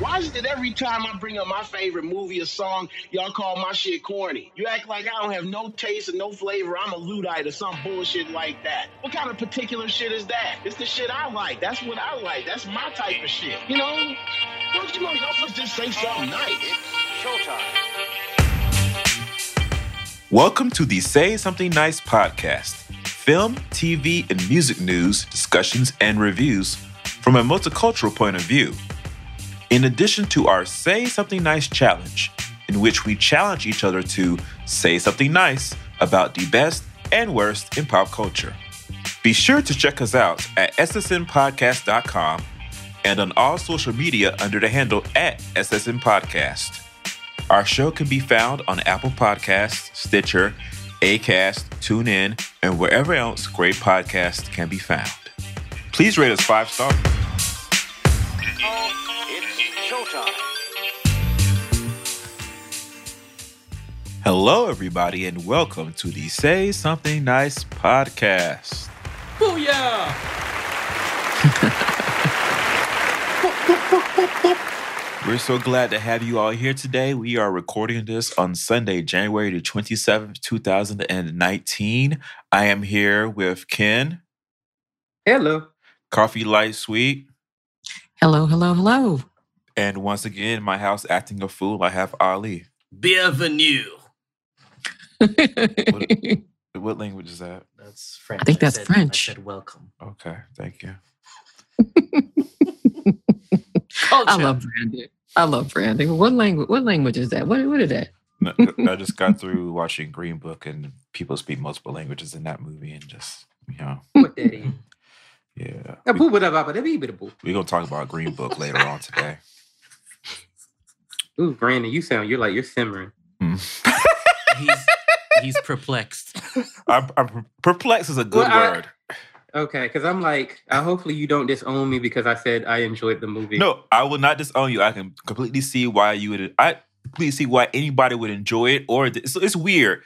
Why is it every time I bring up my favorite movie or song, y'all call my shit corny? You act like I don't have no taste and no flavor. I'm a Luddite or some bullshit like that. What kind of particular shit is that? It's the shit I like. That's what I like. That's my type of shit. You know? Don't you know y'all just say something nice? Showtime. Welcome to the Say Something Nice podcast film, TV, and music news, discussions, and reviews from a multicultural point of view. In addition to our Say Something Nice challenge, in which we challenge each other to say something nice about the best and worst in pop culture. Be sure to check us out at ssnpodcast.com and on all social media under the handle at SSN Podcast. Our show can be found on Apple Podcasts, Stitcher, Acast, TuneIn, and wherever else great podcasts can be found. Please rate us five stars. Hello, everybody, and welcome to the Say Something Nice podcast. Booyah! We're so glad to have you all here today. We are recording this on Sunday, January the 27th, 2019. I am here with Ken, Hello. Coffee Light Sweet, Hello, hello, hello. and once again, my house acting a fool, I have Ali. Bienvenue. What language is that? That's French. I think that's said, French. I said welcome. Okay, thank you. I love branding. I love branding. What language? What language is that? What? What is that? No, I just got through watching Green Book, and people speak multiple languages in that movie, and just, you know, What that is? Yeah. A boo ba da ba ba da bee ba boo. We're going to talk about Green Book later on today. Ooh, Brandon, you sound you're like you're simmering. Hmm. He's he's perplexed. I'm, I'm perplexed is a good Well, I- word. Okay, because I'm like, uh, hopefully you don't disown me because I said I enjoyed the movie. No, I will not disown you. I can completely see why you would. I completely see why anybody would enjoy it. Or it's, it's weird.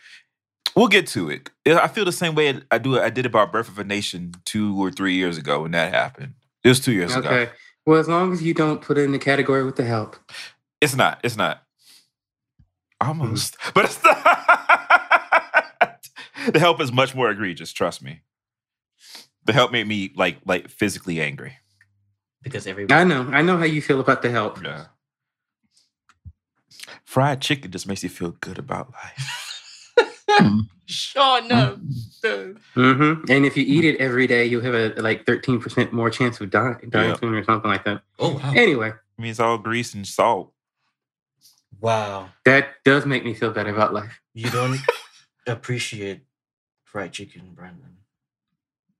We'll get to it. I feel the same way I do. I did about Birth of a Nation two or three years ago when that happened. It was two years ago. Okay. Well, as long as you don't put it in the category with the help. It's not. It's not. Almost, Mm-hmm. but it's not. the help is much more egregious. Trust me. The help made me like like physically angry. Because everybody I know. I know how you feel about the help. Yeah. Fried chicken just makes you feel good about life. Sure no. hmm And if you eat it every day, you'll have a like 13% more chance of dying, dying Yeah. soon or something like that. Oh wow. Anyway, I mean, it's all grease and salt. Wow. that does make me feel better about life. You don't appreciate fried chicken, Brandon.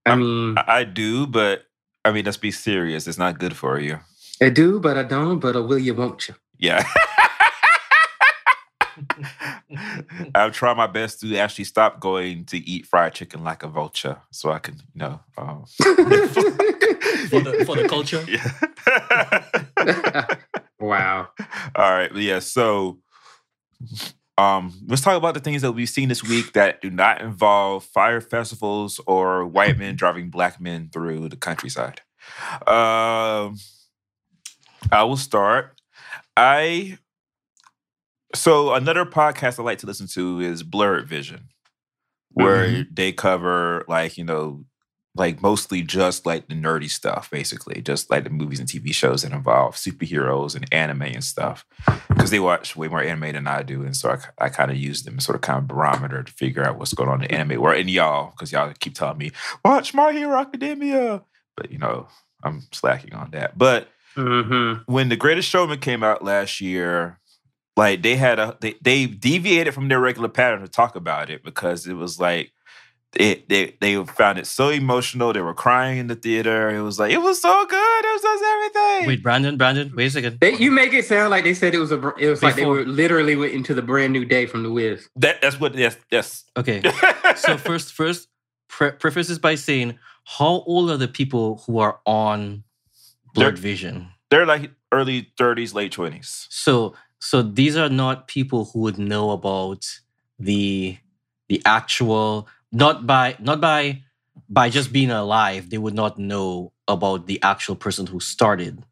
I mean, I, I do, but I mean, let's be serious. It's not good for you. I do, but I don't, but I will you, won't you? Yeah. I've tried my best to actually stop going to eat fried chicken like a vulture, so I can, you know. Um, For the for the culture. yeah. wow. All right, yeah. So, um, let's talk about the things that we've seen this week that do not involve fire festivals or white men driving black men through the countryside. Um, I will start. I so another podcast I like to listen to is Blerd Vision, where they cover like you know like mostly just like the nerdy stuff, basically, just like the movies and TV shows that involve superheroes and anime and stuff. Because they watch way more anime than I do, and so I, I kind of use them as sort of kind of barometer to figure out what's going on in the anime world. And y'all, because y'all keep telling me watch My Hero Academia, but you know I'm slacking on that. But hmm when the Greatest Showman came out last year, like they had a they they deviated from their regular pattern to talk about it because it was like it they they found it so emotional. They were crying in the theater. It was like it was so good. It was just everything. Wait, Brandon, Brandon, wait a second. They, you make it sound like they said it was a. It was like they were literally went into the brand new day from the Wiz. that that's what yes yes. Okay. So first, first, pre- preface this by saying, how old are the people who are on Blerd They're- Vision? they're like early thirties, late twenties. So, so these are not people who would know about the the actual not by not by by just being alive. They would not know about the actual person who started.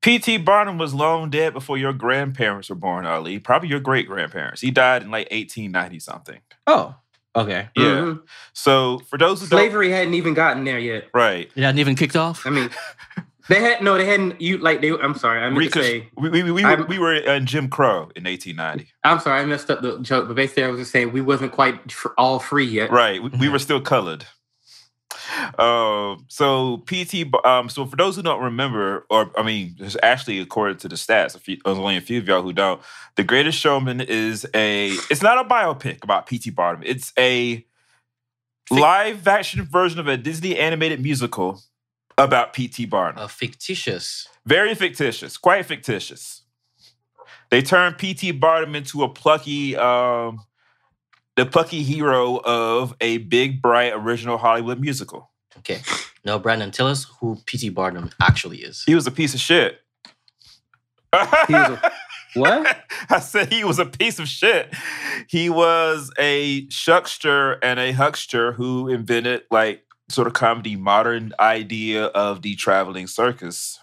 P.T. Barnum was long dead before your grandparents were born, Ali. Probably your great grandparents. He died in like 1890 something. Oh, okay. Yeah. Mhm. So for those who don't, Slavery hadn't even gotten there yet. right? It hadn't even kicked off. I mean, they had no, they hadn't. You like they? I'm sorry, I meant to Recon- say. we, we, we, we, I'm- were, we were in Jim Crow in 1890. I'm sorry, I messed up the joke, but basically, I was just saying we wasn't quite fr- all free yet. Right. We, we were still colored. Um, so PT, um, so for those who don't remember, or I mean, there's actually according to the stats, a few, there's only a few of y'all who don't. The Greatest Showman is a. It's not a biopic about PT Barnum. It's a live action version of a Disney animated musical about PT Barnum. A fictitious. Very fictitious, quite fictitious. They turned P.T. Barnum into a plucky, um, the plucky hero of a big, bright, original Hollywood musical. Okay. Now, Brandon, tell us who P.T. Barnum actually is. He was a piece of shit. He was a- what? I said he was a piece of shit. He was a shuckster and a huckster who invented like sort of comedy modern idea of the traveling circus.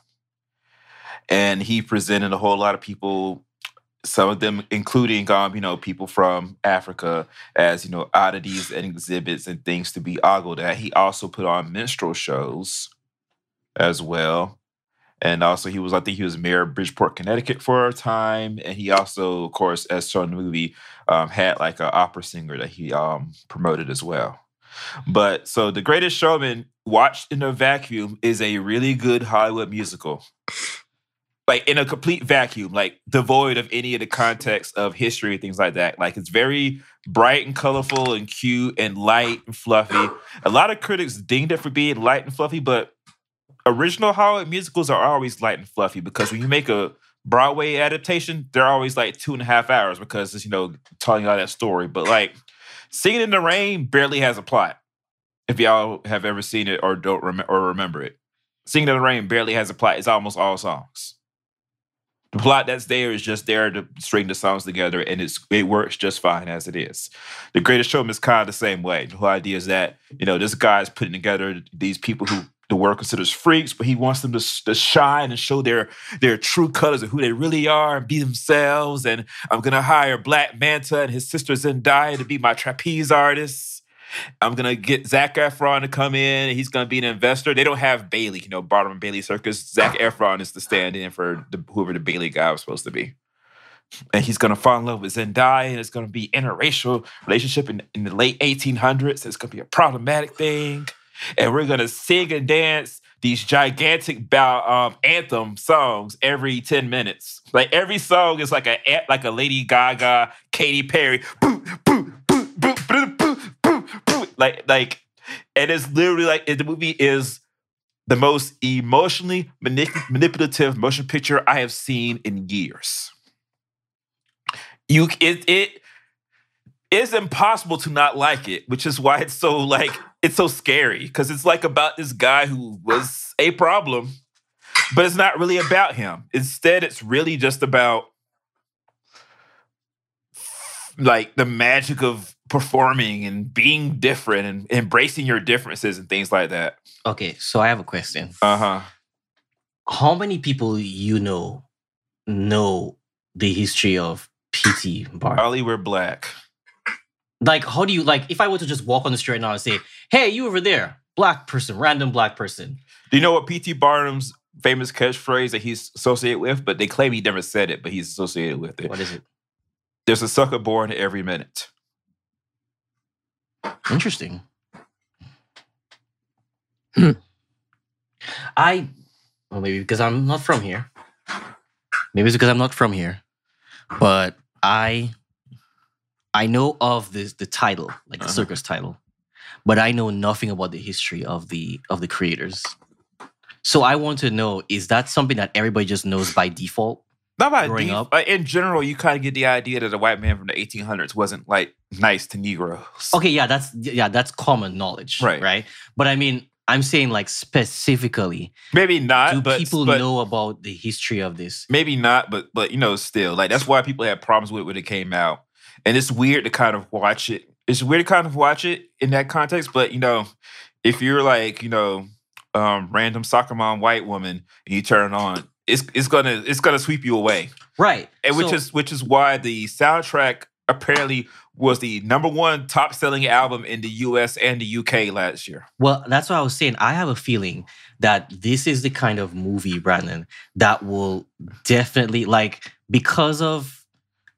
And he presented a whole lot of people, some of them including um, you know, people from Africa as, you know, oddities and exhibits and things to be ogled at. He also put on minstrel shows as well. And also, he was, I think he was mayor of Bridgeport, Connecticut for a time. And he also, of course, as shown in the movie, um, had like an opera singer that he um, promoted as well. But so, The Greatest Showman, watched in a vacuum, is a really good Hollywood musical. Like in a complete vacuum, like devoid of any of the context of history and things like that. Like it's very bright and colorful and cute and light and fluffy. A lot of critics dinged it for being light and fluffy, but original Hollywood musicals are always light and fluffy because when you make a Broadway adaptation, they're always like two and a half hours because it's, you know, telling all that story. But like Singing in the Rain barely has a plot. If y'all have ever seen it or don't rem- or remember it. Singing in the Rain barely has a plot. It's almost all songs. The plot that's there is just there to string the songs together, and it's it works just fine as it is. The Greatest Showman is kind of the same way. The whole idea is that you know this guy's putting together these people who the world considers freaks, but he wants them to, to shine and show their their true colors of who they really are and be themselves. And I'm gonna hire Black Manta and his sister Zendaya to be my trapeze artists. I'm gonna get Zac Efron to come in, and he's gonna be an investor. They don't have Bailey, you know, Barnum and Bailey Circus. Zac Efron is the stand-in for the, whoever the Bailey guy was supposed to be. And he's gonna fall in love with Zendaya, and it's gonna be interracial relationship in, in the late 1800s. It's gonna be a problematic thing, and we're gonna sing and dance these gigantic um, anthem songs every 10 minutes. Like every song is like a like a Lady Gaga, Katy Perry, like like, and it's literally like the movie is the most emotionally manip- manipulative motion picture I have seen in years. You it it it's impossible to not like it, which is why it's so like it's so scary because it's like about this guy who was a problem, but it's not really about him. Instead, it's really just about like the magic of performing and being different and embracing your differences and things like that. Okay, so I have a question. Uh huh. How many people you know know the history of P.T. Barnum? Ali, we're black. Like, how do you like? If I were to just walk on the street right now and say, "Hey, you over there, black person, random black person," Do you know what P.T. Barnum's famous catchphrase that he's associated with? But they claim he never said it, but he's associated with it. what is it? There's a sucker born every minute. Interesting. Hmm. I, well, maybe because I'm not from here. Maybe it's because I'm not from here, but I, I know of this the title, like the Uh-huh. circus title, but I know nothing about the history of the of the creators. So I want to know: is that something that everybody just knows by default? Not by Growing def- up? uh, in general, you kind of get the idea that a white man from the 1800s wasn't like nice to Negroes. Okay, yeah, that's yeah, that's common knowledge, Right. Right. But I mean, I'm saying like specifically, maybe not, do but, people but know about the history of this? maybe not, but but you know, still like that's why people had problems with it when it came out, and it's weird to kind of watch it. It's weird to kind of watch it in that context, but you know, if you're like you know um, random soccer mom white woman and you turn it on, it's it's gonna it's gonna sweep you away. Right. And which So- is which is why the soundtrack apparently was the number one top selling album in the US and the UK last year. Well, that's what I was saying. I have a feeling that this is the kind of movie, Brandon, that will definitely like because of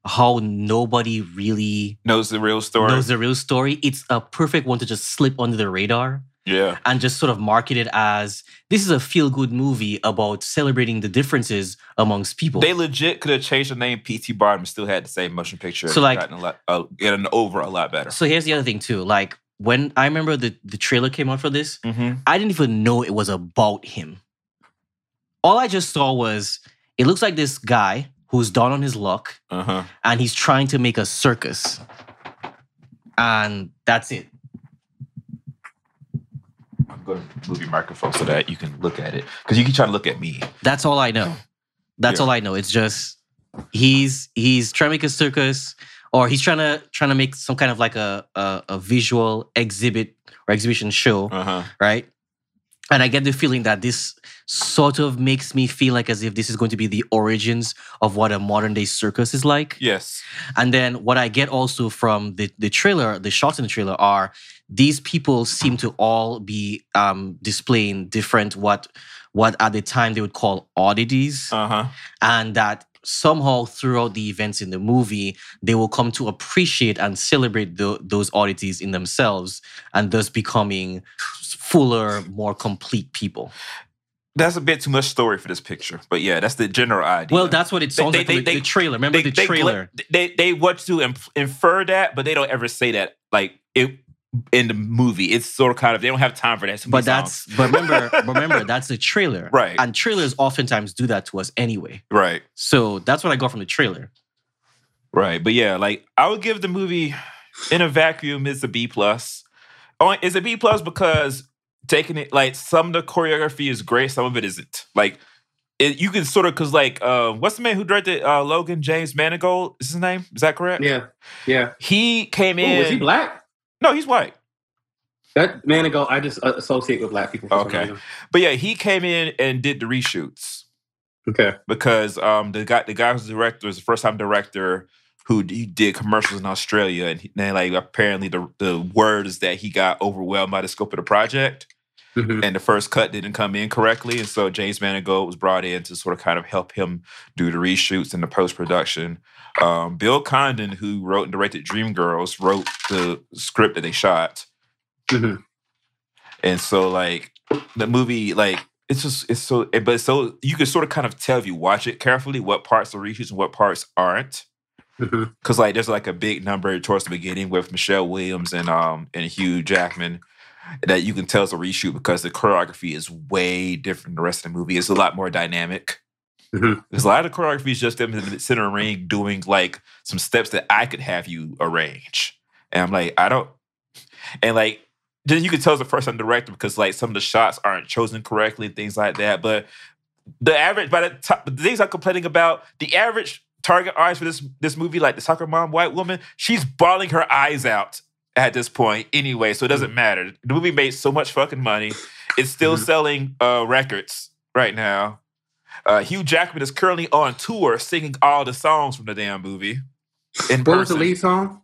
how nobody really Knows the real story. knows the real story. It's a perfect one to just slip under the radar yeah. and just sort of market it as this is a feel good movie about celebrating the differences amongst people. They legit could have changed the name PT Barnum and still had the same motion picture. So, like- gotten lot, uh, getting over a lot better. so here's the other thing too. Like when I remember the the trailer came out for this, Mm-hmm. I didn't even know it was about him. All I just saw was it looks like this guy who's down on his luck Uh huh. and he's trying to make a circus. And that's it. I'm going to move your microphone so that you can look at it because you keep trying to look at me. That's all I know. That's Yeah. all I know. It's just he's he's trying to make a circus or he's trying to trying to make some kind of like a a, a visual exhibit or exhibition show, Uh huh. right? And I get the feeling that this sort of makes me feel like as if this is going to be the origins of what a modern day circus is like. Yes. And then what I get also from the, the trailer, the shots in the trailer are these people seem to all be um, displaying different what what at the time they would call oddities, Uh huh. and that somehow throughout the events in the movie they will come to appreciate and celebrate tho- those oddities in themselves, and thus becoming fuller, more complete people. That's a bit too much story for this picture, but yeah, that's the general idea. Well, that's what it sounds they- like. they- the, the trailer. Remember the trailer. They, they want to infer that, but they don't ever say that. Like it in the movie, it's sort of kind of they don't have time for that. But that's songs. but remember remember that's the trailer. Right. And trailers oftentimes do that to us anyway. right, So that's what I got from the trailer. right. But yeah, like I would give the movie in a vacuum is a B plus. Oh, it's a B plus because taking it like some of the choreography is great, some of it isn't. Like it, you can sort of because like uh, what's the man who directed uh, Logan James Mangold? Is his name? Is that correct? Yeah, yeah. He came Ooh, in. is he black? No, he's white. That man ago, I just uh, associate with black people. Okay. But yeah, he came in and did the reshoots Okay. because um the guy the guy who's the director is the first time director who did commercials in Australia and then like apparently the the word is that he got overwhelmed by the scope of the project Mhm. and the first cut didn't come in correctly and so James Mangold was brought in to sort of kind of help him do the reshoots and the post production. Um, Bill Condon, who wrote and directed Dreamgirls, wrote the script that they shot. Mhm. And so like the movie, like it's just it's so but so you can sort of kind of tell if you watch it carefully what parts are reshoots and what parts aren't. Mhm. Cause like there's like a big number towards the beginning with Michelle Williams and um and Hugh Jackman that you can tell is a reshoot because the choreography is way different than the rest of the movie. It's a lot more dynamic. Because a lot of the choreography is just them in the center ring doing like some steps that I could have you arrange. And I'm like, I don't and like then you can tell it's a first time director because like some of the shots aren't chosen correctly, things like that. But the average by the top the things I'm complaining about, the average target audience for this this movie, like the soccer mom white woman, she's bawling her eyes out at this point anyway. So it doesn't matter. The movie made so much fucking money. It's still Mhm. selling uh records right now. Uh, Hugh Jackman is currently on tour singing all the songs from the damn movie. In What was the person. lead song?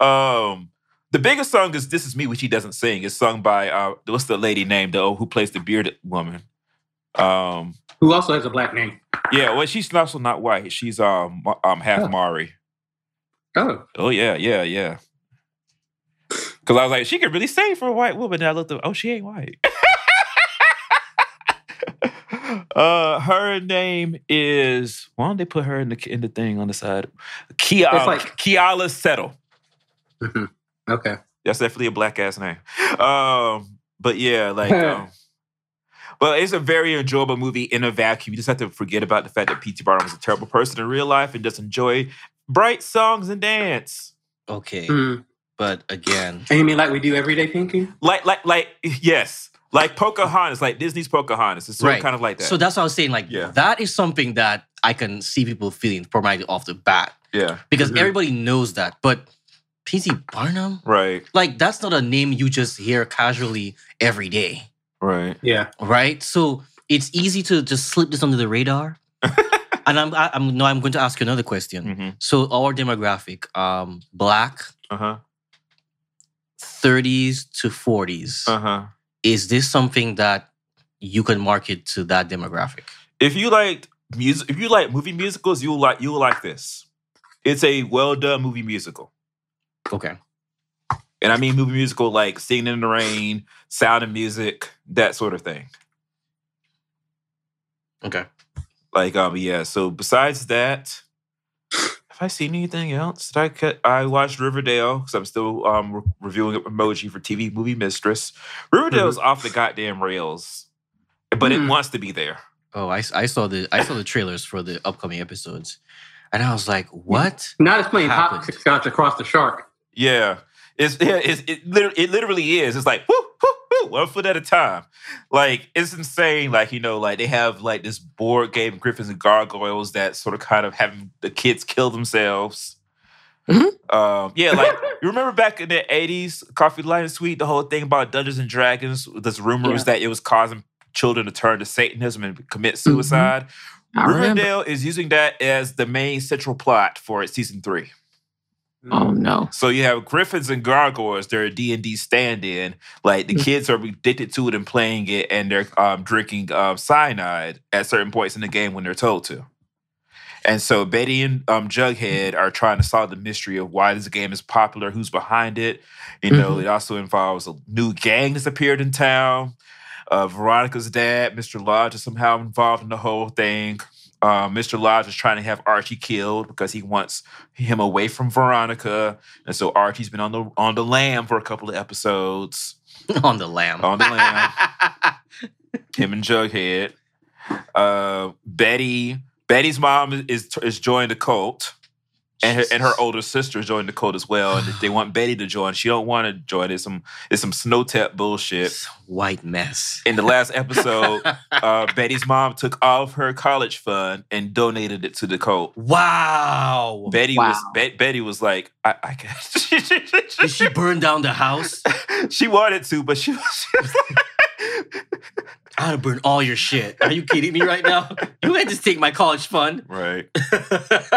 Um, the biggest song is "This Is Me," which he doesn't sing. It's sung by uh, what's the lady named though who plays the bearded woman. Um, Who also has a black name? yeah, well, she's also not white. She's um um half Oh. Mari. Oh, Oh yeah, yeah, yeah. Because I was like, she could really sing for a white woman. And I looked up, oh, she ain't white. uh, her name is. Why don't they put her in the in the thing on the side? Kia It's like- Keala Settle. Mhm. okay. That's definitely a black ass name. Um, but yeah, like, um, but it's a very enjoyable movie in a vacuum. You just have to forget about the fact that P.T. Barnum is a terrible person in real life and just enjoy bright songs and dance. Okay. Mm. But again, And you mean like we do every day, Pinky? Like, like, like, yes, like Pocahontas, like Disney's Pocahontas. It's Right. kind of like that. so that's what I was saying. Like Yeah. that is something that I can see people feeling probably off the bat yeah, because Mhm. everybody knows that. But P.T. Barnum, right. like that's not a name you just hear casually every day. Right. Yeah. right? So it's easy to just slip this under the radar. and I'm, I, I'm no, I'm going to ask you another question. Mm-hmm. So our demographic, um, black, Uh huh. 30s to 40s. Uh huh. Is this something that you can market to that demographic? If you like music, if you like movie musicals, you'll like you'll like this. It's a well done movie musical, Okay. And I mean movie musical like Singing in the Rain, Sound of Music, that sort of thing. Okay. Like um yeah. So besides that, have I seen anything else? Did I cut? I watched Riverdale because I'm still um re- reviewing emoji for TV Movie Mistress. Riverdale's off the goddamn rails, but it Hmm. wants to be there. Oh, I, I saw the I saw the trailers for the upcoming episodes, and I was like, "What?" Not as playing Happened. hopscotch across the shark. Yeah. It's yeah, it's, it, literally, it literally is. It's like whoo, whoo, whoo, one foot at a time. Like it's insane. Like you know, like they have like this board game, Gryphons and Gargoyles, that sort of kind of having the kids kill themselves. Mhm. Um, yeah, like you remember back in the eighties, Coffee Light and Sweet, the whole thing about Dungeons and Dragons. There's rumors that it was causing children to turn to Satanism and commit suicide. I remember. Riverdale is using that as the main central plot for its season three. Oh no. So you have Gryphons and Gargoyles. They're a D&D stand-in. Like the Mm. kids are addicted to it and playing it, and they're um, drinking um, cyanide at certain points in the game when they're told to. And so Betty and um, Jughead are trying to solve the mystery of why this game is popular, who's behind it. You know, Mhm. it also involves a new gang that's appeared in town. Uh, Veronica's dad, Mr. Lodge, is somehow involved in the whole thing. Uh, Mr. Lodge is trying to have Archie killed because he wants him away from Veronica, and so Archie's been on the on the lam for a couple of episodes. on the lamb. On the lamb. Him and Jughead. Uh, Betty. Betty's mom is is joined the cult, and her, and her older sister joined the cult as well. And they want Betty to join. She don't want to join. It's some it's some snow tap bullshit. White mess. In the last episode, uh, Betty's mom took all of her college fund and donated it to the cult. wow. Betty was Wow. Bet Betty was like, I, I can't. Did she burn down the house? she wanted to, but she was, she was like, I'm gonna burn all your shit. Are you kidding me right now? You had to take my college fund. right.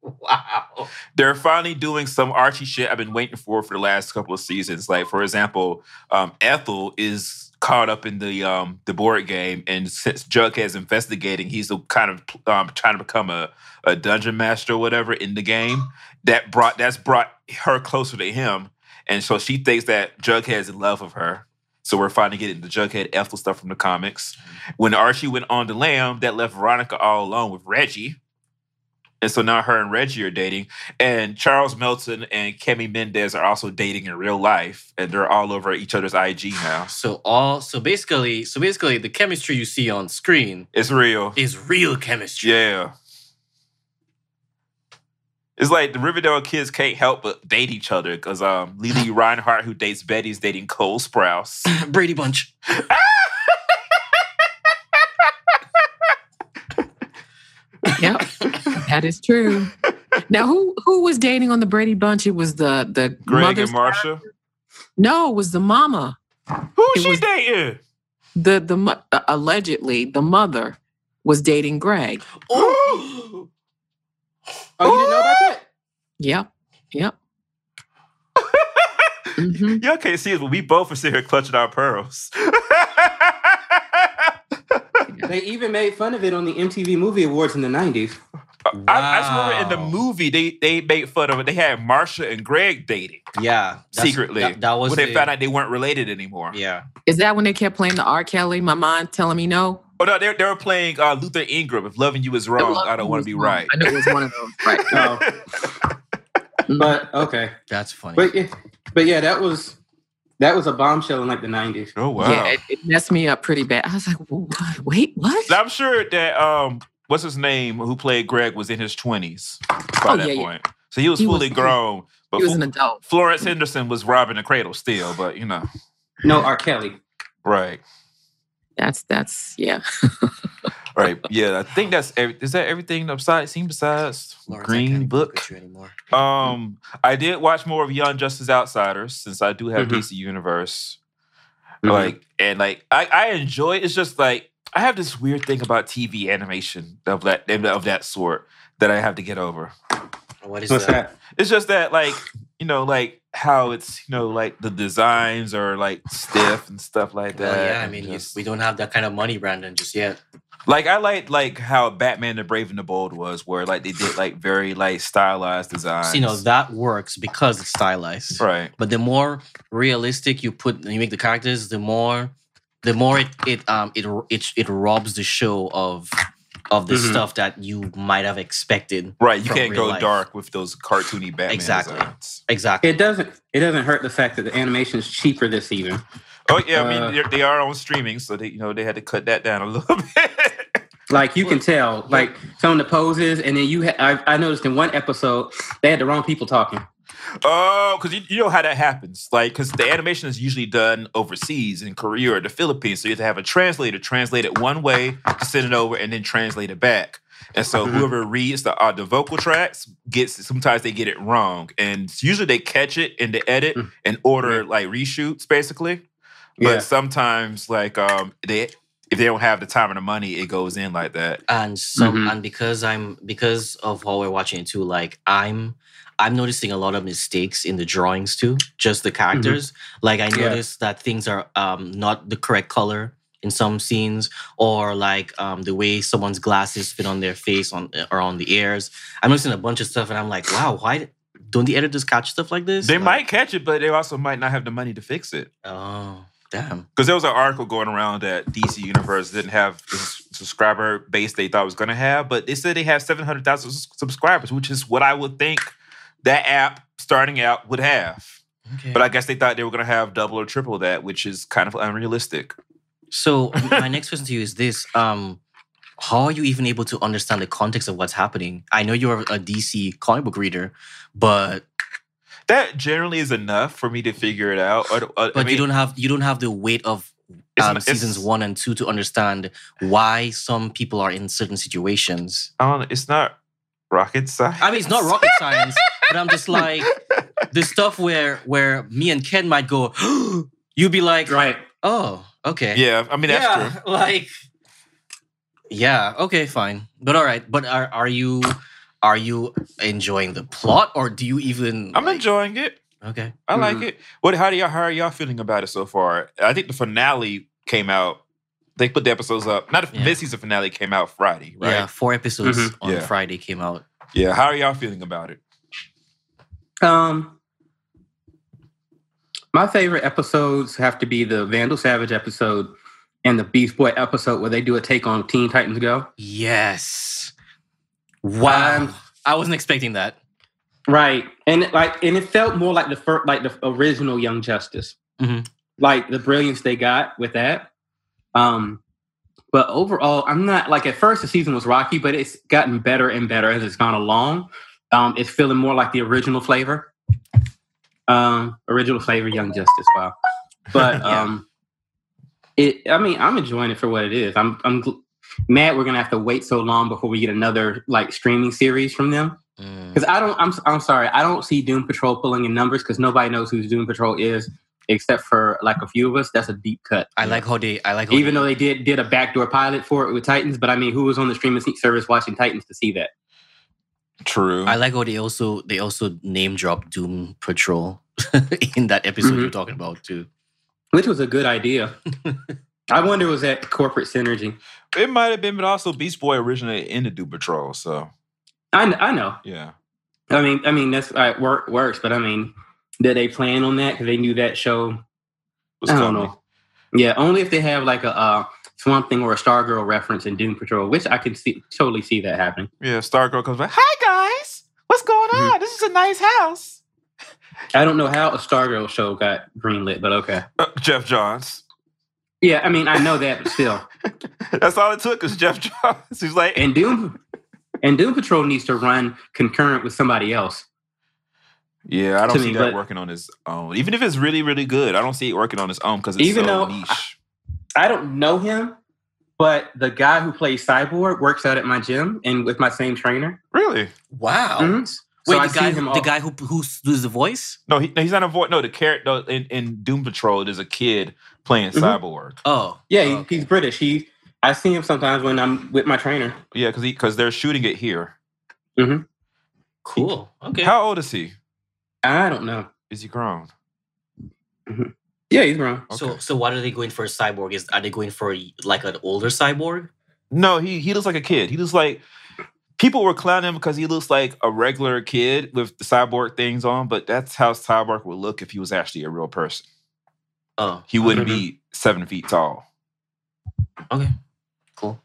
wow. They're finally doing some Archie shit I've been waiting for for the last couple of seasons. Like, for example, um, Ethel is caught up in the um, the board game, and since Jughead's investigating, he's a kind of um, trying to become a, a dungeon master or whatever in the game. That brought that's brought her closer to him, and so she thinks that Jughead's in love with her. So we're finally getting the Jughead Ethel stuff from the comics. When Archie went on the lamb, that left Veronica all alone with Reggie. And so now her and Reggie are dating. And Charles Melton and Kemi Mendes are also dating in real life. And they're all over each other's IG now. So all so basically so basically the chemistry you see on screen is real. is real chemistry. Yeah. It's like the Riverdale kids can't help but date each other because um, Lili Reinhart, who dates Betty, is dating Cole Sprouse. Brady Bunch. Yep. that is true. Now who who was dating on the Brady Bunch? It was the the Greg and Marsha. No, it was the mama. Who's It she dating? The the uh, allegedly the mother was dating Greg. Oh, Oh, you didn't know about that? Yep. Yep. hmm Y'all can't see us, but we both are sitting here clutching our pearls. They even made fun of it on the MTV Movie Awards in the 90s. I, I just remember in the movie they they made fun of it. They had Marsha and Greg dating yeah. secretly. That, that was when they the- found out they weren't related anymore. Yeah. Is that when they kept playing the R. Kelly? My mind telling me no. Oh no, they they were playing uh, Luther Ingram. If loving you is wrong, I don't want to be right. I knew it was one of those. Right. No. but okay. That's funny. But yeah, but yeah, that was that was a bombshell in like the 90s. oh wow. Yeah, it, it messed me up pretty bad. I was like, what? wait, what? I'm sure that um, what's his name who played Greg was in his twenties by Oh, that yeah, yeah. So he was He was- fully grown. But He was an adult. Florence Henderson was robbing the cradle still, but you know, No, R. Kelly. right, That's that's yeah. right, yeah. I think that's every, is that everything besides scene besides Lawrence, Green Book. look at you anymore. Um, I did watch more of Young Justice Outsiders since I do have Mhm. DC Universe. Mhm. Like and like I, I enjoy it's just like I have this weird thing about TV animation of that of that sort that I have to get over. What is what's that? that? It's just that like you know like how it's you know like the designs are like stiff and stuff like that. Well, yeah, I mean, just- we don't have that kind of money, Brandon, just yet. like I like like how Batman the Brave and the Bold was, where like they did like very like stylized designs. So, you know, that works because it's stylized. right? But the more realistic you put, you make the characters, the more, the more it it um it it it robs the show of of the Mhm. stuff that you might have expected. Right, you from can't real go life. dark with those cartoony Batman Exactly. designs. Exactly. It doesn't. It doesn't hurt the fact that the animation is cheaper this season. Oh yeah, I mean Uh, they're- they are on streaming, so they you know they had to cut that down a little bit. Like you can tell, like some of the poses, and then you. Ha- I, I noticed in one episode they had the wrong people talking. Oh, because you, you know how that happens. Like, because the animation is usually done overseas in Korea or the Philippines. So you have to have a translator translate it one way, send it over, and then translate it back. And so Mhm. whoever reads the uh, the vocal tracks gets sometimes they get it wrong, and usually they catch it in the edit Mm. and order like reshoots basically. But Yeah. sometimes like um they if they don't have the time and the money, it goes in like that. and some Mhm. and because i'm because of how we're watching it too like i'm i'm noticing a lot of mistakes in the drawings too just the characters. Like i Yeah. noticed that things are um not the correct color in some scenes or like um the way someone's glasses fit on their face on or on the ears. I'm noticing a bunch of stuff and i'm like wow why don't the editors catch stuff like this? They Like, might catch it, but they also might not have the money to fix it. oh damn. Because there was an article going around that DC Universe didn't have the subscriber base they thought it was going to have, but they said they have 700,000 subscribers, which is what I would think that app starting out would have. okay But I guess they thought they were going to have double or triple that, which is kind of unrealistic. So my next question to you is this: um, How are you even able to understand the context of what's happening? I know you're a DC comic book reader, but That generally is enough for me to figure it out. Or- or- I but mean, you don't have you don't have the weight of It's um, seasons it's- one and two to understand why some people are in certain situations. I don't it's not rocket science. I mean, it's not rocket science, but I'm just like the stuff where where me and Ken might go, you'd be like, Right. oh, okay, Yeah, I mean, that's yeah, true. like yeah, okay, fine. But all right, but are are you are you enjoying the plot or do you even I'm like- enjoying it. Okay. I like Mhm. it. What? How do y'all? How are y'all feeling about it so far? I think the finale came out. They put the episodes up. Not the Yeah. this season finale came out Friday, right? Yeah, four episodes Mhm. on Yeah. Friday came out. Yeah. How are y'all feeling about it? Um, my favorite episodes have to be the Vandal Savage episode and the Beast Boy episode where they do a take on Teen Titans Go. Yes. Wow. Um, I wasn't expecting that. Right, and it, like, and it felt more like the first, like the original Young Justice, Mhm. like the brilliance they got with that. Um, but overall, I'm not like at first the season was rocky, but it's gotten better and better as it's gone along. Um, it's feeling more like the original flavor. Um, original flavor, Young Justice. Wow, but Yeah. um, it. I mean, I'm enjoying it for what it is. I'm I'm gl- mad we're gonna have to wait so long before we get another like streaming series from them. Mm. Because I don't, I'm, I'm sorry, I don't see Doom Patrol pulling in numbers because nobody knows who Doom Patrol is except for like a few of us. That's a deep cut. I like they. I like how Even though they did did a backdoor pilot for it with Titans, but I mean, who was on the streaming service watching Titans to see that? True. I like how they also they also name drop Doom Patrol in that episode Mhm. you're talking about too. Which was a good idea. I wonder was that corporate synergy? it might have been, but also Beast Boy originated in the Doom Patrol, so I, I know. yeah. I mean, I mean that's uh, work works, but I mean, did they plan on that because they knew that show? Was I don't coming. know. Yeah, only if they have like a uh, Swamp Thing or a Stargirl reference in Doom Patrol, which I can see totally see that happening. Yeah, Stargirl comes back. Hi guys, what's going Mhm. on? This is a nice house. I don't know how a Stargirl show got greenlit, but okay. Uh, Geoff Johns. Yeah, I mean, I know that, but still. That's all it took is Geoff Johns. He's like, And Doom and Doom Patrol needs to run concurrent with somebody else. yeah, I don't see me, that working on his own. Even if it's really, really good, I don't see it working on its own because it's Even so though- niche. I don't know him, but the guy who plays Cyborg works out at my gym and with my same trainer. Really? Wow. Mhm. So Wait, I the guy, see him who, all- the guy who who does the voice? No, he, he's not a voice. No, the character in, in Doom Patrol, there's a kid playing Mhm. Cyborg. Oh, Yeah, oh, okay. he's British. He I see him sometimes when I'm with my trainer. Yeah, because because they're shooting it here. cool. Okay. How old is he? I don't know. Is he grown? Yeah, he's grown. So Okay. so what are they going for a cyborg? Is are they going for like an older cyborg? No, he he looks like a kid. He looks like people were clowning him because he looks like a regular kid with the cyborg things on, but that's how cyborg would look if he was actually a real person. Oh, He wouldn't be seven feet tall. okay. Cool.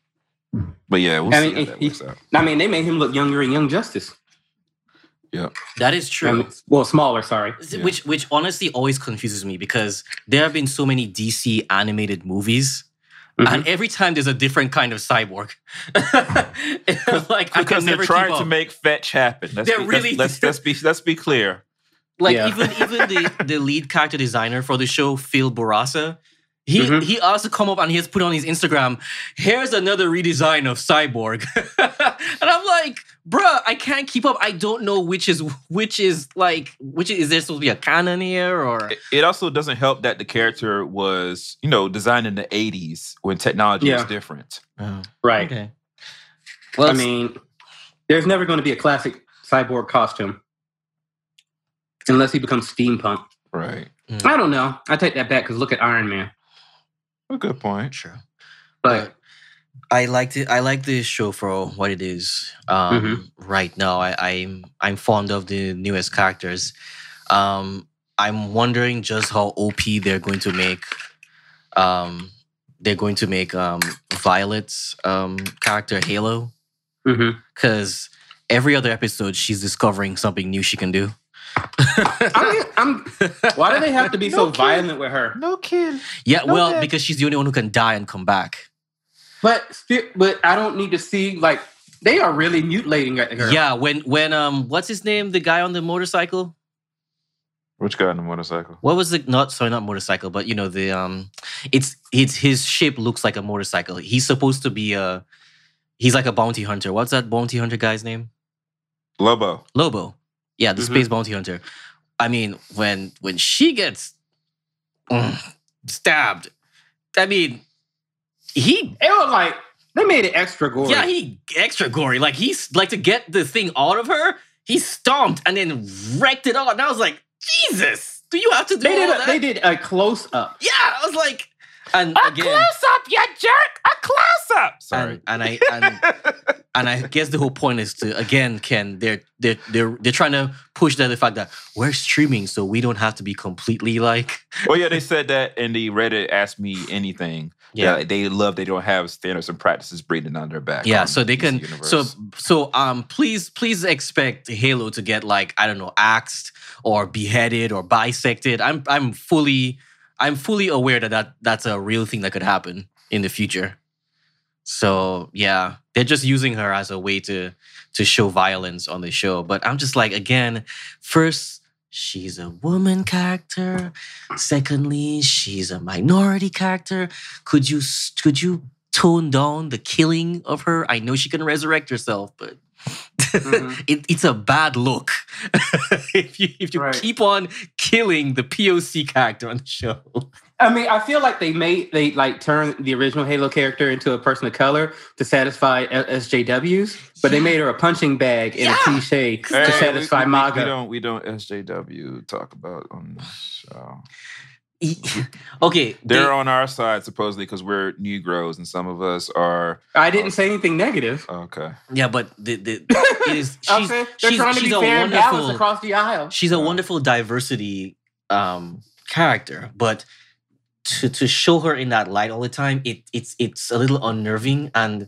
But yeah, we'll I see mean, how that he- works out. I mean, they made him look younger in Young Justice. That is true. mean, well, smaller. Sorry. Yeah. Which which honestly always confuses me because there have been so many DC animated movies. Mhm. And every time there's a different kind of cyborg, like I Because can they're never trying to make fetch happen. Let's They're be, really- let's, let's, let's be let's be clear. Like Yeah. even even the the lead character designer for the show, Phil Bourassa, he Mhm. he also come up and he has put on his Instagram. Here's another redesign of Cyborg, and I'm like, bruh, I can't keep up. I don't know which is which is like which is, is there supposed to be a canon here or It- It also doesn't help that the character was, you know, designed in the 80s when technology was different. Oh, Right. okay. Well, I mean, there's never going to be a classic cyborg costume unless he becomes steampunk. Right. Hmm. I don't know. I take that back because look at Iron Man. A good point. sure. But I liked it. I like this show for what it is. Um, Mm-hmm. Right now, I, I'm I'm fond of the newest characters. Um, I'm wondering just how OP they're going to make. Um, they're going to make um, Violet's um, character Halo because every other episode she's discovering something new she can do. I'm, I'm, why do they have to be so kid. violent violent with her? No kid. yeah, No, well, that- because she's the only one who can die and come back. But sti- but I don't need to see like they are really mutilating her. Yeah, when when um, what's his name? The guy on the motorcycle. Which guy on the motorcycle? What was the not sorry not motorcycle but you know the um it's it's his shape looks like a motorcycle. He's supposed to be a he's like a bounty hunter. What's that bounty hunter guy's name? Lobo. Lobo. Yeah, the Mhm. space bounty hunter. I mean, when when she gets mm, stabbed, I mean, he It was like they made it extra gory. yeah he extra gory. Like he's like to get the thing out of her. He stomped and then wrecked it all. And I was like, Jesus, do you have to do they did a, that? they did a close up. Yeah, I was like, and again, close up, you jerk! A close up. Sorry. and, and I and, and I guess the whole point is to again, Ken, they're they're they're they're trying to push that the fact that we're streaming, so we don't have to be completely like well, yeah, they said that in the Reddit asked Me Anything. Yeah. Yeah, they love they don't have standards and practices breathing on their back. yeah, so they can Universe. so so um please please expect Halo to get like I don't know axed or beheaded or bisected. I'm I'm fully I'm fully aware that, that that's a real thing that could happen in the future. So yeah, they're just using her as a way to to show violence on the show. But I'm just like, again, first she's a woman character. Secondly, she's a minority character. Could you could you tone down the killing of her? I know she can resurrect herself, but Mhm. it, it's a bad look if you if you Right. keep on killing the POC character on the show. I mean, I feel like they made they like turned the original Halo character into a person of color to satisfy SJWs, but they made her a punching bag and Yeah. a cliche Hey, to satisfy we, we, MAGA. We don't we don't SJW talk about on this show. okay, They're they- on our side supposedly because we're Negroes and some of us are I didn't say anything negative. okay. yeah, but the, the it is she's saying they're she's, trying to she's be a fair and balanced wonderful across the aisle. she's a Right. wonderful diversity um character, but to to show her in that light all the time, it it's it's a little unnerving and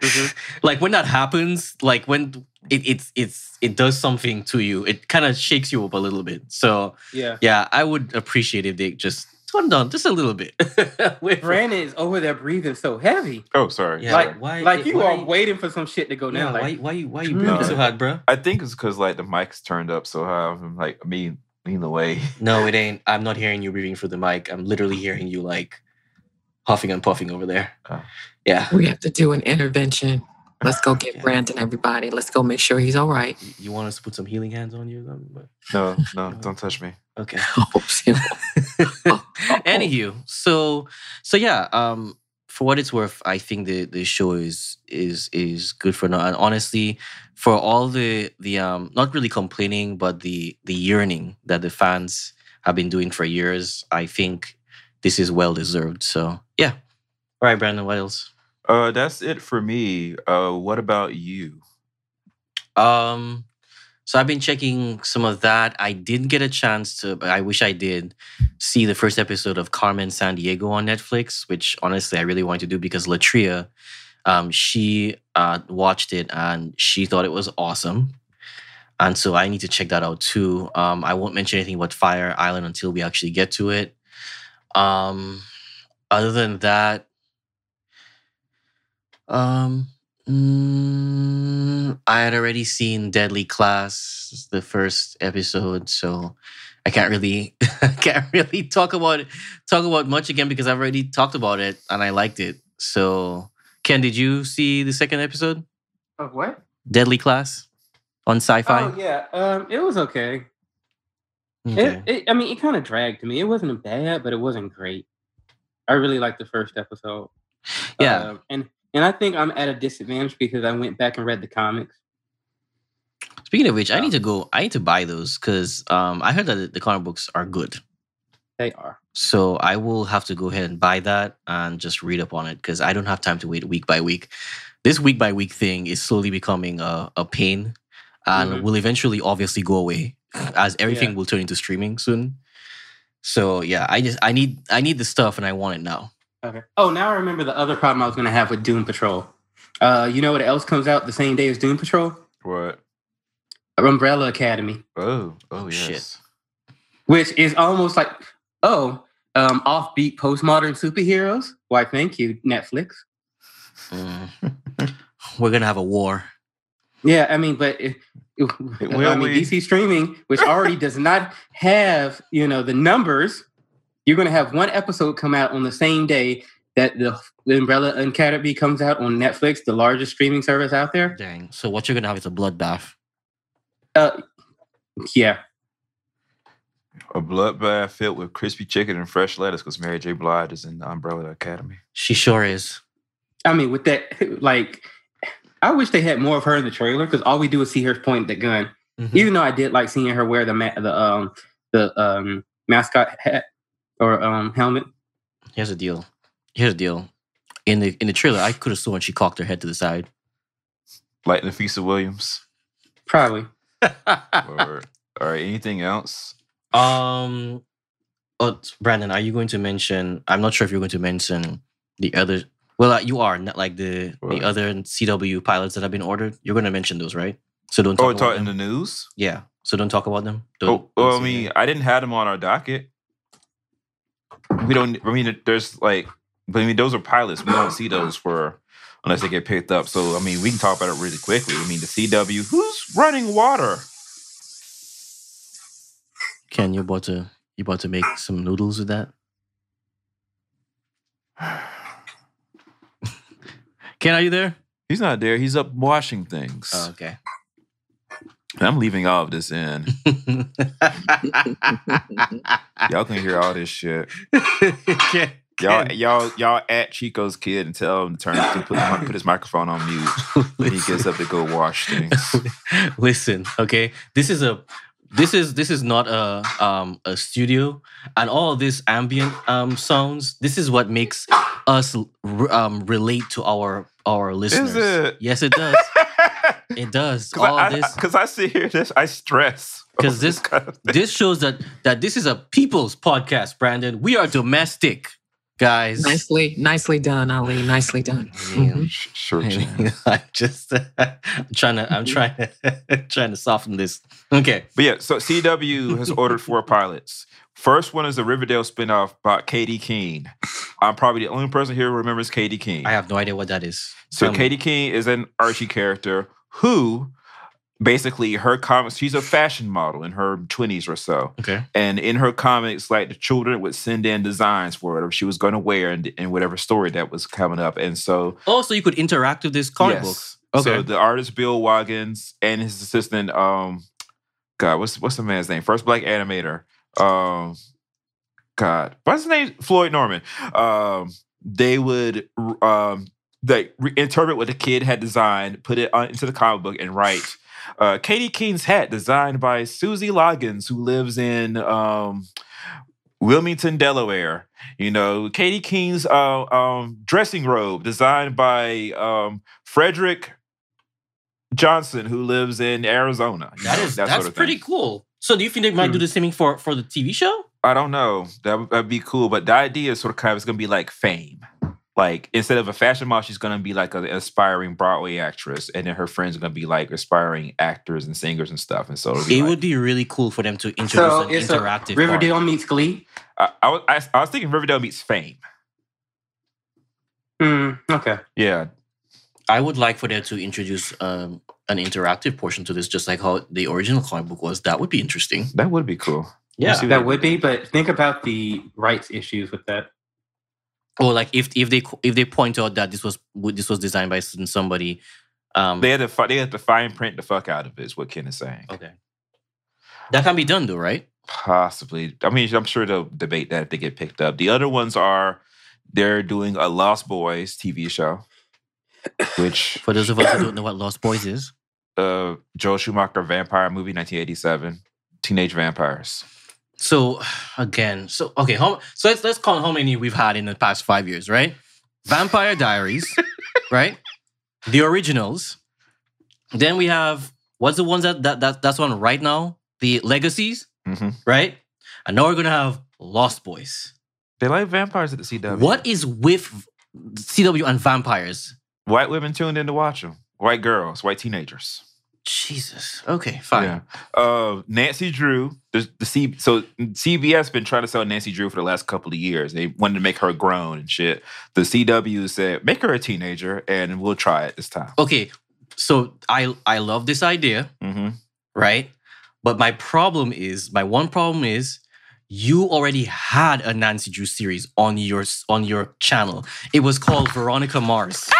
Mhm. like when that happens, like when it it's it's it does something to you, it kind of shakes you up a little bit. So Yeah. yeah, I would appreciate if they just tone down just a little bit. With- Brandon is over there breathing so heavy. Oh, sorry. Yeah, like, why- like you why- are waiting for some shit to go yeah, down. Like, why why you why you No. breathing so hard, bro? I think it's because like the mic's turned up so high. I'm like me lean away. No, it ain't. I'm not hearing you breathing through the mic. I'm literally hearing you like huffing and puffing over there. Oh. Yeah. We have to do an intervention. Let's go get Brandon, everybody. Let's go make sure he's all right. You want us to put some healing hands on you? or something? But- No, no, don't touch me. Okay. Oops. Anywho, so so yeah, um, for what it's worth, I think the the show is is is good for now. And honestly, for all the the um not really complaining, but the the yearning that the fans have been doing for years, I think this is well deserved. So yeah. All right, Brandon, what else? Uh, that's it for me. Uh, what about you? Um, so I've been checking some of that. I didn't get a chance to. I wish I did see the first episode of Carmen Sandiego on Netflix, which honestly I really wanted to do because Latria, um, she uh, watched it and she thought it was awesome, and so I need to check that out too. Um, I won't mention anything about Fire Island until we actually get to it. Um, other than that, um, mm, I had already seen Deadly Class, the first episode, so I can't really, can't really talk about it, talk about much again because I've already talked about it and I liked it. So, Ken, did you see the second episode, Of what? Deadly Class, on Syfy? Oh yeah, um, it was okay. Okay. It, it, I mean, it kind of dragged me. It wasn't bad, but it wasn't great. I really liked the first episode. Yeah. Um, and and I think I'm at a disadvantage because I went back and read the comics. Speaking of which, I need to go. I need to buy those because um, I heard that the- comic books are good. They are. So I will have to go ahead and buy that and just read up on it because I don't have time to wait week by week. This week by week thing is slowly becoming a, a pain and Mhm. will eventually obviously go away as everything Yeah. will turn into streaming soon. So yeah, I just I need I need the stuff and I want it now. Okay. Oh, now I remember the other problem I was going to have with Doom Patrol. Uh, you know what else comes out the same day as Doom Patrol? What? Umbrella Academy, Oh, oh, yes. shit. which is almost like oh, um, offbeat postmodern superheroes. Why, thank you, Netflix. Mm. We're gonna have a war. Yeah, I mean, but it, it- I mean, we? DC streaming, which already does not have you know the numbers, you're going to have one episode come out on the same day that the, the Umbrella Academy comes out on Netflix, the largest streaming service out there. Dang. So what you're gonna have is a bloodbath. Uh, yeah, A bloodbath filled with crispy chicken and fresh lettuce because Mary J. Blige is in the Umbrella Academy. She sure is. I mean, with that, like, I wish they had more of her in the trailer because all we do is see her point the gun. Mhm. Even though I did like seeing her wear the ma- the um the um mascot hat or um helmet. Here's a deal. Here's a deal. In the in the trailer, I could have sworn she cocked her head to the side. Like Nafessa Williams. Probably. Or, all right, anything else? um, oh, Brandon, are you going to mention? I'm not sure if you're going to mention the other. Well, uh, you are not like the What? the other CW pilots that have been ordered. You're going to mention those, right? So don't talk Oh, about talk in them. the news? Yeah. So don't talk about them. Oh, Don't, well, don't I say mean, that. I didn't have them on our docket. We don't. I mean, there's like, but I mean, those are pilots. We don't see those for unless they get picked up. So I mean, we can talk about it really quickly. I mean, the CW, who's running water? Ken, you about to you about to make some noodles with that? Ken, are you there? He's not there. He's up washing things. Oh, okay. I'm leaving all of this in. Y'all can hear all this shit. Ken, Y'all, Ken. y'all, y'all at Chico's kid and tell him to turn to put, put his microphone on mute when he gets up to go wash things. Listen, okay. This is a this is this is not a um a studio and all of this ambient um sounds this is what makes us um relate to our our listeners it? yes it does it does all Because I, this because I, sit here, this I stress because this- kind of this shows that that this is a people's podcast brandon we are domestic guys nicely, nicely done, Ali. Nicely done. Mhm. Sh- sure, Gene. I just I'm trying to I'm trying to trying to soften this okay But yeah, so CW has ordered four pilots. First one is a Riverdale spinoff about Katy Keene. I'm probably the only person here who remembers Katy Keene. i have no idea what that is So Tell me. Katy Keene is an Archie character who basically her comics, she's a fashion model in her 20s or so. okay And in her comics, like the children would send in designs for whatever she was going to wear and, whatever story that was coming up. And so, Oh, so you could interact with this comic yes, book. So Okay. the artist Bill Waggins and his assistant, um, God, what's what's the man's name? First black animator. Um, God, what's his name? Floyd Norman. Um, they would um like reinterpret what the kid had designed, put it on, into the comic book, and write. Uh, Katy Keene's hat, designed by Susie Loggins, who lives in um, Wilmington, Delaware. You know, Katy Keene's uh, um, dressing robe, designed by um, Frederick Johnson, who lives in Arizona. you know, is that that's sort of pretty cool. So do you think they might do the same thing for for the TV show? I don't know. That would that'd be cool, but the idea is sort of kind of it's gonna be like fame. Like instead of a fashion model, she's gonna be like an aspiring Broadway actress, and then her friends are gonna be like aspiring actors and singers and stuff. And so it'll be It like- would be really cool for them to introduce So an it's a interactive Riverdale part. meets Glee. I, I, was, I, I was thinking Riverdale meets Fame. Hmm. okay. Yeah, I would like for them to introduce um, an interactive portion to this, just like how the original comic book was. That would be interesting. that would be cool. Yeah. see what That would be, but think about the rights issues with that. Or like if if they if they point out that this was this was designed by somebody. Um, They had to fi- they had to fine print the fuck out of it. Is what Ken is saying. okay. That can be done though, right? Possibly. I mean, I'm sure they'll debate that if they get picked up. The other ones are they're doing a Lost Boys TV show, which For those of us who don't know what Lost Boys is, uh Joel Schumacher vampire movie 1987, Teenage Vampires. So again, so okay, how, so let's let's count how many we've had in the past five years, right? Vampire Diaries, right? The originals. Then we have what's the ones that, that that that's on right now? The legacies, Mhm. right? And now we're gonna have Lost Boys. They like vampires at the CW. What is with CW and vampires? White women tuned in to watch them. White girls, white teenagers. Jesus. Okay, fine. Yeah. Uh, Nancy Drew. The, the C. So CBS been trying to sell Nancy Drew for the last couple of years. They wanted to make her grown and shit. The CW said make her a teenager, and we'll try it this time. Okay, so I I love this idea. mm-hmm. right? But my problem is, my one problem is, you already had a Nancy Drew series on your on your channel. It was called Veronica Mars.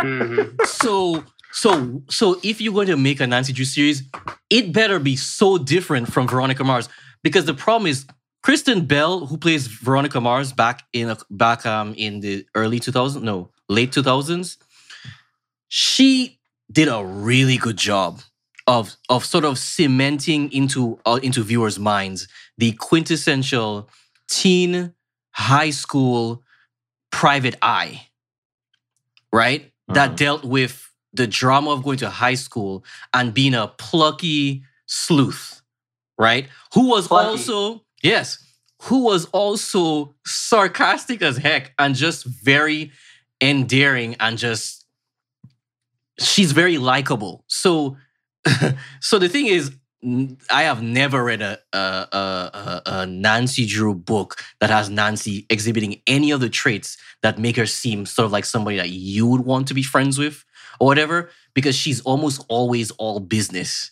Mhm. so so so if you're going to make a Nancy Drew series, it better be so different from Veronica Mars because the problem is Kristen Bell, who plays Veronica Mars back in back um in the early 2000s, no late 2000s, she did a really good job of of sort of cementing into uh, into viewers' minds the quintessential teen high school private eye, right? That Uh-huh. dealt with the drama of going to high school and being a plucky sleuth, right? Who was Plucky. also, yes, who was also sarcastic as heck and just very endearing and just she's very likable. So so the thing is I have never read a, a, a, a, Nancy Drew book that has Nancy exhibiting any of the traits that make her seem sort of like somebody that you would want to be friends with or whatever, because she's almost always all business.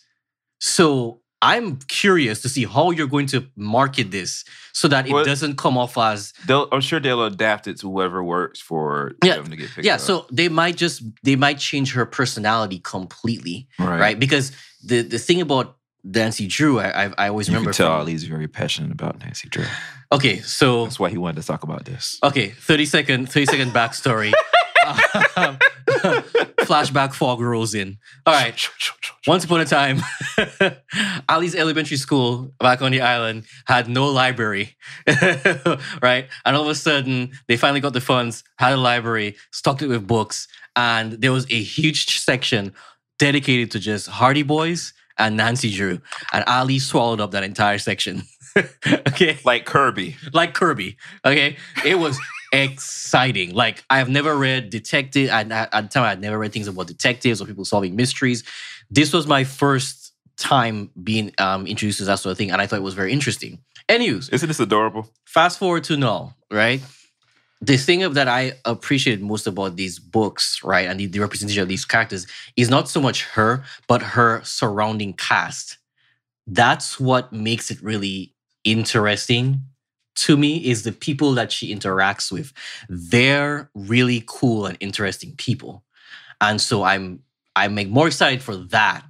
So I'm curious to see how you're going to market this so that it What- doesn't come off as They'll, I'm sure they'll adapt it to whoever works for Yeah, them to get picked yeah. up. So they might just they might change her personality completely, right, right? Because the the thing about Nancy Drew, I I, I always You remember. can tell Ali's very passionate about Nancy Drew. okay, so That's why he wanted to talk about this. okay, 30 second 30 second backstory. Um, flashback fog rolls in. All right. Once upon a time, Ali's elementary school back on the island had no library, right? And all of a sudden, they finally got the funds, had a library, stocked it with books, and there was a huge section dedicated to just Hardy Boys and Nancy Drew. And Ali swallowed up that entire section. okay Like Kirby. like Kirby. Okay, it was exciting. Like I have never read detective. and at at the time I had never read things about detectives or people solving mysteries. This was my first time being um, introduced to that sort of thing, and I thought it was very interesting. Anyways, Isn't this adorable? fast forward to now, right? The thing that I appreciated most about these books, right, and the, the representation of these characters is not so much her, but her surrounding cast. That's what makes it really interesting to me is the people that she interacts with. They're really cool and interesting people, and so I'm I'm more excited for that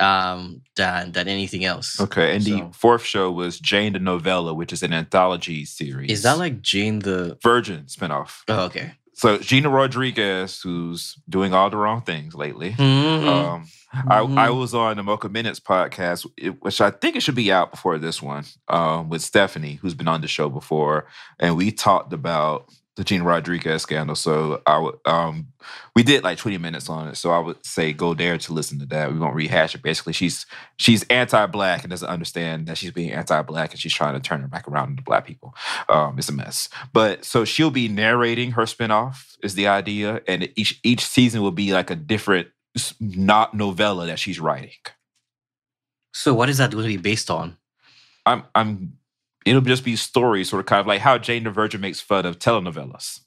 um, than than anything else. Okay, and So- the fourth show was Jane the Novela, which is an anthology series. Is that like Jane the? Virgin spinoff? Oh, okay. So Gina Rodriguez, who's doing all the wrong things lately. Mhm. Um, I, I Mhm. was on the Mocha Minutes podcast, which I think it should be out before this one, um, with Stephanie, who's been on the show before, and we talked about the Gina Rodriguez scandal. So I would, um, we did like twenty minutes on it. So I would say go there to listen to that. We won't rehash it. Basically, she's she's anti-black and doesn't understand that she's being anti-black, and she's trying to turn her back around to black people. Um, it's a mess. But so she'll be narrating her spinoff is the idea, and each each season will be like a different not novella that she's writing. So what is that going to be based on? I'm I'm it'll just be stories, sort of kind of like how Jane the Virgin makes fun of telenovelas.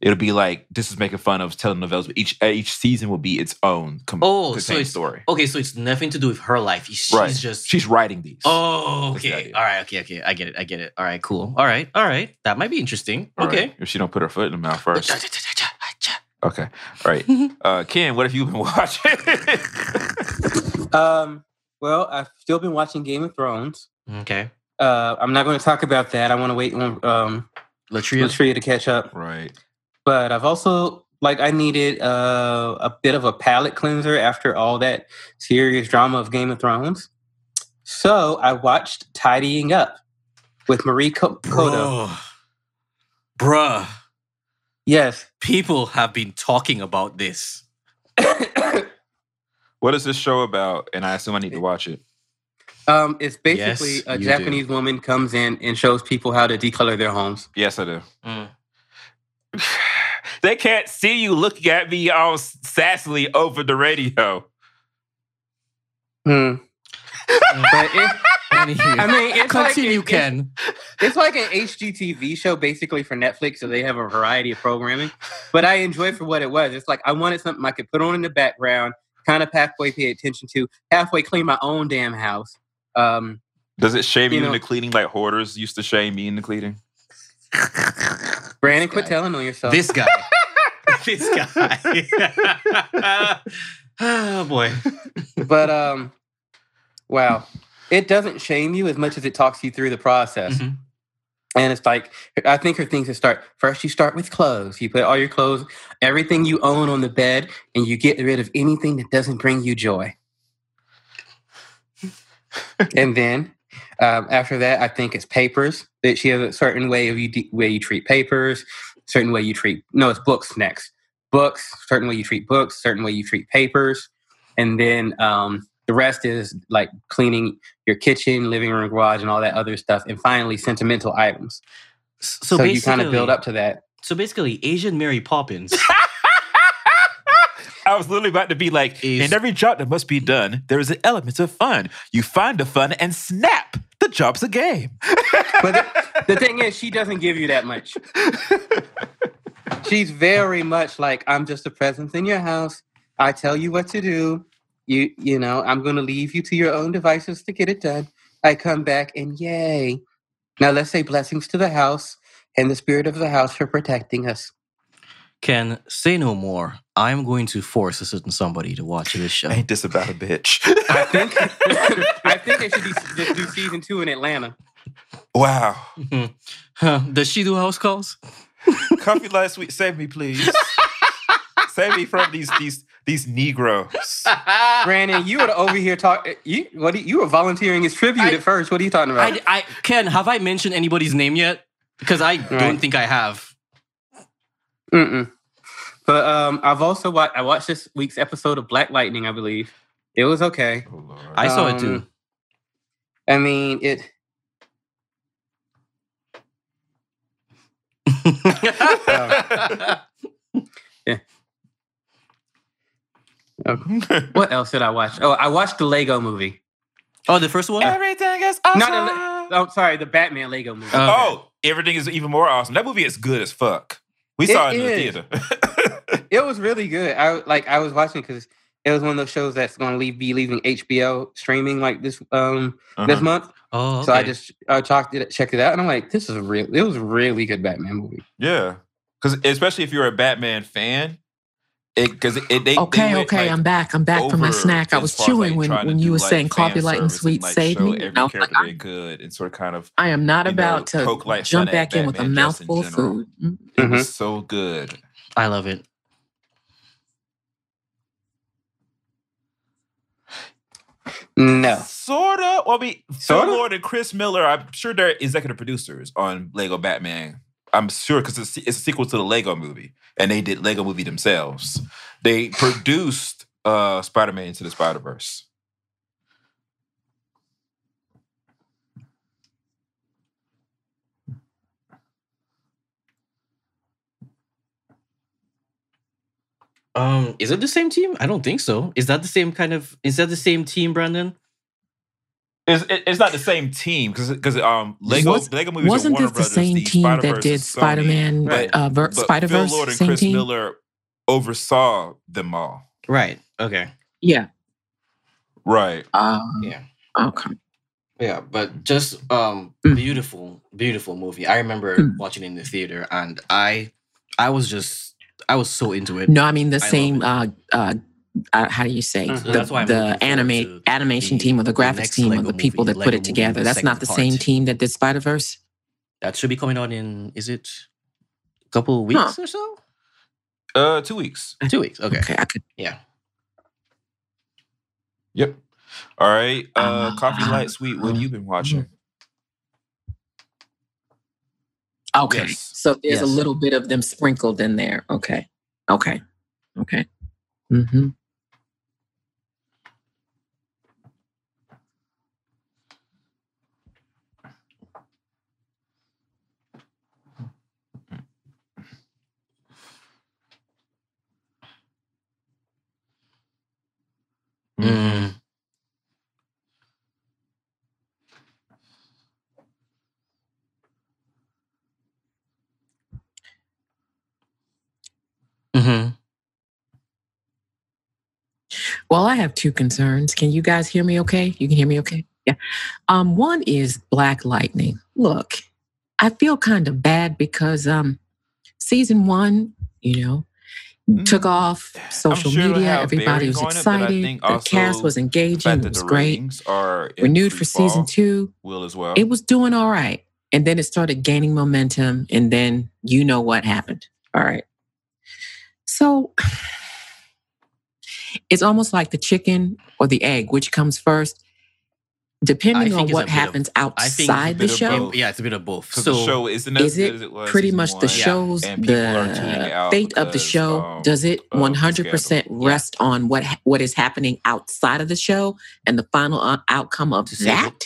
It'll be like this is making fun of telenovelas, but each uh, each season will be its own com- Oh, so contained it's- story. Okay, so it's nothing to do with her life. She's right. just she's writing these. Oh, okay. All right. Okay. Okay. I get it. I get it. All right. Cool. All right. All right. That might be interesting. All right, okay. If she don't put her foot in the mouth first. Okay. All right. Uh, Ken, what have you been watching? Um, well, I've still been watching Game of Thrones. Okay. Uh, I'm not going to talk about that. I want to wait on um, Latria. Latria to catch up. right. But I've also like I needed uh, a bit of a palate cleanser after all that serious drama of Game of Thrones. So I watched Tidying Up with Marie Co- Kondo. Bruh. Bruh. Yes. People have been talking about this. What is this show about? And I assume I need to watch it. Um, it's basically Yes, a you do. Japanese woman comes in and shows people how to decolor their homes. Yes, I do. Mm. they can't see you looking at me all sassily over the radio. Hmm. But it, I mean, it's like Continue, it- Ken. It's like an HGTV show basically for Netflix, so they have a variety of programming. But I enjoy for what it was. It's like I wanted something I could put on in the background, kind of halfway pay attention to, halfway clean my own damn house. Um, Does it shame you, You in know- the cleaning like hoarders used to shame me in the cleaning? Brandon, quit telling on yourself. This guy. this guy. oh boy. but um, wow, it doesn't shame you as much as it talks you through the process. Mhm. And it's like I think her things to start first. You start with clothes. You put all your clothes, everything you own on the bed, and you get rid of anything that doesn't bring you joy. And then um, after that, I think it's papers. That she has a certain way of you de- way you treat papers, certain way you treat. No, it's books next. Books, certain way you treat books, certain way you treat papers, and then um, the rest is like cleaning your kitchen, living room, garage, and all that other stuff. And finally, sentimental items. So, So, you kind of build up to that. So basically, Asian Mary Poppins. I was literally about to be like, Is- in every job that must be done, there is an element of fun. You find the fun and snap. The job's a game. But the, the thing is, she doesn't give you that much. She's very much like, I'm just a presence in your house. I tell you what to do. You, you know, I'm going to leave you to your own devices to get it done. I come back and yay. Now let's say blessings to the house and the spirit of the house for protecting us. Can say no more. I'm going to force a certain somebody to watch this show. Ain't this about a bitch? I think, I think they should be, just do season two in Atlanta. wow. Mm-hmm. Huh, Does she do house calls? Coffee last week. Save me, please. Save me from these these these Negroes. Brandon, you were over here talking. You what? do you you were volunteering as tribute I- at first. What are you talking about? I, I, Ken, have I mentioned anybody's name yet? Because I don't think I have. Mm-mm. But um, I've also watched. I watched this week's episode of Black Lightning. I believe it was okay. Oh, Lord. I saw it too. Um, I mean, it. Yeah. What else did I watch? Oh, I watched the Lego Movie. oh, the first one? Everything is awesome. Not the. Le- oh, sorry, the Batman Lego movie. Uh, oh, everything is even more awesome. That movie is good as fuck. We It saw it in is. the theater. it was really good. I like. I was watching because It was one of those shows that's going to leave, be leaving HBO streaming like this um this Uh-huh. month. Oh, So I just I talked it, checked it out, and I'm like, this is a real. It was a really good Batman movie. Yeah, because especially if you're a Batman fan, it because it, it they Okay, they went, okay, like, I'm back. I'm back from my snack. I was chewing like, when, when you were like, saying coffee light and service sweet like, saved me. Every And I was like, character I, they could and sort of kind of I am not you know, about to poke jump fun at back in with a Batman just in mouthful of food. Mm. It was so good. I love it. No, Sorta. Well, I mean, Sorta? Lord and Chris Miller. I'm sure they're executive producers on Lego Batman. I'm sure because it's, it's a sequel to the Lego movie, and they did Lego movie themselves. They produced uh Spider-Man into the Spider Verse. Um, is it the same team? I don't think so. Is that the same kind of? Is that the same team, Brandon? It's, it- it's not the same team because because um Lego was, Lego movies wasn't Warner this the same the team that Spider-Verse did Spider Man, Right. uh, Ver- but Spider Phil Verse? Lord and Same Chris team. Miller oversaw them all. Right. Okay. Yeah. Right. Uh, Yeah. okay. Yeah, but just um Mm. beautiful, beautiful movie. I remember Mm. watching it in the theater and I I was just I was so into it. No, I mean the I same. Uh, uh, uh, how do you say Mhm. the, That's why the anime animation the- team or the the graphics next team or the people movie, that put Lego it together? That's not second the same team that did Spider Verse. That should be coming out in is it a couple of weeks or so? Uh, two weeks. Two weeks. Okay. Okay, I could. Yeah. Yep. All right. Uh, Uh, coffee light sweet. What have you been watching? Okay, Yes. so there's a little bit of them sprinkled in there. Okay, okay, okay. Mm-hmm. Mm. Mm-hmm. Well, I have two concerns. Can you guys hear me okay? You can hear me okay? Yeah. Um, one is Black Lightning. Look, I feel kind of bad because um season one, you know, took off social Mm. sure media. Everybody was on it, excited. The cast was engaging. It was great. ratings are in Renewed for season two. will as well. It was doing all right. And then it started gaining momentum. And then you know what happened. All right. So it's almost like the chicken or the egg, which comes first, depending on what bit of- happens I think it's a outside the show. both. Yeah, it's a bit of both. So the show isn't Is as it as it was pretty season much the show's and people are tuning the out fate of the show um, does it 100% scandal. Yeah. rest on what what is happening outside of the show and the final uh, outcome of To save it. that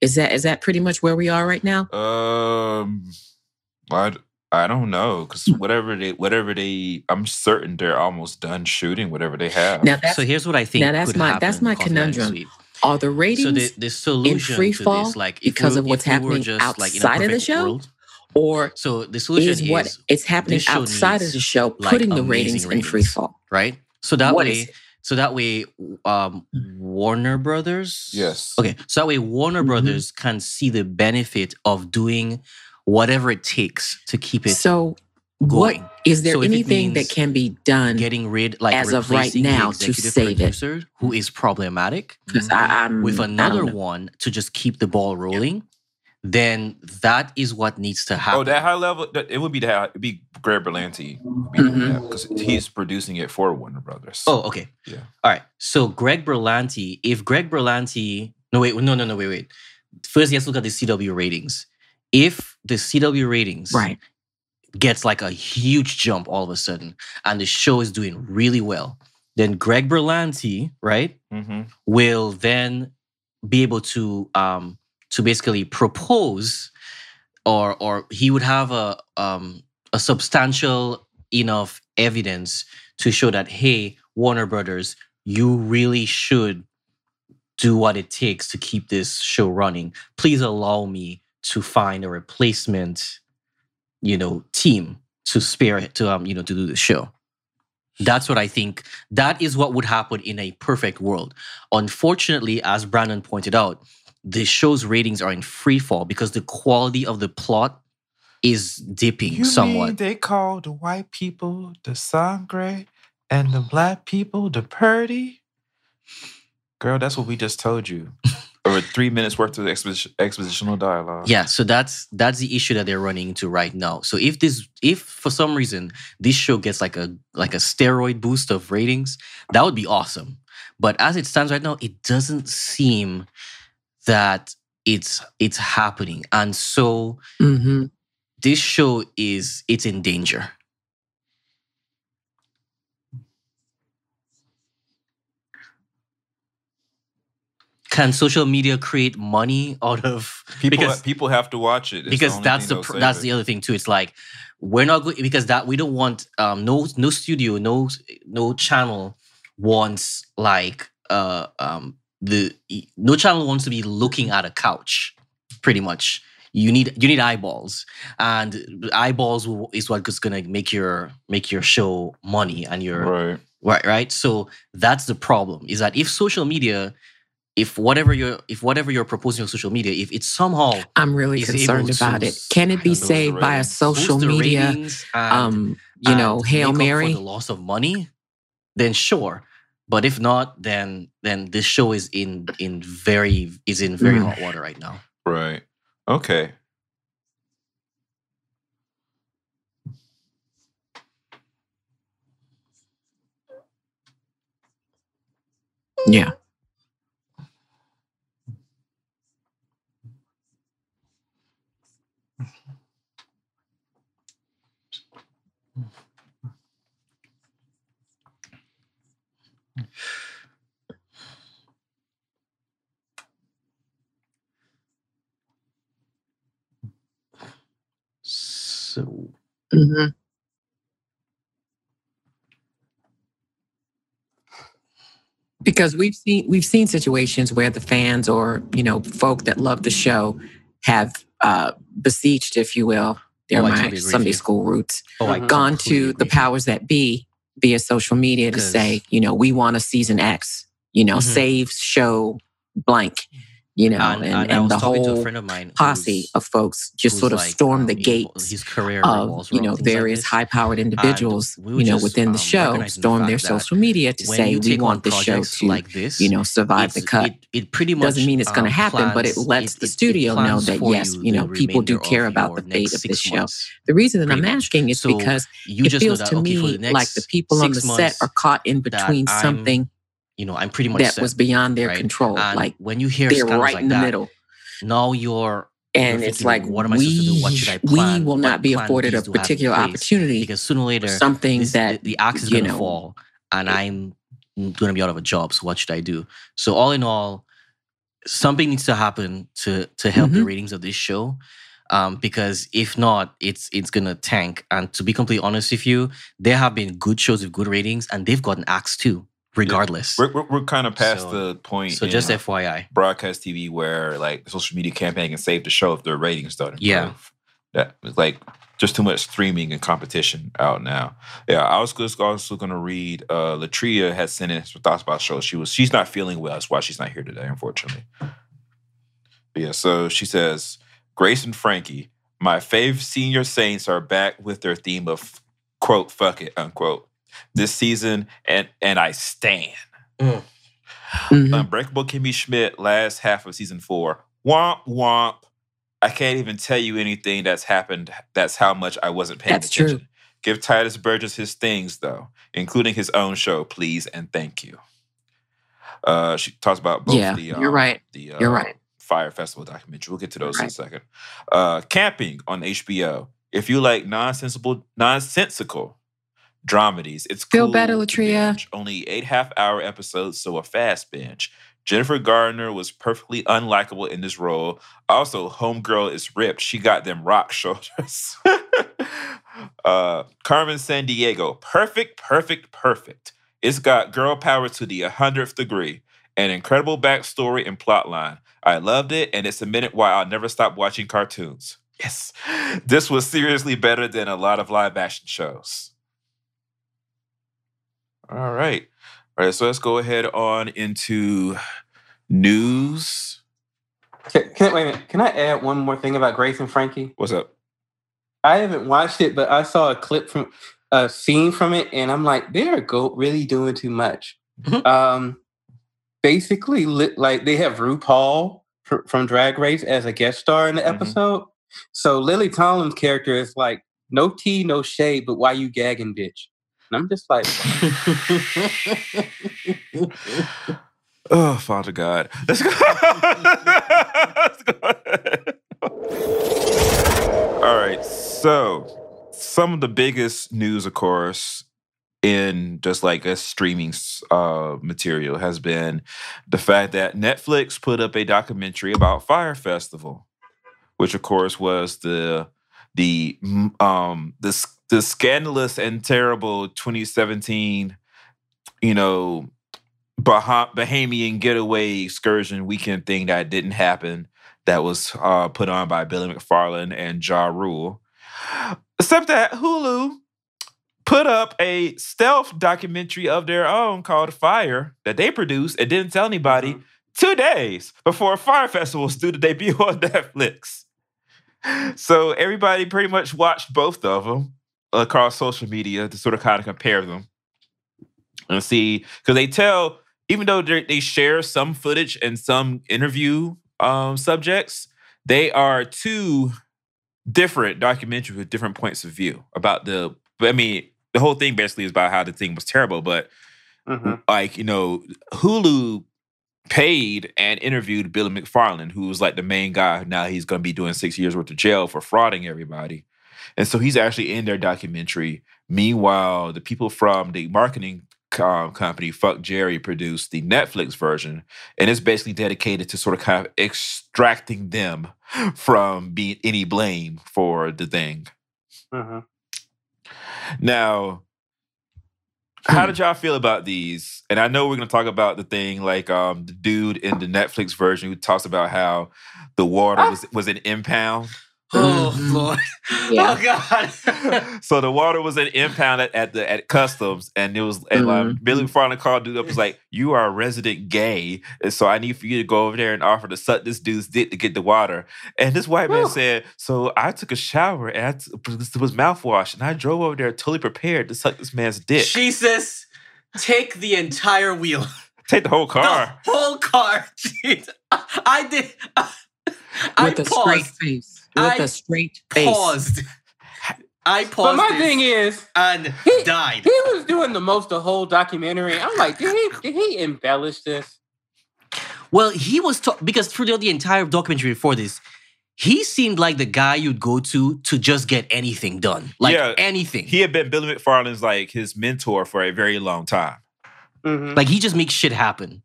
is that is that pretty much where we are right now Um, I I don't know because whatever they whatever they I'm certain they're almost done shooting whatever they have. now that's so here's what I think. now that's could my- that's my Coffee Light conundrum. Sweet. are the ratings So the, the solution free to fall this, like if because we, of what's if we were happening just, like, in a outside of the perfect show? world- or so the solution is what is is happening this show outside of needs, the show like, putting the amazing ratings in free ratings. fall right. So that What way, it? so that way, um, Warner Brothers. Yes. Okay, so that way, Warner Mhm. Brothers can see the benefit of doing whatever it takes to keep it so going. what is there So anything that can be done getting rid, like as of right now to save it? who is problematic because i'm with another know. one to just keep the ball rolling, then that is what needs to happen. Oh, that high level. That, it would be that. It'd be Greg Berlanti because mm-hmm. he's producing it for Warner Brothers. Oh, okay. Yeah. All right. So Greg Berlanti, if Greg Berlanti, no wait, no, no, no, wait, wait. First, let's look at the CW ratings. If the CW ratings right gets like a huge jump all of a sudden, and the show is doing really well, then Greg Berlanti, right, hmm will then be able to um to basically propose or or he would have a um a substantial enough evidence to show that hey Warner Brothers you really should do what it takes to keep this show running. Please allow me to find a replacement you know team to spare to um you know to do the show That's what I think. That is what would happen in a perfect world. Unfortunately, as Brandon pointed out, the show's ratings are in free fall because the quality of the plot is dipping You somewhat. they call the white people the sangre and the black people the purdy? Girl, that's what we just told you. Over three minutes worth of exposition, expositional dialogue. Yeah, so that's that's the issue that they're running into right now. So if this if for some reason this show gets like a like a steroid boost of ratings, that would be awesome. But as it stands right now, it doesn't seem that it's it's happening. And so hmm this show is it's in danger. Can social media create money out of People, because people have to watch it. It's the because only that's the pr- that's it. the other thing too. It's like we're not going because that we don't want um no no studio no no channel wants like uh um the no channel wants to be looking at a couch pretty much you need you need eyeballs and eyeballs will- is what's gonna make your make your show money and your right. Right, right. So that's the problem is that if social media, if whatever you're if whatever you're proposing on social media, if it's somehow I'm really concerned able to about it. Can it be don't know, saved by a social media, and, um, you know, and hail mary? for the loss of money, then sure. But if not, then then this show is in in very is in very Mm. hot water right now. Right. Okay. Yeah. So hmm Because we've seen we've seen situations where the fans or you know folk that love the show have uh, besieged, if you will, they're Oh, my totally Sunday school roots, oh, I Mhm. gone to the powers that be via social media to say, you know, we want a season X, you know, Mhm. save show blank, you know, and, and, and, and, the talking to a whole friend of mine posse of folks just sort of like, storm um, the gates His career of you know like various this. high-powered individuals, we you know, just, within the um, show, recognizing the storm their social media to say we want the show to, like this, you know, survive the cut. It, it pretty much Doesn't mean it's going to um, happen, but it lets it- the studio know that yes, you the know, people do care about the fate of this show. The reason that I'm asking is because it feels to me like the people on the set are caught in between something you know, I'm pretty much that set, was beyond their right? control. And like when you hear they're right like in the that, middle. now you're And you're it's like what am I supposed to do? What should I plan? we will What not be afforded a do I have in particular opportunity because sooner or later something this, that the, the axe is going to fall and i'm going to be out of a job so what should i do so all in all something needs to happen to to help the Mhm. ratings of this show um, because if not it's it's going to tank and to be completely honest with you there have been good shows with good ratings and they've gotten axed too regardless We're, we're, we're kind of past So- the point. so just fyi broadcast TV where like the social media campaign can save the show if their ratings don't improve. Yeah. That like just too much streaming and competition out now. Yeah, I was just also gonna read uh Latria has sent in some thoughts about the show. She was she's not feeling well. That's why she's not here today, unfortunately. But yeah, so she says, Grace and Frankie, my fave senior saints are back with their theme of quote, fuck it, unquote. This season and and I stand. Mhm. Unbreakable Kimmy Schmidt, last half of season four. Womp womp. I can't even tell you anything that's happened. That's how much I wasn't paying That's true. attention. Give Tituss Burgess his things, though, including his own show, please and thank you. Uh, she talks about both yeah, the you're um, right. the uh, You're right. Fyre Festival documentary. We'll get to those in a second. Uh, Camping on HBO. If you like nonsensical, nonsensical dramedies, it's Feel cool better, to Latria. binge. Only eight half-hour episodes, so a fast binge. Jennifer Garner was perfectly unlikable in this role. Also, Homegirl is ripped. She got them rock shoulders. uh, Carmen Sandiego. Perfect, perfect, perfect. It's got girl power to the 100th degree. An incredible backstory and plotline. I loved it, and it minute why I'll never stop watching cartoons. Yes. This was seriously better than a lot of live action shows. All right. All right. So let's go ahead on into news. Can, can, wait a minute. Can I add one more thing about Grace and Frankie? What's up? I haven't watched it, but I saw a clip from a scene from it, and I'm like, they're go really doing too much. Mhm. Um, basically, like they have RuPaul from Drag Race as a guest star in the Mhm. episode. So Lily Tomlin's character is like, no tea, no shade, but why you gagging, bitch? And I'm just like, Oh, Father God. Let's go. Let's go. All right. So, some of the biggest news, of course, in just like a streaming uh, material has been the fact that Netflix put up a documentary about Fyre Festival, which, of course, was the the um the the scandalous and terrible 2017, you know, Bah- Bahamian getaway excursion weekend thing that didn't happen. That was uh, put on by Billy McFarland and Ja Rule. Except that Hulu put up a stealth documentary of their own called Fyre that they produced and didn't tell anybody Mhm. two days before Fyre Festival was due to debut on Netflix. So everybody pretty much watched both of them across social media to sort of kind of compare them and see because they tell even though they they share some footage and some interview um, subjects, they are two different documentaries with different points of view about the. I mean, the whole thing basically is about how the thing was terrible. But mhm. like you know, Hulu paid and interviewed Billy McFarland, who was like the main guy. Now he's going to be doing six years worth of jail for frauding everybody, and so he's actually in their documentary. Meanwhile, the people from the marketing um, company Fuck Jerry produced the Netflix version, and it's basically dedicated to sort of kind of extracting them from being any blame for the thing. Mhm. Now, how did y'all feel about these? And I know we're gonna talk about the thing like um the dude in the Netflix version who talks about how the water was was an impound. Oh Mhm. Lord. Yeah. Oh God. so the water was an impound at, at the at customs, and it was and um, Mhm. Billy McFarland called dude up was like, "You are a resident gay, and so I need for you to go over there and offer to suck this dude's dick to get the water." And this white man Whew. said, "So I took a shower and I t- it was mouthwash, and I drove over there totally prepared to suck this man's dick. Jesus, take the entire wheel. Take the whole car." The whole car. Jeez. I did. I With a straight paused. face. With I a straight face. Paused. I paused. But my thing is, and he, died. he was doing the most the whole documentary. I'm like, did he, did he embellish this? Well, he was ta- because throughout the entire documentary before this, he seemed like the guy you'd go to to just get anything done, like Yeah, anything. He had been Billy McFarland's like his mentor for a very long time. Mhm. like he just makes shit happen.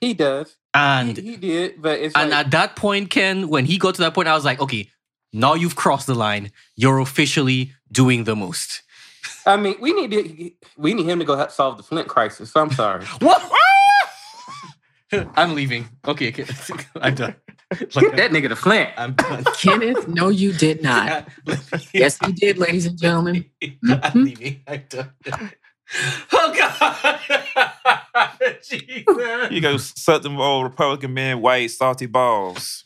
He does. He, And he did, but it's and like, at that point, Ken, when he got to that point, I was like, okay, now you've crossed the line. You're officially doing the most. I mean, we need to, we need him to go help solve the Flint crisis. I'm sorry. What? I'm leaving. Okay, okay. I'm done. Get that nigga to Flint. I'm done. Kenneth, no, you did not. Yes, he did, ladies and gentlemen. I'm Mhm. leaving. I'm done. Oh God! Jesus. You go suck them old Republican men white salty balls.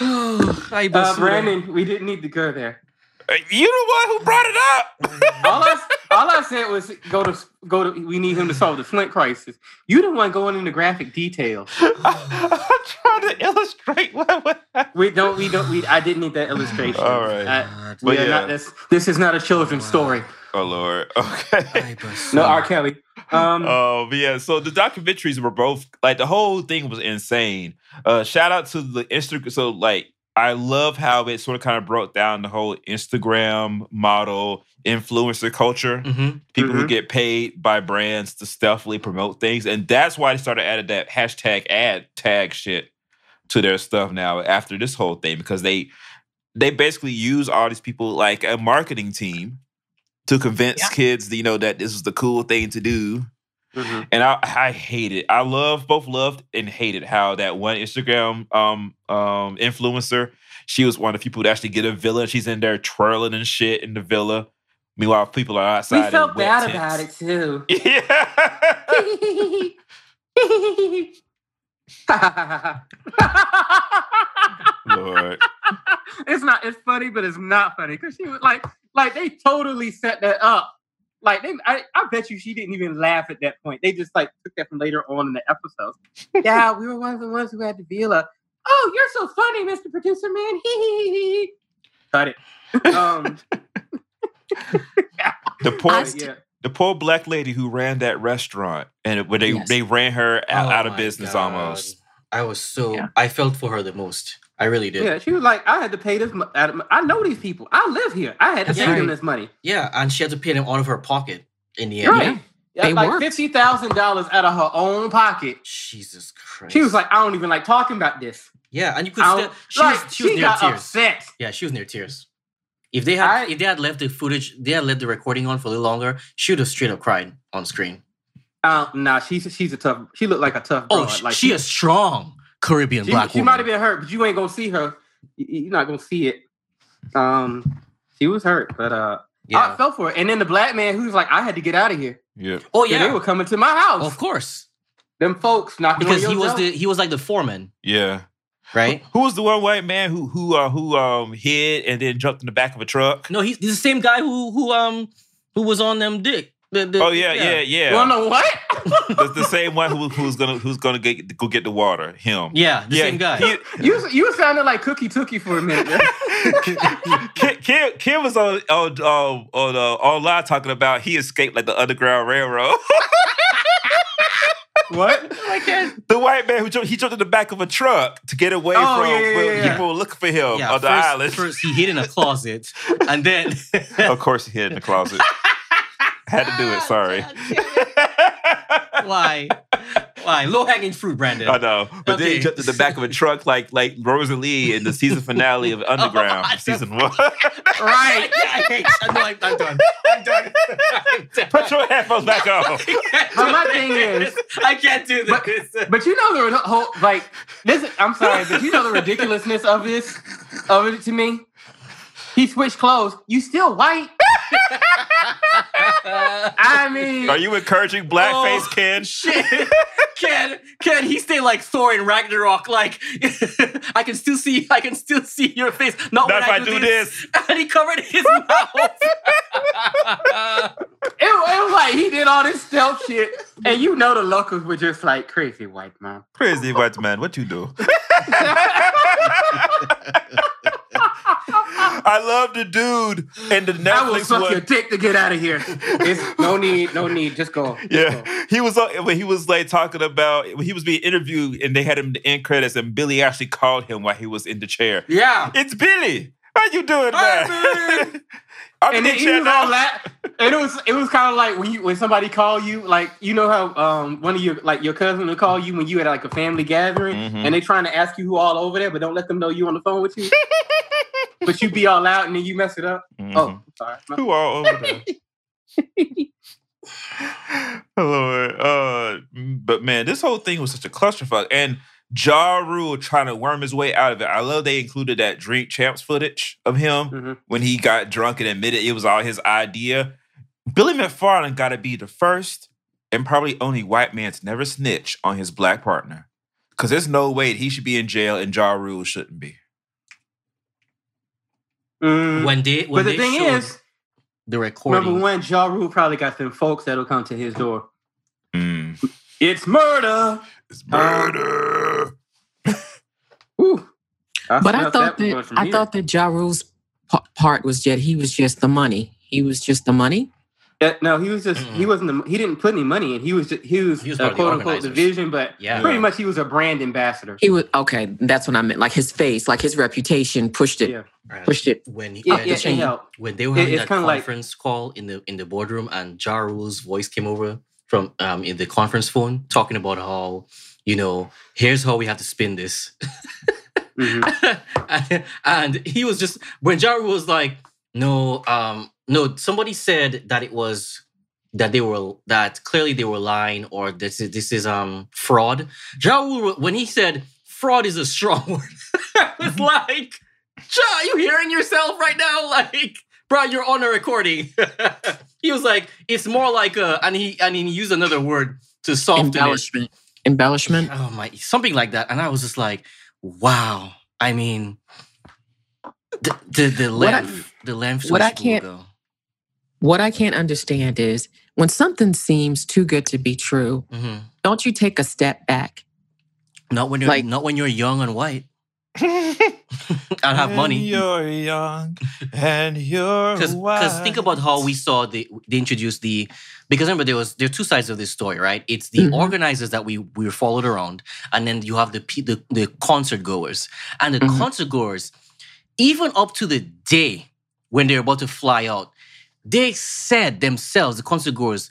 Ay, Uh, basura. Brandon, we didn't need to go there. Uh, You the one who brought it up. All I, all I said was go to go to. We need him to solve the Flint crisis. You didn't want going into graphic detail. I'm trying to illustrate what what happened. We don't. We don't. We. I didn't need that illustration. All right. I- But we are yeah. not, this, this is not a children's story. Oh Lord. Okay. No, R. Kelly. Um, Oh, but yeah. So the documentaries were both like the whole thing was insane. Uh, shout out to the Instagram. So like, I love how it sort of kind of broke down the whole Instagram model influencer culture. Mhm. People who Mhm. get paid by brands to stealthily promote things, and that's why they started adding that hashtag ad tag shit to their stuff now after this whole thing because they they basically use all these people like a marketing team to convince kids, you know, that this is the cool thing to do. Mhm. And I, I hate it. I love both loved and hated how that one Instagram um um influencer, she was one of the people that actually get a villa. She's in there twirling and shit in the villa. Meanwhile, people are outside. we felt bad tents. about it too. Yeah. Lord. it's not. It's funny, but it's not funny because she was like, like they totally set that up. Like they, I, I bet you she didn't even laugh at that point. They just like took that from later on in the episodes. yeah, we were one of the ones who had to feel a. Oh, you're so funny, Mr. Producer Man. Hee hee hee hee. Cut it. Um, The poor, st- yeah. the poor black lady who ran that restaurant, and where they Yes. they ran her out, Oh out of business God. almost. I was so Yeah. I felt for her the most. I really did. Yeah, she was like, I had to pay this. mo- out of my- I know these people. I live here. I had to That's pay them this money. Yeah, and she had to pay them out of her pocket in the end. Right. Yeah, They like worked. fifty thousand dollars out of her own pocket. Jesus Christ. She was like, I don't even like talking about this. yeah, and you could still she like, was she was near got tears. upset. Yeah, she was near tears. If they had I- if they had left the footage, they had left the recording on for a little longer, she would have straight up cried on screen. Uh, nah, she's she's a tough. She looked like a tough. Oh, broad. sh- like she is strong Caribbean She, black she woman. might have been hurt, but you ain't gonna see her. You- You're not gonna see it. Um, she was hurt, but uh, I fell for it. And then the black man who's like, I had to get out of here. Yeah. Oh Yeah, they were coming to my house. Of course. Them folks knocking Because on he was door. the he was like the foreman, Yeah. right? Who was the one white man who who uh who um hid and then jumped in the back of a truck? No, he's, he's the same guy who who um who was on them dick. The- the- Oh yeah, yeah, yeah. You wanna know what? the, the same one who who's gonna who's gonna get go get the water. Him. Yeah, the same guy. he- you you sounded like Cookie Tookie for a minute. Kim, Kim, Kim was on on um, on uh, online talking about he escaped like the Underground Railroad. what? the white man who jumped, he jumped in the back of a truck to get away Oh, from yeah, yeah, yeah, yeah. people looking for him yeah, on the island. first he hid in a closet, and then of course, he hid in the closet. Had to do it. Ah, sorry. why, why low hanging fruit, Brandon? I know, but then he jumped in the back of a truck like like Rosalie in the season finale of oh, Underground, I season one. Right? I hate. I know. I'm, I'm done. I'm done. I'm done. Put your headphones back on. I can't But my this. thing is- I can't do But- this. But you know the whole like this. I'm sorry, but you know the ridiculousness of this of it to me. He switched clothes. You still white? I mean, Are you encouraging blackface, Oh, Ken? Shit. Can can he stay like Thor in Ragnarok? Like I can still see I can still see your face. Not, Not when if I do this. And he covered his mouth. it, it was like he did all this stealth shit, and you know the locals were just like crazy white man. Crazy white man, what you do? I love the dude in the Netflix. I will suck your one. dick to get out of here. It's no need, no need. Just go. Just go. Yeah, he was on- when he was like talking about when he was being interviewed and they had him in the end credits and Billy actually called him while he was in the chair. yeah. It's Billy. How you doing, Hi, man? I'm and the then he was all that, and it was it was kind of like when you when somebody call you, like you know how um one of your like your cousin will call you when you at like a family gathering, Mhm. and they trying to ask you who all over there, but don't let them know you on the phone with you. but you be all out and then you mess it up. Mhm. Oh, sorry. Who all over there? Lord. Uh, but man, this whole thing was such a clusterfuck. And Ja Rule trying to worm his way out of it. I love they included that Drink Champs footage of him Mhm. when he got drunk and admitted it was all his idea. Billy McFarland got to be the first and probably only white man to never snitch on his black partner. Because there's no way he should be in jail and Ja Rule shouldn't be. Mm. When they when but the thing is, the recording. Remember when Ja Rule probably got some folks that'll come to his door. Mm. It's murder. It's murder. Ooh. But I thought one that from I here. thought that Ja Rule's pa- part was that he was just the money. He was just the money. Uh, no, he was just he Mm-mm. wasn't the, he didn't put any money in. He was just, he was, He was a part the quote unquote division, but Yeah. pretty much he was a brand ambassador. He was okay. That's what I meant. Like his face, like his reputation pushed it, Yeah. Right. pushed it. when he, Yeah, when, yeah, change. it helped. when they were having it's that kinda like- conference call in the in the boardroom and Ja Rule's voice came over from um in the conference phone talking about how you know here's how we have to spin this Mhm. and, and he was just when Ja Rule was like no um no somebody said that it was that they were that clearly they were lying or this is this is um fraud Ja Rule when he said fraud is a strong word I was like Ja, are you hearing yourself right now? Like, bro, you're on a recording. he was like, it's more like a, and he and he used another word to soften it. Embellishment. Embellishment. Oh my, something like that. And I was just like, wow. I mean, the the, the What I- length, the length. what I can't- go. What I can't understand is when something seems too good to be true, Mhm. don't you take a step back? Not when you're Like- not when you're young and white and have money. And you're young and you're Because think about how we saw the they introduced the because remember there was there are two sides of this story, right? It's the Mhm. organizers that we we were followed around, and then you have the the, the concert goers. And the Mhm. concert goers, even up to the day when they're about to fly out, they said themselves, the concert goers,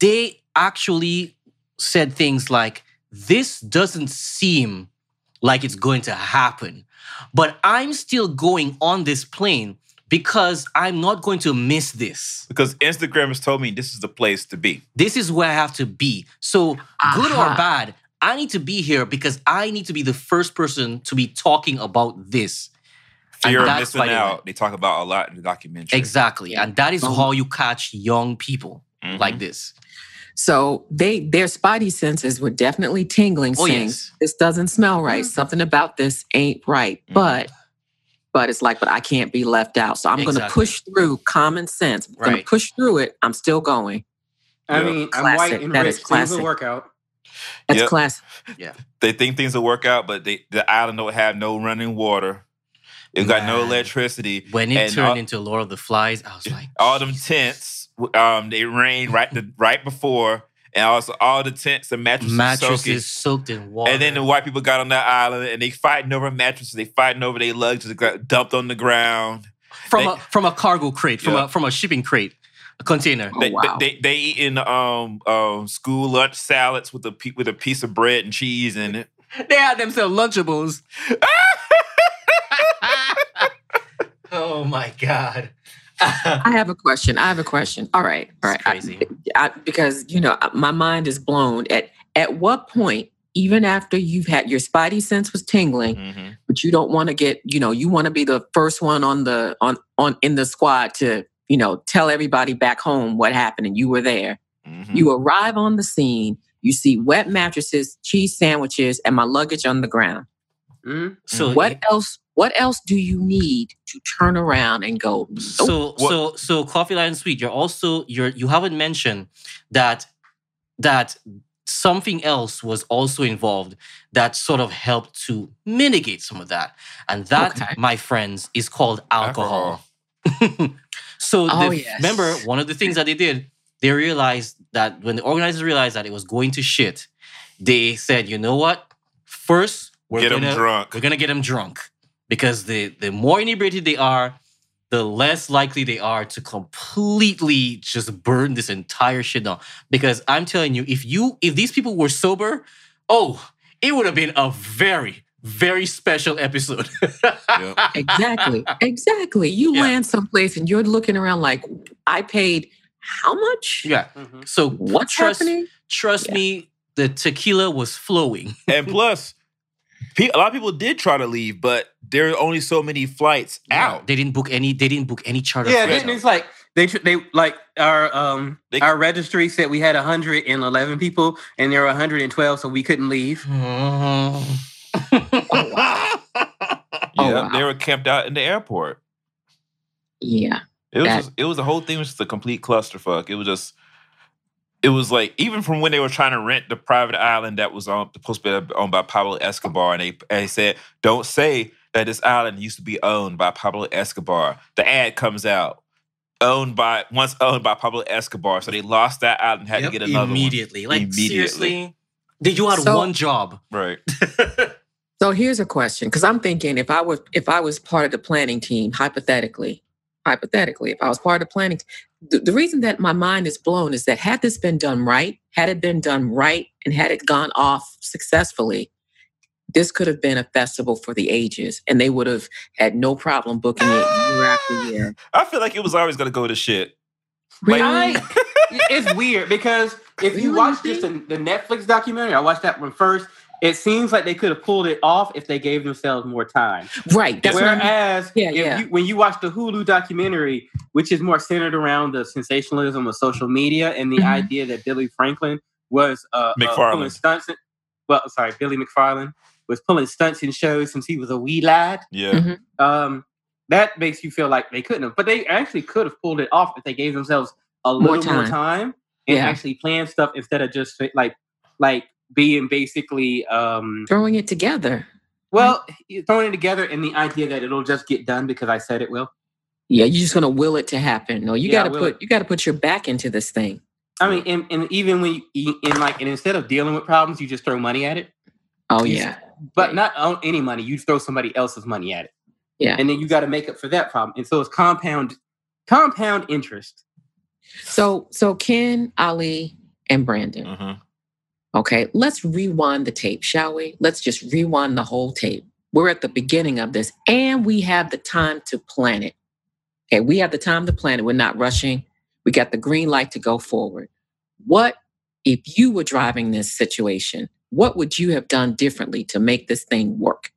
they actually said things like, This doesn't seem like it's going to happen. But I'm still going on this plane because I'm not going to miss this. because Instagram has told me this is the place to be. This is where I have to be. So, good or bad, I need to be here because I need to be the first person to be talking about this. And Fear of missing out. went. They talk about a lot in the documentary. Exactly. And that is Um, how you catch young people Mhm. like this. So they their spidey senses were definitely tingling, Oh, saying yes. this doesn't smell right. Something about this ain't right. Mhm. But but it's like, but I can't be left out. So I'm going to push through common sense. I'm gonna push through it. I'm still going. I Yeah. mean, I'm white Classic. and That rich. is Things classic. will work out. That's Yep. class. They think things will work out, but they, the island don't have no running water. It got no electricity. When it And turned all- into Lord of the Flies, I was like, all them tents, um, they rained right the, right before, and also all the tents and mattresses, mattresses soaking. soaked in water. And then the white people got on that island and they fighting over mattresses. They fighting over their luggage that got dumped on the ground. from they- a from a cargo crate, from Yeah. a from a shipping crate, a container. Oh, They, wow. they, they eating um um school lunch salads with a pe- with a piece of bread and cheese in it. They had themselves Lunchables. Oh my god. I have a question. I have a question. All right. All right. It's crazy. I, I, because, you know, my mind is blown. At, at what point, even after you've had your spidey sense was tingling, Mm-hmm. but you don't want to get, you know, you want to be the first one on the, on, on, in the squad to, you know, tell everybody back home what happened and you were there. Mm-hmm. You arrive on the scene, you see wet mattresses, cheese sandwiches, and my luggage on the ground. Mhm. So What else? What else do you need to turn around and go? Nope. So What- so so coffee line sweet. You're also you're you haven't mentioned that that something else was also involved that sort of helped to mitigate some of that, and that, Okay. my friends, is called alcohol. so Oh, the- yes. remember one of the things that they did, they realized that when the organizers realized that it was going to shit, they said, you know what? First, we're Get them gonna drunk. we're gonna get them drunk because the the more inebriated they are, the less likely they are to completely just burn this entire shit down. Because I'm telling you, if you if these people were sober, oh, it would have been a very very special episode. Yep. Exactly. exactly. You Yeah. land someplace and you're looking around like, I paid how much? yeah. Mhm. So What's trust happening? trust Yeah. me, the tequila was flowing. and plus, a lot of people did try to leave, but there are only so many flights out. They didn't book any. They didn't book any charter. Yeah, flights then out. it's like they they like our um They- our registry said we had 111 people and there were 112, so we couldn't leave. Oh, yeah, wow. they were camped out in the airport. Yeah. It was That- just, it was the whole thing was just a complete clusterfuck. It was just it was like even from when they were trying to rent the private island that was on supposed to be owned by Pablo Escobar, and they, and they said, "Don't say that this island used to be owned by Pablo Escobar." The ad comes out, owned by once owned by Pablo Escobar, so they lost that island, and had Yep, to get another immediately. Like Immediately. seriously, did you had So- one job? Right? So here's a question, because I'm thinking if I was if I was part of the planning team, hypothetically, hypothetically, if I was part of the planning, the, the reason that my mind is blown is that had this been done right, had it been done right, and had it gone off successfully, this could have been a festival for the ages, and they would have had no problem booking it year after year. I feel like it was always gonna go to shit. Like- Really? I, it's weird because if you Really? watch just the, the Netflix documentary, I watched that one first. it seems like they could have pulled it off if they gave themselves more time. Right. That's what I mean. Whereas, Yeah, if yeah. You, when you watch the Hulu documentary, which is more centered around the sensationalism of social media and the Mhm. idea that Billy Franklin was uh, uh, McFarland. pulling stunts. Well, sorry, Billy McFarland was pulling stunts in shows since he was a wee lad. Yeah. Mhm. Um, that makes you feel like they couldn't have, but they actually could have pulled it off if they gave themselves a More little more time. time and Yeah. actually planned stuff instead of just like like being basically um Throwing it together. well throwing it together in the idea that it'll just get done because I said it will. Yeah, you're just gonna will it to happen. No, you Yeah, gotta put it. you gotta put your back into this thing. I mean, and, and even when you in like and instead of dealing with problems, you just throw money at it. Oh You- yeah. But not on any money, you throw somebody else's money at it. Yeah. And then you got to make up for that problem. And so it's compound compound interest. So so Ken, Ali, and Brandon. Mhm. Okay, let's rewind the tape, shall we? Let's just rewind the whole tape. We're at the beginning of this, and we have the time to plan it. Okay, we have the time to plan it. We're not rushing. We got the green light to go forward. What if you were driving this situation? What would you have done differently to make this thing work?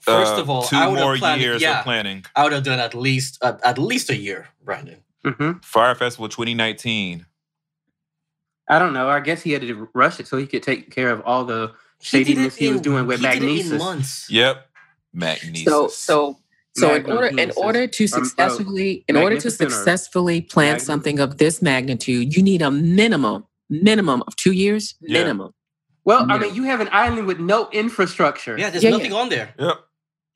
First Uh, of all, two I would more have planned. years yeah, of planning. I would have done at least at, at least a year, Brandon. hmm Fyre Festival 2019. I don't know. I guess he had to rush it so he could take care of all the He shadiness it he was in- doing with he did it in Magnises. Yep. Magnises. So so so in order in order to Um, uh, successfully in order to successfully plan magnum? something of this magnitude, you need a minimum minimum of two years Yeah. minimum. Well, I mean, you have an island with no infrastructure. Yeah, there's Yeah, yeah. nothing on there. Yep.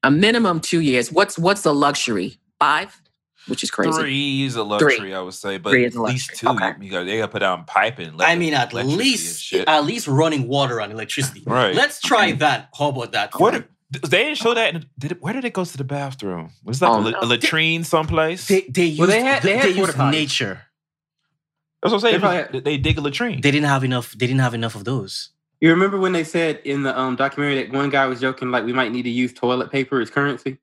A minimum two years. What's what's the luxury? Five, which is crazy. Three is a luxury, I would say, but Three at is a least two. Okay. You got they got to put down piping. I mean, at least at least running water and electricity. Right. Let's try that. How about that? What? if- They didn't show that. Did it, where did it go to the bathroom? Was that Oh, a, la- a latrine someplace? They they used Well, they had- they had they used nature. That's what I'm saying. They, had- they dig a latrine. They didn't have enough. They didn't have enough of those. You remember when they said in the um, documentary that one guy was joking like we might need to use toilet paper as currency?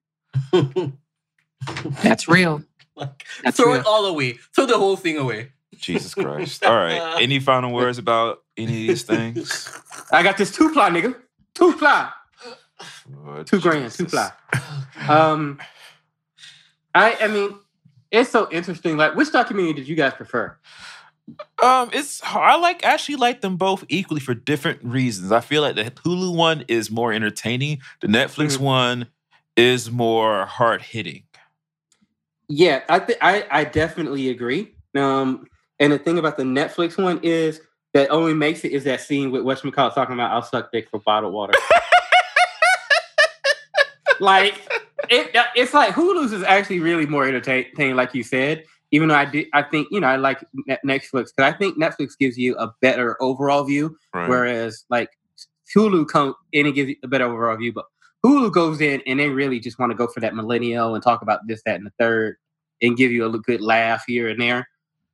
That's real. Like, That's throw real. it all away. Throw the whole thing away. Jesus Christ. All right. Any final words about any of these things? I got this two ply, nigga. Two ply. Lord Two grand, two Jesus. ply. Um, I I mean, it's so interesting. Like, which documentary did you guys prefer? Um, it's I like actually like them both equally for different reasons. I feel like the Hulu one is more entertaining. The Netflix Mhm. one is more hard hitting. Yeah, I think I I definitely agree. Um, and the thing about the Netflix one is that only makes it is that scene with West McCall talking about I'll suck dick for bottled water. like it, it's like Hulu's is actually really more entertaining, like you said. Even though I did, I think you know I like Netflix because I think Netflix gives you a better overall view, Right. whereas like Hulu come in and gives you a better overall view. But Hulu goes in and they really just want to go for that millennial and talk about this, that, and the third, and give you a good laugh here and there.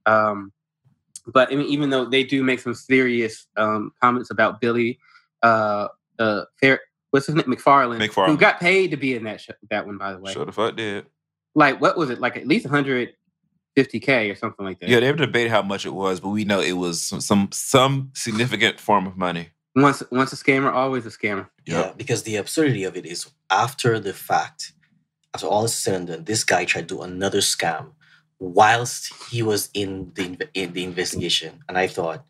Um, but I mean, even though they do make some serious um, comments about Billy, uh, uh, Fair, what's his name, McFarland, who got paid to be in that show, that one, by the way. Sure the fuck did. Like, what was it? Like at least 150k or something like that. Yeah, they have debated how much it was, but we know it was some some, some significant form of money. Once, once a scammer, always a scammer. Yeah, because the absurdity of it is after the fact, after all is said and done, this guy tried to do another scam whilst he was in the in the investigation, and I thought,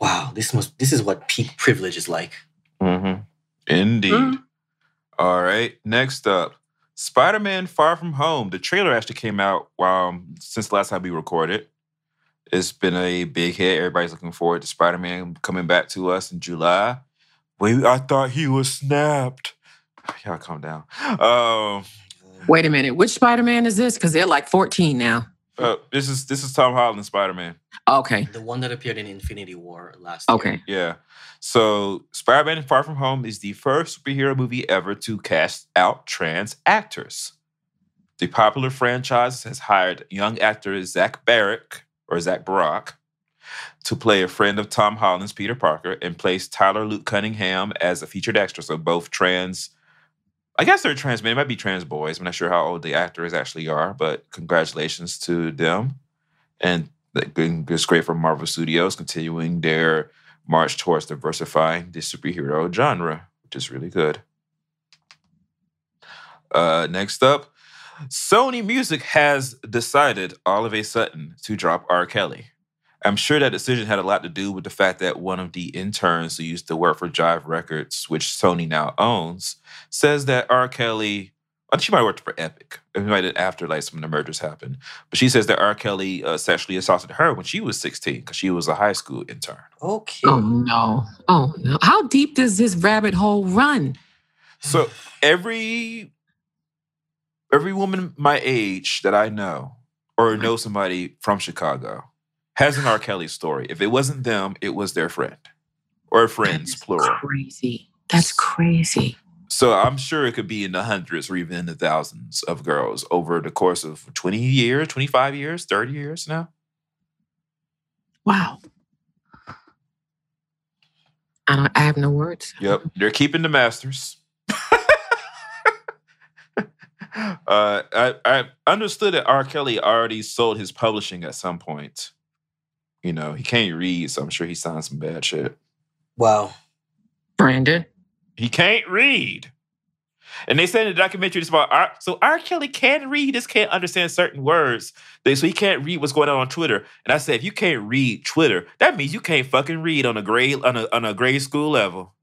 wow, this must this is what peak privilege is like. Mm-hmm. Indeed. Mhm. All right. Next up, Spider-Man: Far From Home. The trailer actually came out um, since the last time we recorded. It's been a big hit. Everybody's looking forward to Spider-Man coming back to us in July. Wait, I thought he was snapped. Y'all calm down. Um, Wait a minute. Which Spider Man is this? Because they're like 14 now. Uh, this is this is Tom Holland Spider-Man. Okay. The one that appeared in Infinity War last year. Okay. Yeah. So Spider-Man Far From Home is the first superhero movie ever to cast out trans actors. The popular franchise has hired young actor Zach Barrick or Zach Barak to play a friend of Tom Holland's Peter Parker and placed Tyler Luke Cunningham as a featured extra. So both trans, I guess they're trans men, it might be trans boys. I'm not sure how old the actors actually are, but congratulations to them. And it's great for Marvel Studios continuing their march towards diversifying the superhero genre, which is really good. Uh, next up, Sony Music has decided all of a sudden to drop R. Kelly. I'm sure that decision had a lot to do with the fact that one of the interns who used to work for Jive Records, which Sony now owns, says that R. Kelly, she might have worked for Epic. It might have after like some of the mergers happened. But she says that R. Kelly uh, sexually assaulted her when she was 16 because she was a high school intern. Okay. Oh no. Oh no. How deep does this rabbit hole run? So every every woman my age that I know or know somebody from Chicago has an R. Kelly story. If it wasn't them, it was their friend or friends, plural. Crazy. That's crazy. So I'm sure it could be in the hundreds or even in the thousands of girls over the course of 20 years, 25 years, 30 years now. Wow. I don't I have no words. Yep. They're keeping the masters. uh, I, I understood that R. Kelly already sold his publishing at some point. You know, he can't read, so I'm sure he signed some bad shit. Wow. Brandon. He can't read. And they said in the documentary it's about R. So R. Kelly can read, he just can't understand certain words. They, so he can't read what's going on on Twitter. And I said, if you can't read Twitter, that means you can't fucking read on a grade on a on a grade school level.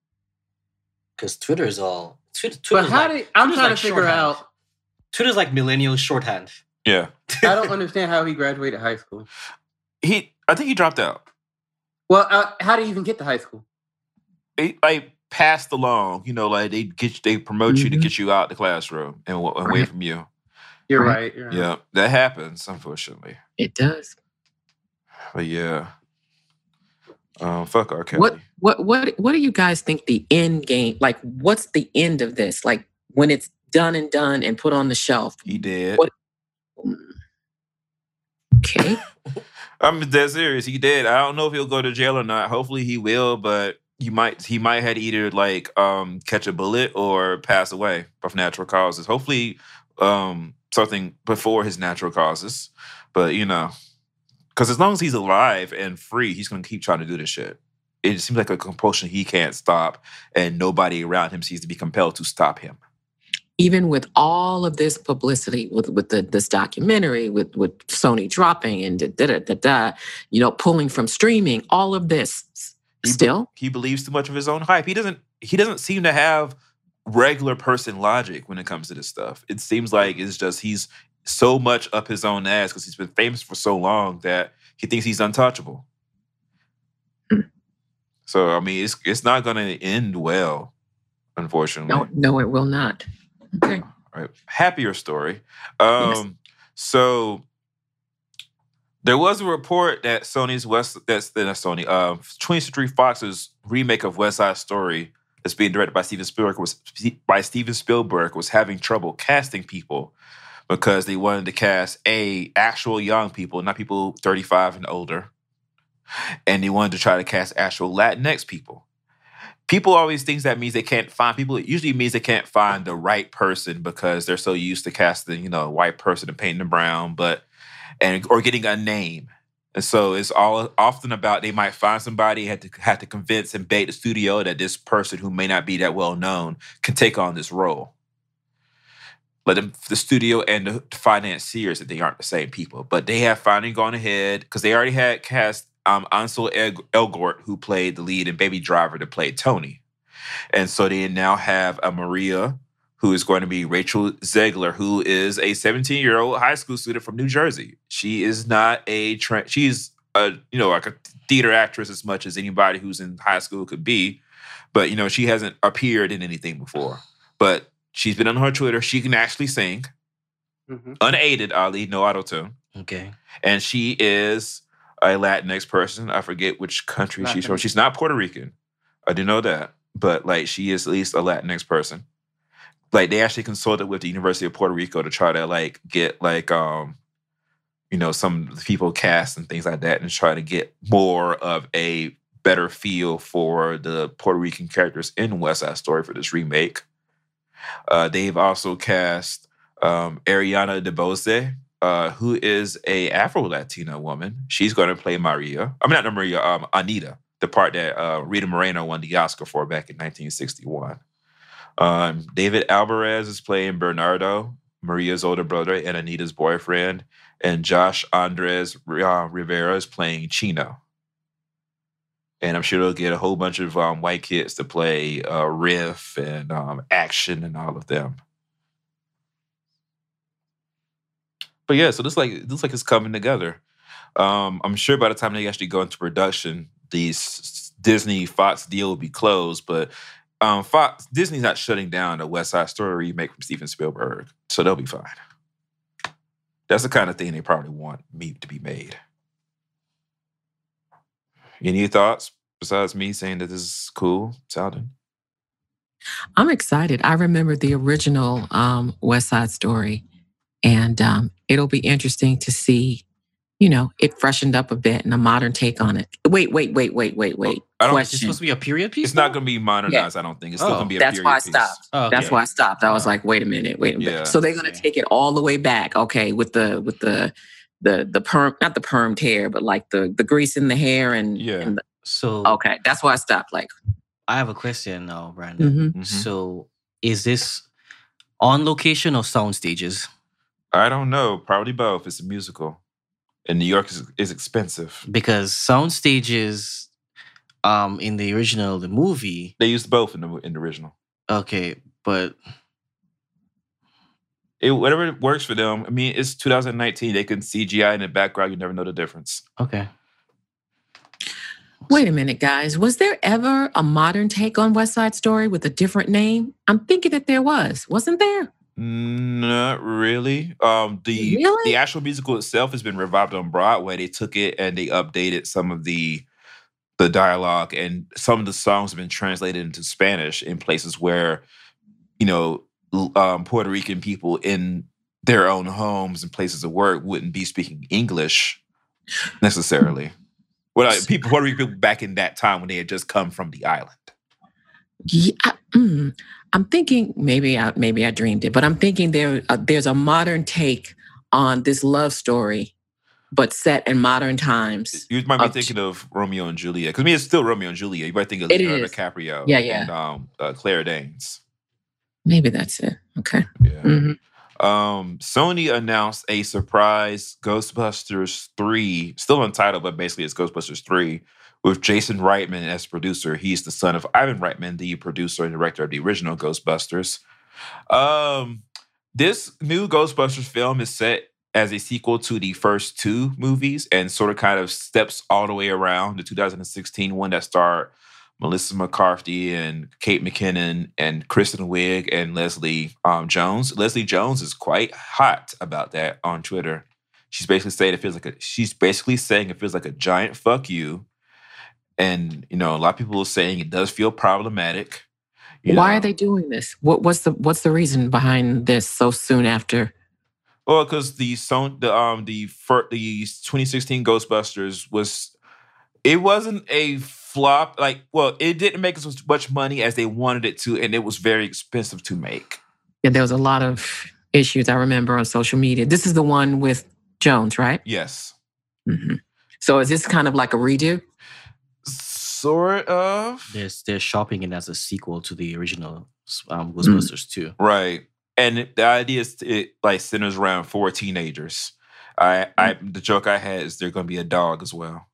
Because Twitter is all. Twitter, But how like, do I'm Twitter's trying like to figure shorthand. out? Twitter's like millennial shorthand. Yeah. I don't understand how he graduated high school. He I think he dropped out. Well, uh, how do you even get to high school? He like passed along, you know, like they get they promote you to Mhm. get you out the classroom and wa- away Right. from you. You're Right. right. You're right. Yeah. That happens, unfortunately. It does. But yeah. Um, fuck R. Kelly. What what what what do you guys think the end game like what's the end of this? Like when it's done and done and put on the shelf. He did. What- Okay. I'm dead serious. He did. I don't know if he'll go to jail or not. Hopefully he will, but you might he might had either like um catch a bullet or pass away of natural causes. Hopefully um something before his natural causes. But you know, because as long as he's alive and free, he's gonna keep trying to do this shit. It seems like a compulsion he can't stop, and nobody around him seems to be compelled to stop him. Even with all of this publicity with with the, this documentary with with Sony dropping and da, da, da, da, you know pulling from streaming, all of this He- still he believes too much of his own hype. He doesn't he doesn't seem to have regular person logic when it comes to this stuff. It seems like it's just he's so much up his own ass because he's been famous for so long that he thinks he's untouchable. Hmm. So I mean, it's it's not going to end well, unfortunately. no no it will not. Okay. right? Happier story. Um, So there was a report that Sony's West, that's not Sony, uh, 20th Century Fox's remake of West Side Story, that's being directed by Steven Spielberg, was by Steven Spielberg, was having trouble casting people because they wanted to cast a actual young people, not people 35 and older, and they wanted to try to cast actual Latinx people people always think that means they can't find people. It usually means they can't find the right person because they're so used to casting, you know, a white person and painting them brown, but and or getting a name. And so it's all often about they might find somebody had to have to convince and bait the studio that this person who may not be that well known can take on this role. Let them, the studio and the financiers that they aren't the same people, but they have finally gone ahead because they already had cast um, Ansel Elgort, who played the lead, in Baby Driver, to play Tony. And so they now have a Maria, who is going to be Rachel Zegler, who is a 17 year old high school student from New Jersey. She is not a tra- she's a you know like a theater actress as much as anybody who's in high school could be, but you know she hasn't appeared in anything before. But she's been on her Twitter. She can actually sing, Mhm. unaided, Ali, no auto tune, Okay. and she is a Latinx person. I forget which country she's from. She's not Puerto Rican. I do know that, but like she is at least a Latinx person. Like they actually consulted with the University of Puerto Rico to try to like get like um you know some people cast and things like that and try to get more of a better feel for the Puerto Rican characters in West Side Story for this remake. Uh, they've also cast um, Ariana DeBose, uh, who is a Afro Latina woman. She's going to play Maria. I mean, not Maria, um, Anita. the part that uh, Rita Moreno won the Oscar for back in 1961. Um, David Alvarez is playing Bernardo, Maria's older brother, and Anita's boyfriend, and Josh Andres uh, Rivera is playing Chino. And I'm sure they'll get a whole bunch of um, white kids to play uh, riff and um, action and all of them. But yeah, so this like looks like it's coming together. Um, I'm sure by the time they actually go into production, the s- Disney Fox deal will be closed. But um, Fox Disney's not shutting down the West Side Story remake from Steven Spielberg, so they'll be fine. That's the kind of thing they probably want me to be made. Any thoughts besides me saying that this is cool sounding? I'm excited. I remember the original um, West Side Story, and um, it'll be interesting to see. You know, it freshened up a bit and a modern take on it. Wait, wait, wait, wait, wait, wait. I don't- Is this Question. supposed to be a period piece? It's not going to be modernized. I don't think it's still Oh, going to be a period. Piece. That's period why I stopped. Oh, That's okay. why I stopped. I was like, wait a minute, wait a minute. Yeah. So they're gonna take it all the way back, okay, with the with the the the perm not the permed hair, but like the the grease in the hair and, Yeah. and the, So okay, that's why I stopped. Like, I have a question now, Brandon. mhm. Mhm. So is this on location or sound stages? I don't know. Probably both. It's a musical, and New York is, is expensive. Because sound stages, um, in the original, the movie, They used both in the in the original. okay, but It, whatever works for them. I mean, it's 2019. They can CGI in the background. You never know the difference. okay. wait a minute, guys. Was there ever a modern take on West Side Story with a different name? I'm thinking that there was, wasn't there? Not really. Um, the Really? the actual musical itself has been revived on Broadway. They took it and they updated some of the the dialogue, and some of the songs have been translated into Spanish in places where, you know, um, Puerto Rican people in their own homes and places of work wouldn't be speaking English necessarily. Well, like, people Puerto Rican people back in that time when they had just come from the island. Yeah, I- mm, I'm thinking maybe I maybe I dreamed it, but I'm thinking there uh, there's a modern take on this love story, but set in modern times. You might be Of- thinking of Romeo and Juliet because I mean it's still Romeo and Juliet. You might think of It Leonardo is. DiCaprio, Yeah, yeah. and um, uh, Claire Danes. Maybe that's it. Okay. Yeah. Mhm. Um, Sony announced a surprise Ghostbusters three, still untitled, but basically it's Ghostbusters three with Jason Reitman as producer. He's the son of Ivan Reitman, the producer and director of the original Ghostbusters. Um, this new Ghostbusters film is set as a sequel to the first two movies and sort of kind of steps all the way around the 2016 one that starred Melissa McCarthy and Kate McKinnon and Kristen Wiig and Leslie um, Jones. Leslie Jones is quite hot about that on Twitter. She's basically saying it feels like a she's basically saying it feels like a giant fuck you. And you know, a lot of people are saying it does feel problematic. you Why know. are they doing this? What, what's the what's the reason behind this so soon after? Well, because the son, the um the fir- the 2016 Ghostbusters was it wasn't a flop. Like, well, it didn't make as much money as they wanted it to, and it was very expensive to make. Yeah, there was a lot of issues I remember on social media. This is the one with Jones, right? Yes, hmm So is this kind of like a redo? Sort of. There's they're shopping it as a sequel to the original um, Ghostbusters 2. Right, and the idea is it like centers around four teenagers. I, I the joke I had is they're going to be a dog as well.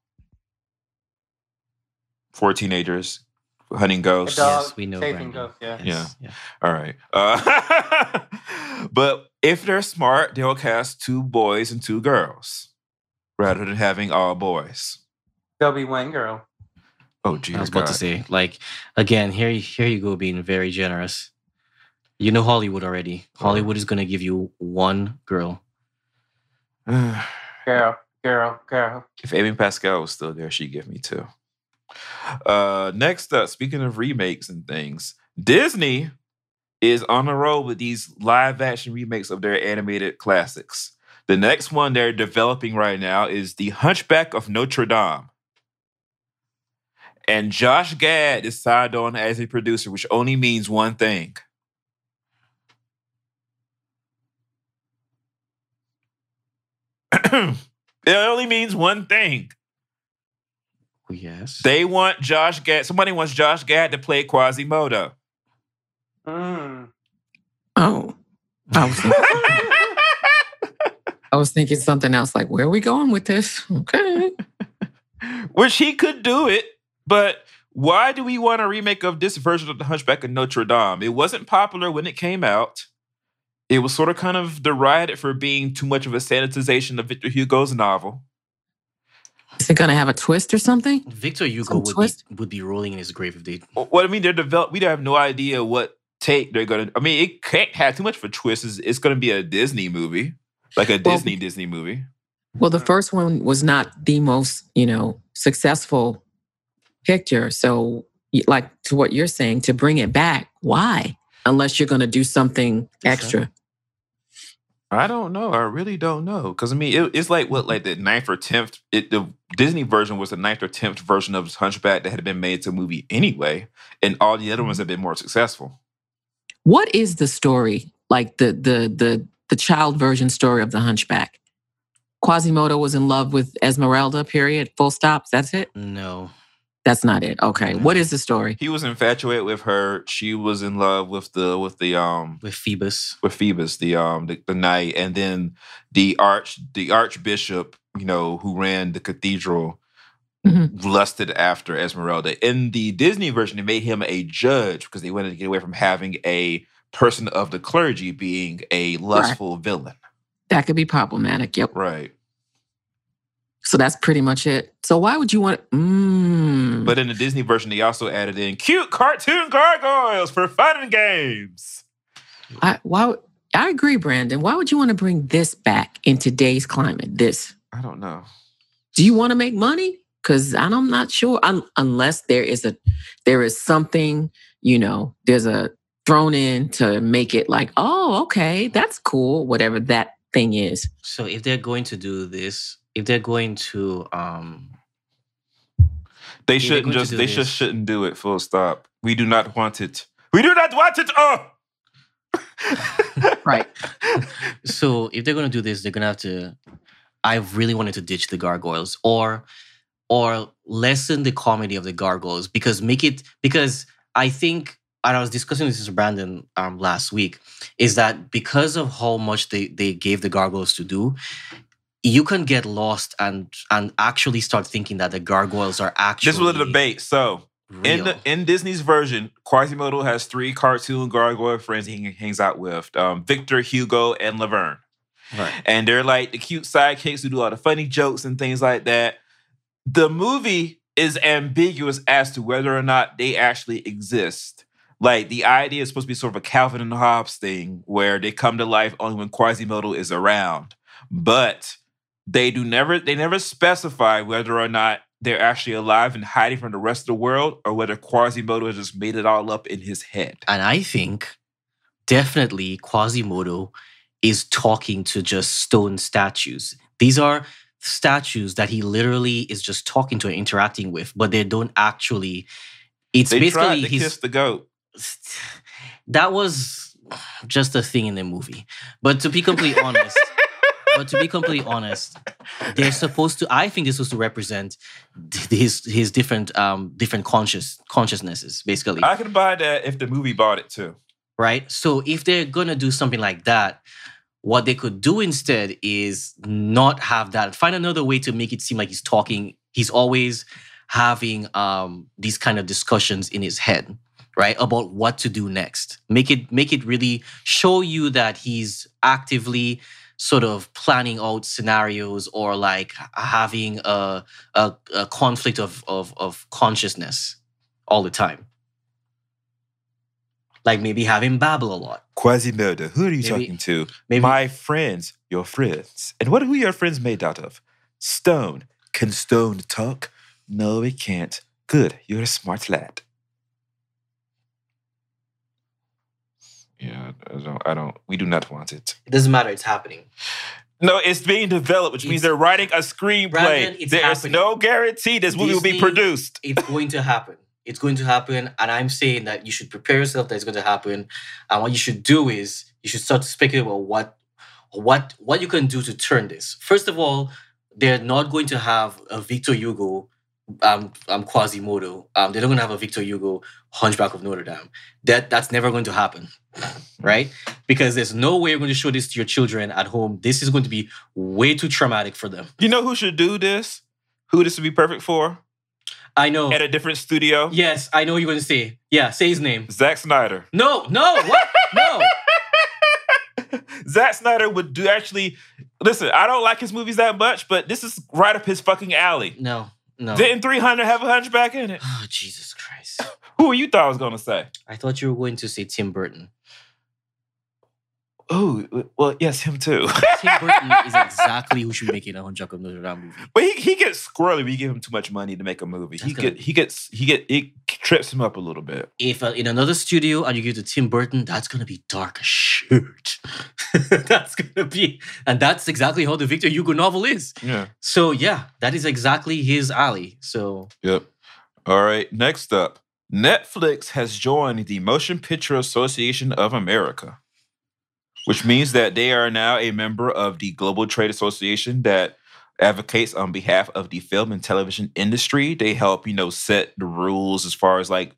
Four teenagers hunting ghosts. dog. Yes, we know. Chasing ghosts, yeah. Yes, yeah. All right. Uh, but if they're smart, they'll cast two boys and two girls rather than having all boys. There'll be one girl. Oh, gee, I was about to say, like, again, here, here you go, being very generous. You know Hollywood already. Hollywood is gonna give you one girl. girl, Girl, girl, If Amy Pascal was still there, she'd give me two. Uh, next up, speaking of remakes and things, Disney is on the road with these live action remakes of their animated classics. The next one they're developing right now is The Hunchback of Notre Dame. And Josh Gad is signed on as a producer, which only means one thing. it only means one thing. Yes. They want Josh Gad. Somebody wants Josh Gad to play Quasimodo. Mm. Oh, I was, thinking, I was thinking something else. Like, where are we going with this? Okay. Which he could do it, but why do we want a remake of this version of The Hunchback of Notre Dame? It wasn't popular when it came out. It was sort of kind of derided for being too much of a sanitization of Victor Hugo's novel. Is it going to have a twist or something? Victor Hugo Some would twist? be, would be rolling in his grave if they. What I mean, they're developed. We have no idea what take they're gonna. I mean, it can't have too much of a twist. It's, it's gonna be a Disney movie, like a Well- Disney Disney movie. Well, the uh-huh. first one was not the most, you know, successful picture. So, like to what you're saying, to bring it back, why? Unless you're going to do something Different. extra. I don't know. I really don't know. Because I mean, it, it's like what, like the ninth or tenth. It, the Disney version was the ninth or tenth version of Hunchback that had been made to movie anyway, and all the other ones mm-hmm. have been more successful. What is the story? Like the the the the child version story of the Hunchback. Quasimodo was in love with Esmeralda. Period. Full stops. That's it. No. That's not it. Okay. No. What is the story? He was infatuated with her. She was in love with the with the um With Phoebus. with Phoebus, the um the, the knight, and then the arch the archbishop, you know, who ran the cathedral, Mhm. lusted after Esmeralda. In the Disney version, they made him a judge because they wanted to get away from having a person of the clergy being a lustful villain. That could be problematic. Yep. Right. So that's pretty much it. So why would you want? Mm, But in the Disney version, they also added in cute cartoon gargoyles for fun and games. I, why? I agree, Brandon. Why would you want to bring this back in today's climate? This. I don't know. Do you want to make money? Because I'm not sure. Un- unless there is a, there is something. You know, there's a thrown in to make it like, oh, okay, that's cool. Whatever that thing is. So if they're going to do this, if they're going to um They shouldn't just. They this. just shouldn't do it. Full stop. We do not want it. We do not want it. Oh. Right. so if they're gonna do this, they're gonna have to I really wanted to ditch the gargoyles or or lessen the comedy of the gargoyles because make it because I think and I was discussing this with Brandon um, last week, is that because of how much they, they gave the gargoyles to do, you can get lost and and actually start thinking that the gargoyles are actually This was a debate. So in the in Disney's version, Quasimodo has three cartoon gargoyle friends he hangs out with: um, Victor, Hugo, and Laverne. right. and they're like the cute sidekicks who do all the funny jokes and things like that. The movie is ambiguous as to whether or not they actually exist. Like the idea is supposed to be sort of a Calvin and Hobbes thing where they come to life only when Quasimodo is around. But they do never they never specify whether or not they're actually alive and hiding from the rest of the world or whether Quasimodo has just made it all up in his head. And I think definitely Quasimodo is talking to just stone statues. These are statues that he literally is just talking to and interacting with, but they don't actually. It's They tried basically to he's kiss the goat. that was just a thing in the movie. But to be completely honest, but to be completely honest, they're supposed to. I think this was to represent his his different um different conscious consciousnesses, basically I could buy that if the movie bought it too. right? So if they're gonna do something like that, what they could do instead is not have that. Find another way to make it seem like he's talking. He's always having um, these kind of discussions in his head, right? About what to do next. Make it make it really show you that he's actively sort of planning out scenarios or like having a a, a conflict of, of of consciousness all the time. Like maybe having babble a lot. Quasimodo, who are you Maybe- talking to? maybe- My friends, your friends. And what who are your friends made out of? Stone. Can stone talk? No, it can't. Good, you're a smart lad. Yeah, I don't, I don't. We do not want it. It doesn't matter. It's happening. No, it's being developed, which means they're writing a screenplay. Brandon, it's There's no guarantee this movie will be produced. It's going to happen. It's going to happen, and I'm saying that you should prepare yourself that it's going to happen. And what you should do is you should start to speculate about what, what, what you can do to turn this. First of all, they're not going to have a Victor Hugo um, um Quasimodo. Um, they're not gonna have a Victor Hugo Hunchback of Notre Dame. That that's never going to happen, right? Because there's no way you're going to show this to your children at home. This is going to be way too traumatic for them. You know who should do this? Who this would be perfect for? I know. At a different studio? Yes, I know what you're going to say. Yeah, say his name. Zack Snyder. No, no, what? no. Zack Snyder would do actually. Listen, I don't like his movies that much, but this is right up his fucking alley. No, no. Didn't 300 have a hunchback in it? Oh, Jesus Christ. Who you thought I was going to say? I thought you were going to say Tim Burton. Oh, well, yes, him too. Tim Burton is exactly who should be making a Hunchback of Notre Dame movie. But he, he gets squirrely when you give him too much money to make a movie. He get he gets he get it trips him up a little bit. If uh, in another studio and you give it to Tim Burton, that's gonna be dark as shit. that's gonna be, and that's exactly how the Victor Hugo novel is. Yeah. So yeah, that is exactly his alley. So Yep. All right. Next up, Netflix has joined the Motion Picture Association of America, which means that they are now a member of the Global Trade Association that advocates on behalf of the film and television industry. They help, you know, set the rules as far as like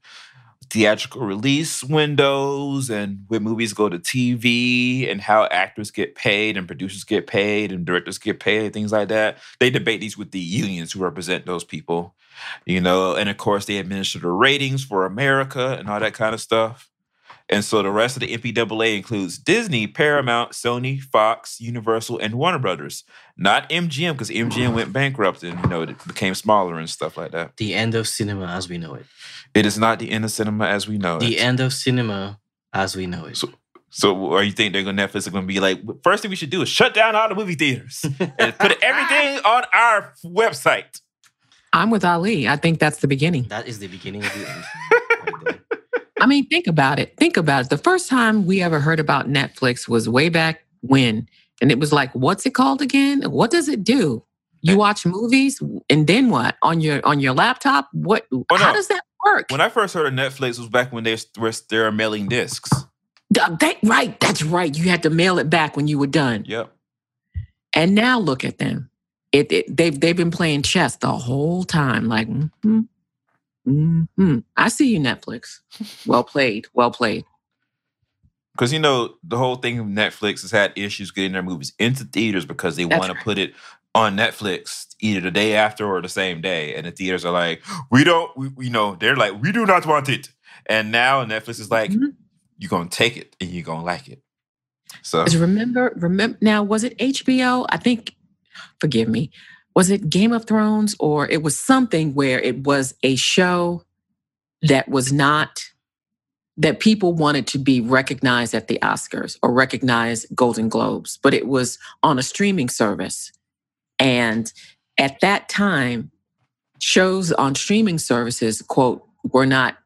theatrical release windows and when movies go to TV and how actors get paid and producers get paid and directors get paid and things like that. They debate these with the unions who represent those people, you know, and of course they administer the ratings for America and all that kind of stuff. And so the rest of the MPAA includes Disney, Paramount, Sony, Fox, Universal, and Warner Brothers. Not MGM because MGM went bankrupt and you know it became smaller and stuff like that. the end of cinema as we know it. It is not the end of cinema as we know The it. The end of cinema as we know it. So- So, or you think they're gonna Netflix are gonna be like, first thing we should do is shut down all the movie theaters and put everything on our website. I'm with Ali. I think that's the beginning. that is the beginning of the end. right there. I mean, think about it. Think about it. The first time we ever heard about Netflix was way back when. And it was like, what's it called again? What does it do? You watch movies and then what? On your on your laptop? What how no. does that work? When I first heard of Netflix was back when they were they were mailing discs. That- right, that's right. You had to mail it back when you were done. Yep. And now look at them. It, it they've they've been playing chess the whole time. Like, hmm hmm I see you, Netflix. Well played. Well played. Because you know the whole thing of Netflix has had issues getting their movies into theaters because they want to put it on Netflix either the day after or the same day, and the theaters are like, we don't, we, you know, they're like, we do not want it, and now Netflix is like, Mhm. you're gonna take it and you're gonna like it. So remember, remember now, was it HBO? I think, forgive me, was it Game of Thrones or it was something where it was a show that was not that people wanted to be recognized at the Oscars or recognized Golden Globes, but it was on a streaming service. And at that time, shows on streaming services, quote, were not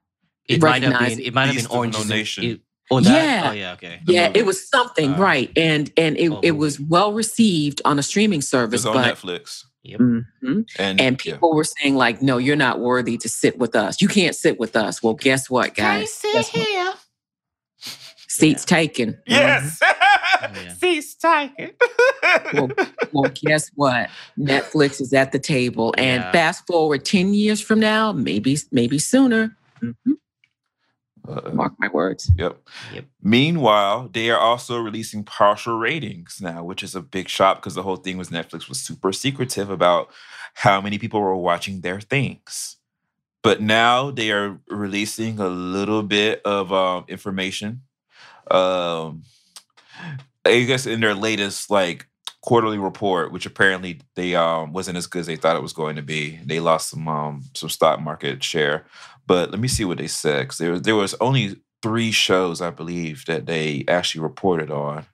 It might have been. It might have Beast been Orange is the- Nation. oh, that? Yeah. Oh, yeah. Okay. Yeah, it was something, Uh, right. And and it, oh, it was well received on a streaming service, it's on but Netflix, Mhm. and and yeah. people were saying like, no, you're not worthy to sit with us. You can't sit with us. Well, guess what, guys? Can't Guess what? Seats taken. Yes, yeah. cease taking. Well, Well, guess what? Netflix is at the table, and Yeah. fast forward ten years from now, maybe maybe sooner. Mhm. Uh, Mark my words. Yep. Yep. Meanwhile, they are also releasing partial ratings now, which is a big shock because the whole thing was Netflix was super secretive about how many people were watching their things. But now they are releasing a little bit of um, information. Um, I guess in their latest like quarterly report, which apparently they um, wasn't as good as they thought it was going to be. They lost some um, some stock market share. But let me see what they said because there there was only three shows I believe that they actually reported on.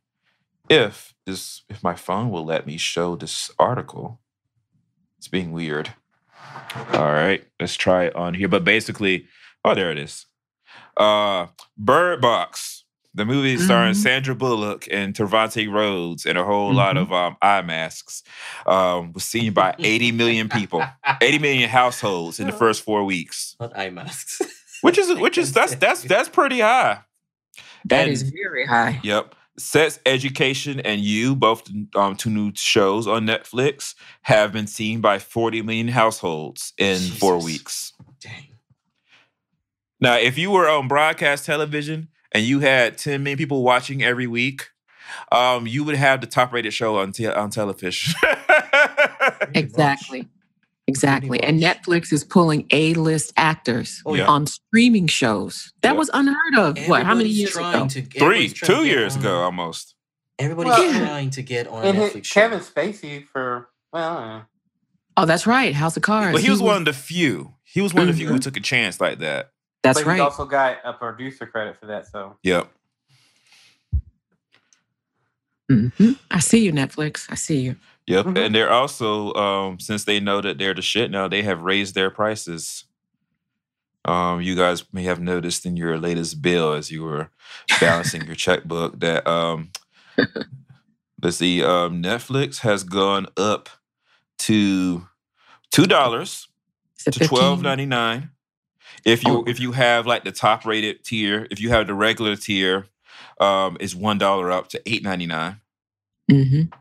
If this if my phone will let me show this article, it's being weird. All right, let's try it on here. But basically, oh, there it is. Uh, Bird Box, the movie starring Mhm. Sandra Bullock and Trevante Rhodes and a whole lot Mhm. of um, eye masks, um, was seen by 80 million people, 80 million households in the first four weeks, Not eye masks. which is which is that's that's that's pretty high. That And- is very high. Yep. Sex Education and You, both um, two new shows on Netflix, have been seen by 40 million households in four weeks. Dang. Now, if you were on broadcast television and you had 10 million people watching every week, um, you would have the top rated show on, te- on television. Exactly. Exactly. And. Netflix is pulling A-list actors Oh, Yeah. on streaming shows. That Yeah. was unheard of. What? How many years ago? To, Three, two years on- ago almost. Everybody's Well, trying to get on a And Netflix hit show. Kevin Spacey for well, Oh, that's right. House of Cards. But he was one of the few. He was one of the few who Mhm. took a chance like that. That's but right. he also got a producer credit for that. So Yep. Mhm. I see you, Netflix. I see you. Yep. Mhm. And they're also, um, since they know that they're the shit now, they have raised their prices. Um, you guys may have noticed in your latest bill as you were balancing your checkbook that um let's see, um, Netflix has gone up to two dollars Is it to 15? twelve ninety nine. If you Oh. if you have like the top rated tier, if you have the regular tier, um, is one dollar up to eight ninety nine. Mhm.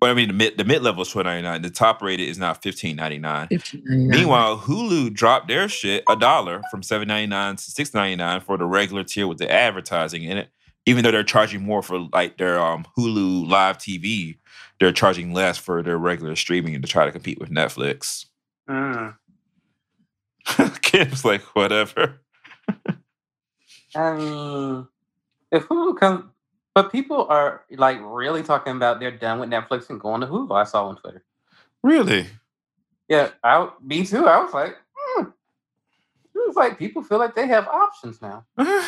Well, I mean the mid the mid level is twelve ninety nine. The top rated is now fifteen ninety nine. $15.99. Meanwhile, Hulu dropped their shit a dollar from seven ninety nine to six ninety nine for the regular tier with the advertising in it. Even though they're charging more for like their um, Hulu live TV, they're charging less for their regular streaming to try to compete with Netflix. mm. Kim's like, whatever. I mean, if Hulu comes, but people are like really talking about they're done with Netflix and going to Hulu. I saw on Twitter. Really? Yeah, I me too. I was like, hmm. it was like people feel like they have options now.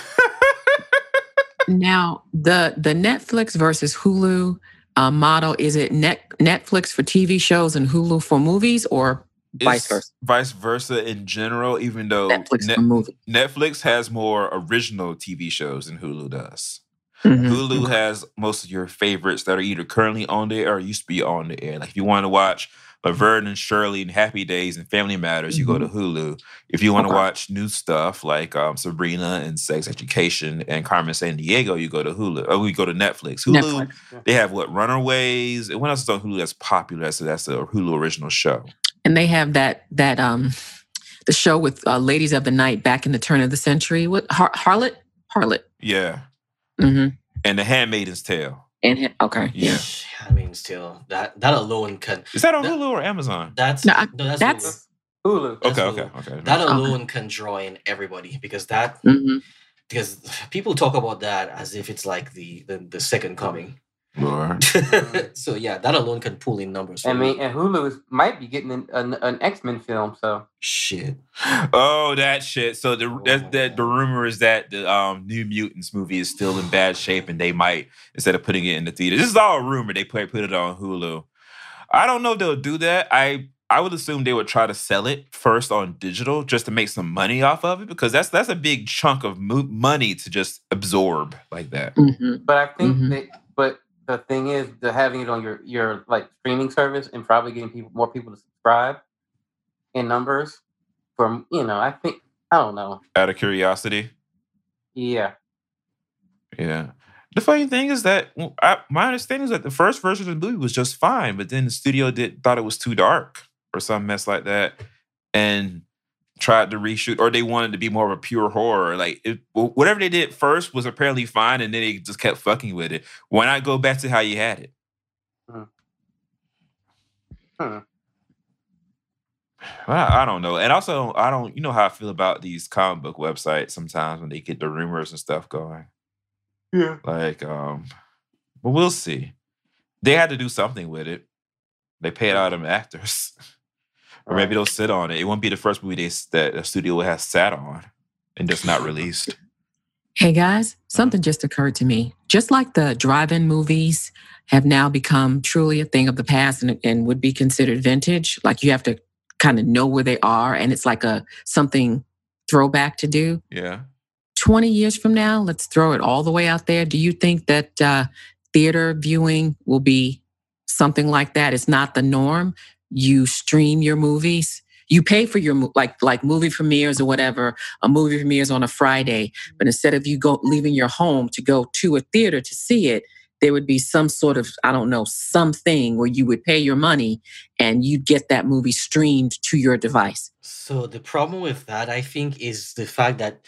Now, the the Netflix versus Hulu uh, model is it net, Netflix for TV shows and Hulu for movies, or vice versa? Vice versa in general, even though Netflix Net- for. Netflix has more original TV shows than Hulu does. Mhm. Hulu has most of your favorites that are either currently on the air or used to be on the air. Like if you want to watch Laverne and Shirley and Happy Days and Family Matters, you go to Hulu. If you want to Okay. watch new stuff like um, Sabrina and Sex Education and Carmen Sandiego, you go to Hulu. Or we go to Netflix. Hulu, Netflix. They have what Runaways. And what else is on Hulu that's popular? That's that's a Hulu original show. And they have that that um the show with uh, Ladies of the Night back in the turn of the century. What Har- Harlot? Harlot. Yeah, mm-hmm. and The Handmaid's Tale. And okay, Yeah, I mean, still that that alone can is that on That- Hulu or Amazon? that's No, I- no, that's, that's- Hulu. Hulu. That's Okay, okay, Hulu. okay. That Okay. alone can draw in everybody because that hmm because people talk about that as if it's like the the, the second coming. Lord. so yeah, that alone can pull in numbers. I mean, me. and Hulu might be getting an, an, an X Men film. So shit. Oh, that shit. So the that, that the rumor is that the um New Mutants movie is still in bad shape, and they might instead of putting it in the theater. This is all a rumor. They put put it on Hulu. I don't know if they'll do that. I I would assume they would try to sell it first on digital just to make some money off of it because that's that's a big chunk of mo- money to just absorb like that. hmm But I think Mhm. that, but the thing is, the having it on your your like streaming service and probably getting people more people to subscribe in numbers from you know, I think I don't know. Out of curiosity, Yeah, yeah. The funny thing is that I, my understanding is that the first version of the movie was just fine, but then the studio did thought it was too dark or some mess like that, and tried to reshoot, or they wanted to be more of a pure horror. Like it, whatever they did first was apparently fine, and then they just kept fucking with it. Why not go back to how you had it? Hmm. Hmm. I, I don't know, and also I don't. You know how I feel about these comic book websites sometimes when they get the rumors and stuff going. yeah. Like, um, but we'll see. They had to do something with it. They paid all them actors, or maybe they'll sit on it. It won't be the first movie they, that a studio has sat on and just not released. Hey guys, something just occurred to me. Just like the drive-in movies have now become truly a thing of the past and, and would be considered vintage, like you have to kind of know where they are, and it's like a something throwback to do. Yeah, 20 years from now, let's throw it all the way out there. Do you think that uh, theater viewing will be something like that? It's not the norm. You stream your movies You pay for your like like movie premieres or whatever. A movie premieres on a Friday, but instead of you go leaving your home to go to a theater to see it, there would be some sort of I don't know something where you would pay your money and you'd get that movie streamed to your device. So the problem with that, I think, is the fact that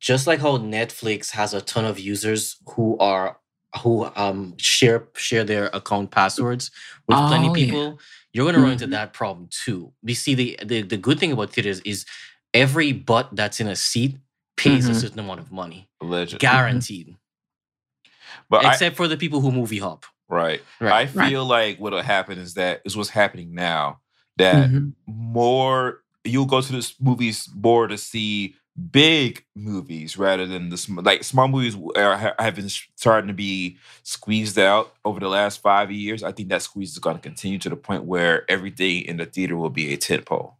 just like how Netflix has a ton of users who are who um share share their account passwords with plenty Oh, of yeah. people, you're gonna run into Mhm. that problem too. We see the, the the good thing about theaters is every butt that's in a seat pays a Mhm. certain amount of money, Alleged. guaranteed. But I, Except for the people who movie hop. right. Right. I Right. feel like what'll happen is that is what's happening now. That Mhm. more you'll go to this movies more to see big movies rather than the sm- like small movies are, have been starting to be squeezed out over the last five years. I think that squeeze is going to continue to the point where everything in the theater will be a tent pole.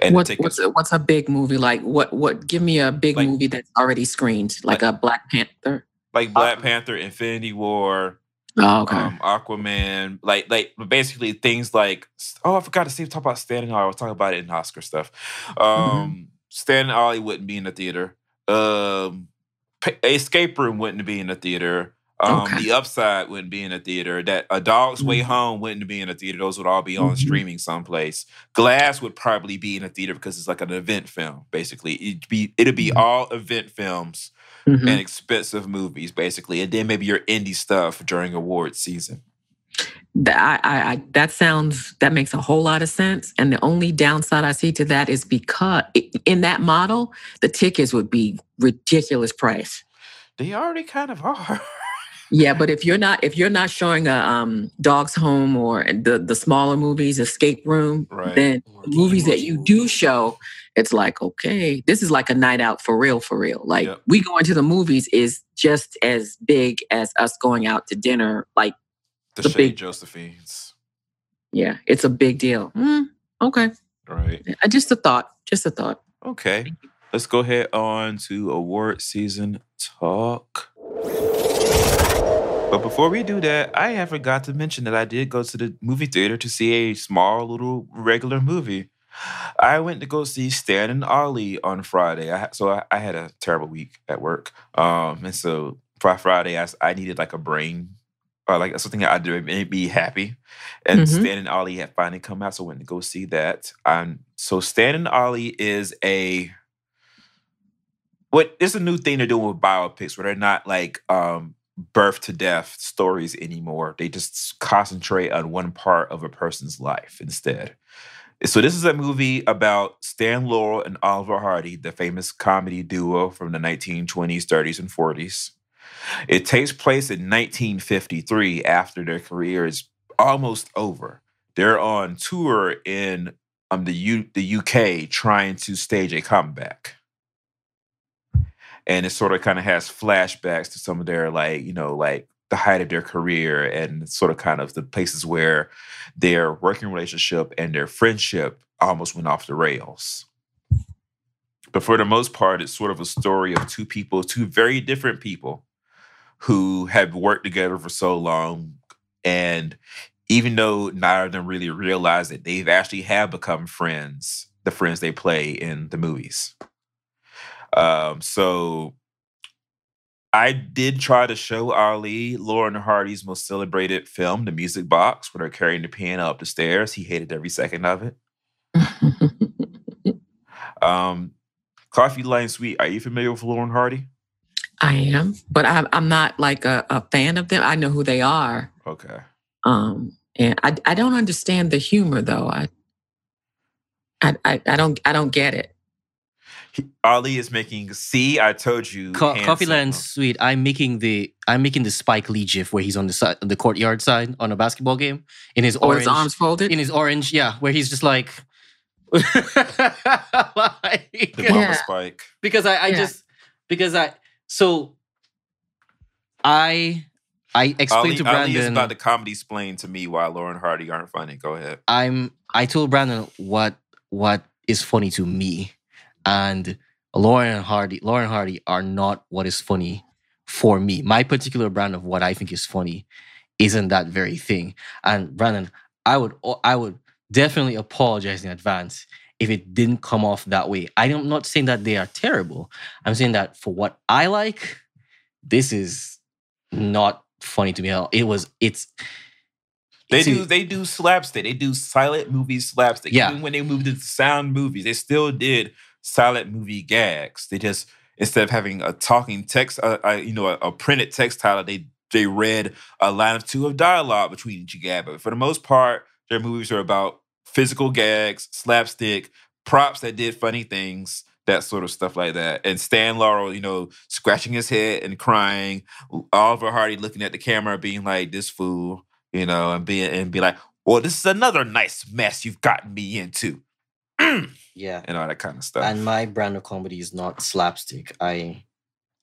And What, tickets, what's a, what's a big movie like? What what? Give me a big Like- movie that's already screened, like a Black Panther. like Black Panther, Infinity War, Oh, okay. um, Aquaman, like like basically things like oh I forgot to say talk about standing. and I was talking about it in Oscar stuff. Um, Mm-hmm. Stan and Ollie wouldn't be in the theater. Um, Escape Room wouldn't be in the theater. Um, Okay. The Upside wouldn't be in the theater. That A Dog's Way Mhm. Home wouldn't be in the theater. Those would all be on Mhm. streaming someplace. Glass would probably be in the theater because it's like an event film. Basically, it'd be it'd be Mhm. all event films Mhm. and expensive movies, basically, and then maybe your indie stuff during award season. That I, I, I, that sounds that makes a whole lot of sense. And the only downside I see to that is because in that model, the tickets would be ridiculous price. They already kind of are. Yeah, but if you're not if you're not showing a um, Dog's Home or the the smaller movies, Escape Room, Right. then the movies that you do show, it's like okay, this is like a night out for real, for real. Like Yep. we going to the movies is just as big as us going out to dinner. Like the The Shea big- Josephines. yeah, it's a big deal. Mm, okay, Right. Just a thought. Just a thought. Okay. Let's go ahead on to award season talk. But before we do that, I have forgot to mention that I did go to the movie theater to see a small little regular movie. I went to go see Stan and Ollie on Friday. I, so I, I had a terrible week at work. Um, and so for Friday, I needed like a brain or like something I do made me happy. And Mhm. Stan and Ollie had finally come out, so I went to go see that. Um, so Stan and Ollie is a what it's a new thing they're doing with biopics where they're not like um birth to death stories anymore. They just concentrate on one part of a person's life instead. So this is a movie about Stan Laurel and Oliver Hardy, the famous comedy duo from the 1920s, 30s, and 40s. It takes place in 1953 after their career is almost over. They're on tour in um, the U- the UK trying to stage a comeback. And it sort of kind of has flashbacks to some of their like you know like the height of their career and sort of kind of the places where their working relationship and their friendship almost went off the rails. But for the most part it's sort of a story of two people two very different people who have worked together for so long and even though neither of them really realize that they've actually have become friends the friends they play in the movies um, so I did try to show Ali Laurel Hardy's most celebrated film, The Music Box, where they're carrying the piano up the stairs. He hated every second of it. Um, Coffee Lane Sweet, are you familiar with Laurel Hardy? I am, but I'm I'm not like a, a fan of them. I know who they are, Okay. um, and I I don't understand the humor though. I I I, I don't I don't get it. He- Ali is making, see, I told you. Co- hand Coffee Land. Sweet. I'm making the I'm making the Spike Lee gif where he's on the side, on the courtyard side on a basketball game in his Or orange, his arms folded. in his orange, yeah, where he's just like, like The Mama Yeah. Spike. because I, I Yeah. just because I so I I explained to Ali is Brandon about the comedy explain to me why Laurel Hardy aren't funny. Go ahead. I'm I told Brandon what what is funny to me, and Laurel and Hardy Laurel Hardy are not what is funny for me. My particular brand of what I think is funny isn't that very thing. And Brandon, I would I would definitely apologize in advance if it didn't come off that way. I'm not saying that they are terrible. I'm saying that for what I like, this is not funny to me at all. It was it's They do they do slapstick. They do silent movie slapstick. Yeah. Even when they moved into sound movies, they still did silent movie gags. They just instead of having a talking text, uh, uh, you know, a, a printed text title, they they read a line of two of dialogue between each gag. But for the most part, their movies are about physical gags, slapstick, props that did funny things, that sort of stuff like that. And Stan Laurel, you know, scratching his head and crying. Oliver Hardy looking at the camera, being like, "This fool," you know, and being and be like, "Well, this is another nice mess you've gotten me into," mm. yeah, and all that kind of stuff. And my brand of comedy is not slapstick. I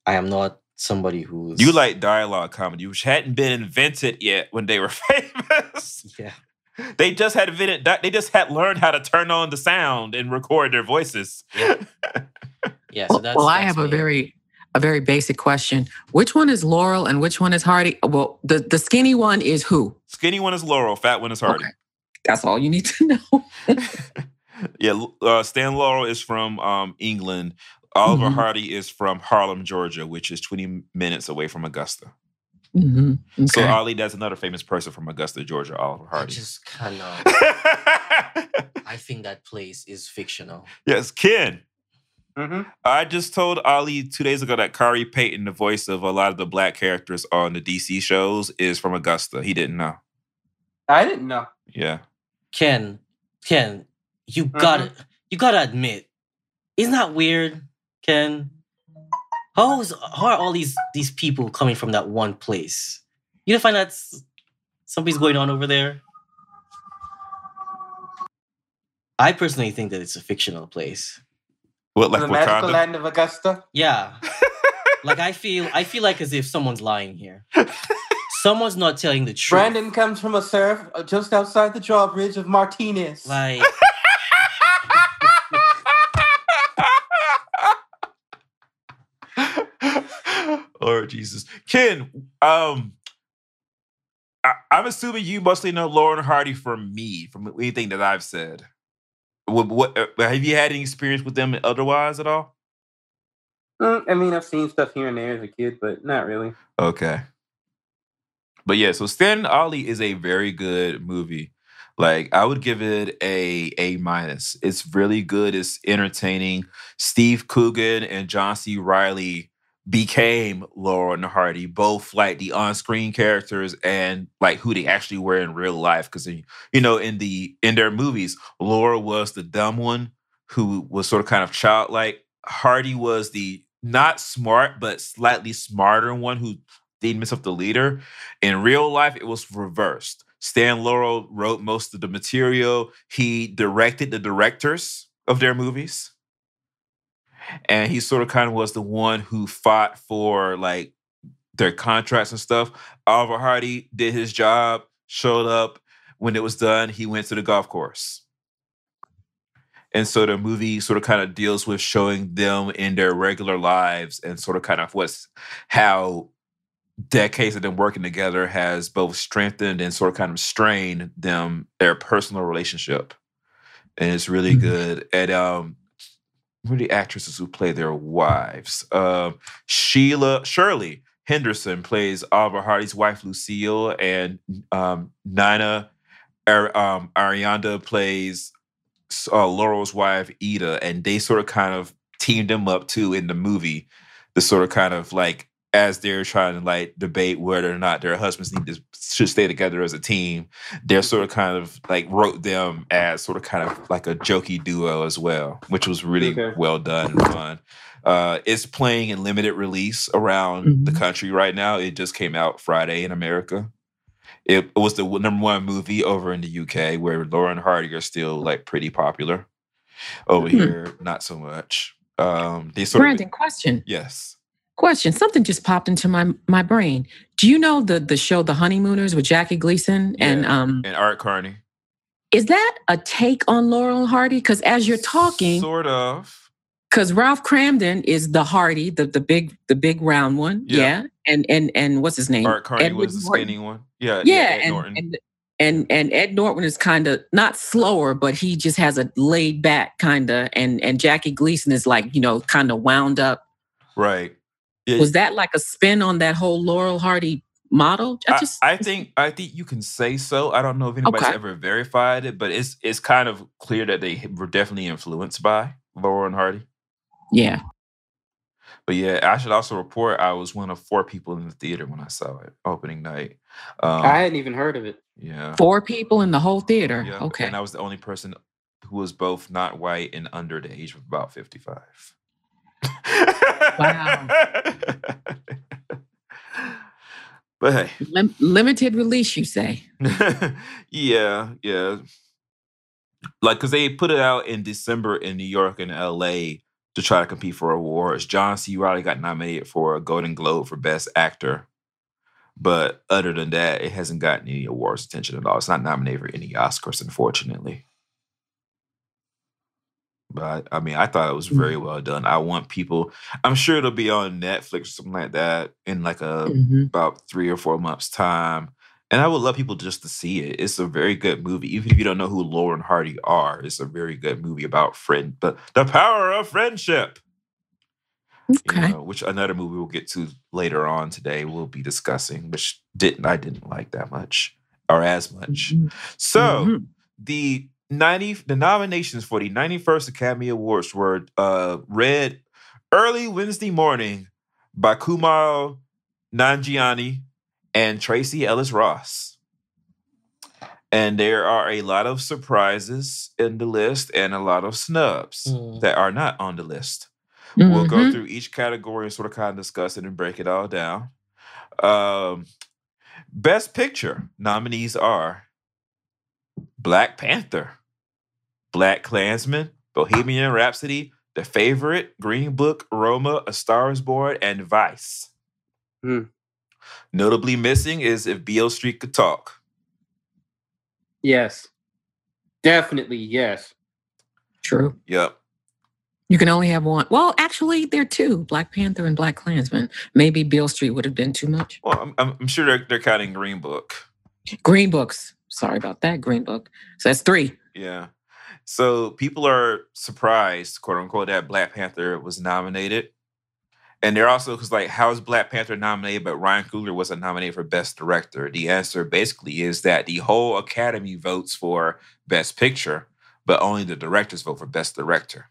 I am not somebody who's you like dialogue comedy, which hadn't been invented yet when they were famous. yeah. They just had invented. They just had learned how to turn on the sound and record their voices. Yeah. So that's well, I that's have a very a very basic question. Which one is Laurel and which one is Hardy? Well, the the skinny one is who? Skinny one is Laurel, fat one is Hardy. Okay. That's all you need to know. Yeah, uh, Stan Laurel is from um, England. Oliver Mhm. Hardy is from Harlem, Georgia, which is 20 minutes away from Augusta. Hmm So Okay. Ali, that's another famous person from Augusta, Georgia, Oliver I Hardy. just cannot. I think that place is fictional. yes, Ken. hmm I just told Ali two days ago that Khary Payton, the voice of a lot of the black characters on the DC shows, is from Augusta. He didn't know. I didn't know. Yeah. Ken, Ken, you gotta you gotta admit, isn't that weird, Ken? How's how are all these these people coming from that one place? You don't find that s- something's going on over there? I personally think that it's a fictional place. What, like the magical land of Augusta. Yeah. like I feel I feel like as if someone's lying here. Someone's not telling the truth. Brandon comes from a surf uh, just outside the drawbridge of Martinez. Like Lord Jesus, Ken. Um, I, I'm assuming you mostly know Laurel Hardy from me, from anything that I've said. What, what uh, have you had any experience with them otherwise at all? Mm, I mean, I've seen stuff here and there as a kid, but not really. Okay. But yeah, so Stan Ollie is a very good movie. Like I would give it a A minus. It's really good. It's entertaining. Steve Coogan and John C. Reilly became Laurel and Hardy, both like the on-screen characters and like who they actually were in real life. Because you know, in the in their movies, Laurel was the dumb one who was sort of kind of childlike. Hardy was the not smart but slightly smarter one who miss up the leader. In real life, it was reversed. Stan Laurel wrote most of the material. He directed the directors of their movies. And he sort of kind of was the one who fought for like their contracts and stuff. Oliver Hardy did his job, showed up. When it was done, he went to the golf course. And so the movie sort of kind of deals with showing them in their regular lives and sort of kind of what's how decades of them working together has both strengthened and sort of kind of strained them their personal relationship. And it's really Mhm. good. And um who are the actresses who play their wives? Um Sheila Shirley Henderson plays Oliver Hardy's wife Lucille, and um, Nina Ar- um, Arianda plays uh, Laurel's wife Ida, and they sort of kind of teamed them up too in the movie. The sort of kind of like as they're trying to like debate whether or not their husbands need to should stay together as a team, they're sort of kind of like wrote them as sort of kind of like a jokey duo as well, which was really Okay. well done and fun. Uh, it's playing in limited release around the Mhm. country right now. It just came out Friday in America. It was the number one movie over in the UK, where Laurel Hardy are still like pretty popular. Over Hmm. here, not so much. Um, they sort Brandon, of question. yes. Question. Something just popped into my my brain. Do you know the the show The Honeymooners with Jackie Gleason and Yeah. um And Art Carney, is that a take on Laurel and Hardy? Because as you're talking, sort of. because Ralph Kramden is the Hardy, the the big the big round one, Yeah. yeah. And and and what's his name? Art Carney Edward was the skinny one. Yeah, Yeah, Ed and, Norton. and and and Ed Norton is kind of not slower, but he just has a laid back kind of, and and Jackie Gleason is like you know kind of wound up. Right. Yeah, Was that like a spin on that whole Laurel Hardy model? I, just I think I think you can say so. I don't know if anybody's Okay. ever verified it, but it's it's kind of clear that they were definitely influenced by Laurel and Hardy. yeah. But yeah, I should also report I was one of four people in the theater when I saw it opening night. Um, I hadn't even heard of it. yeah. Four people in the whole theater. Yeah, Okay. And I was the only person who was both not white and under the age of about 55. Wow. but hey, Lim- limited release, you say? yeah, yeah. Like, because they put it out in December in New York and LA to try to compete for awards. John C. Reilly got nominated for a Golden Globe for Best Actor. But other than that, it hasn't gotten any awards attention at all. It's not nominated for any Oscars, unfortunately. But I mean, I thought it was very well done. I want people. I'm sure it'll be on Netflix or something like that in like a Mhm. about three or four months' time. And I would love people just to see it. It's a very good movie, even if you don't know who Laurel and Hardy are. It's a very good movie about friend, but the power of friendship. you Okay. know, which another movie we'll get to later on today. We'll be discussing, which didn't I didn't like that much or as much. Mhm. So Mhm. the 90 the nominations for the 91st Academy Awards were uh read early Wednesday morning by Kumail Nanjiani and Tracee Ellis Ross. And there are a lot of surprises in the list and a lot of snubs Mm. that are not on the list. We'll go Mhm. through each category and sort of kind of discuss it and break it all down. Um, Best Picture nominees are Black Panther, BlacKkKlansman, Bohemian Rhapsody, The Favorite, Green Book, Roma, A Star is Born, and Vice. Hmm. Notably missing is If Beale Street Could Talk. Yes. Definitely yes. True. Yep. You can only have one. Well, actually, there are two Black Panther and BlacKkKlansman. Maybe Beale Street would have been too much. Well, I'm, I'm, I'm sure they're, they're counting Green Book. Green Books. Sorry about that. Green Book. So that's three. Yeah. So people are surprised, quote unquote, that Black Panther was nominated. And they're also because like, how is Black Panther nominated, but Ryan Coogler wasn't nominated for Best Director? The answer basically is that the whole Academy votes for Best Picture, but only the directors vote for Best Director.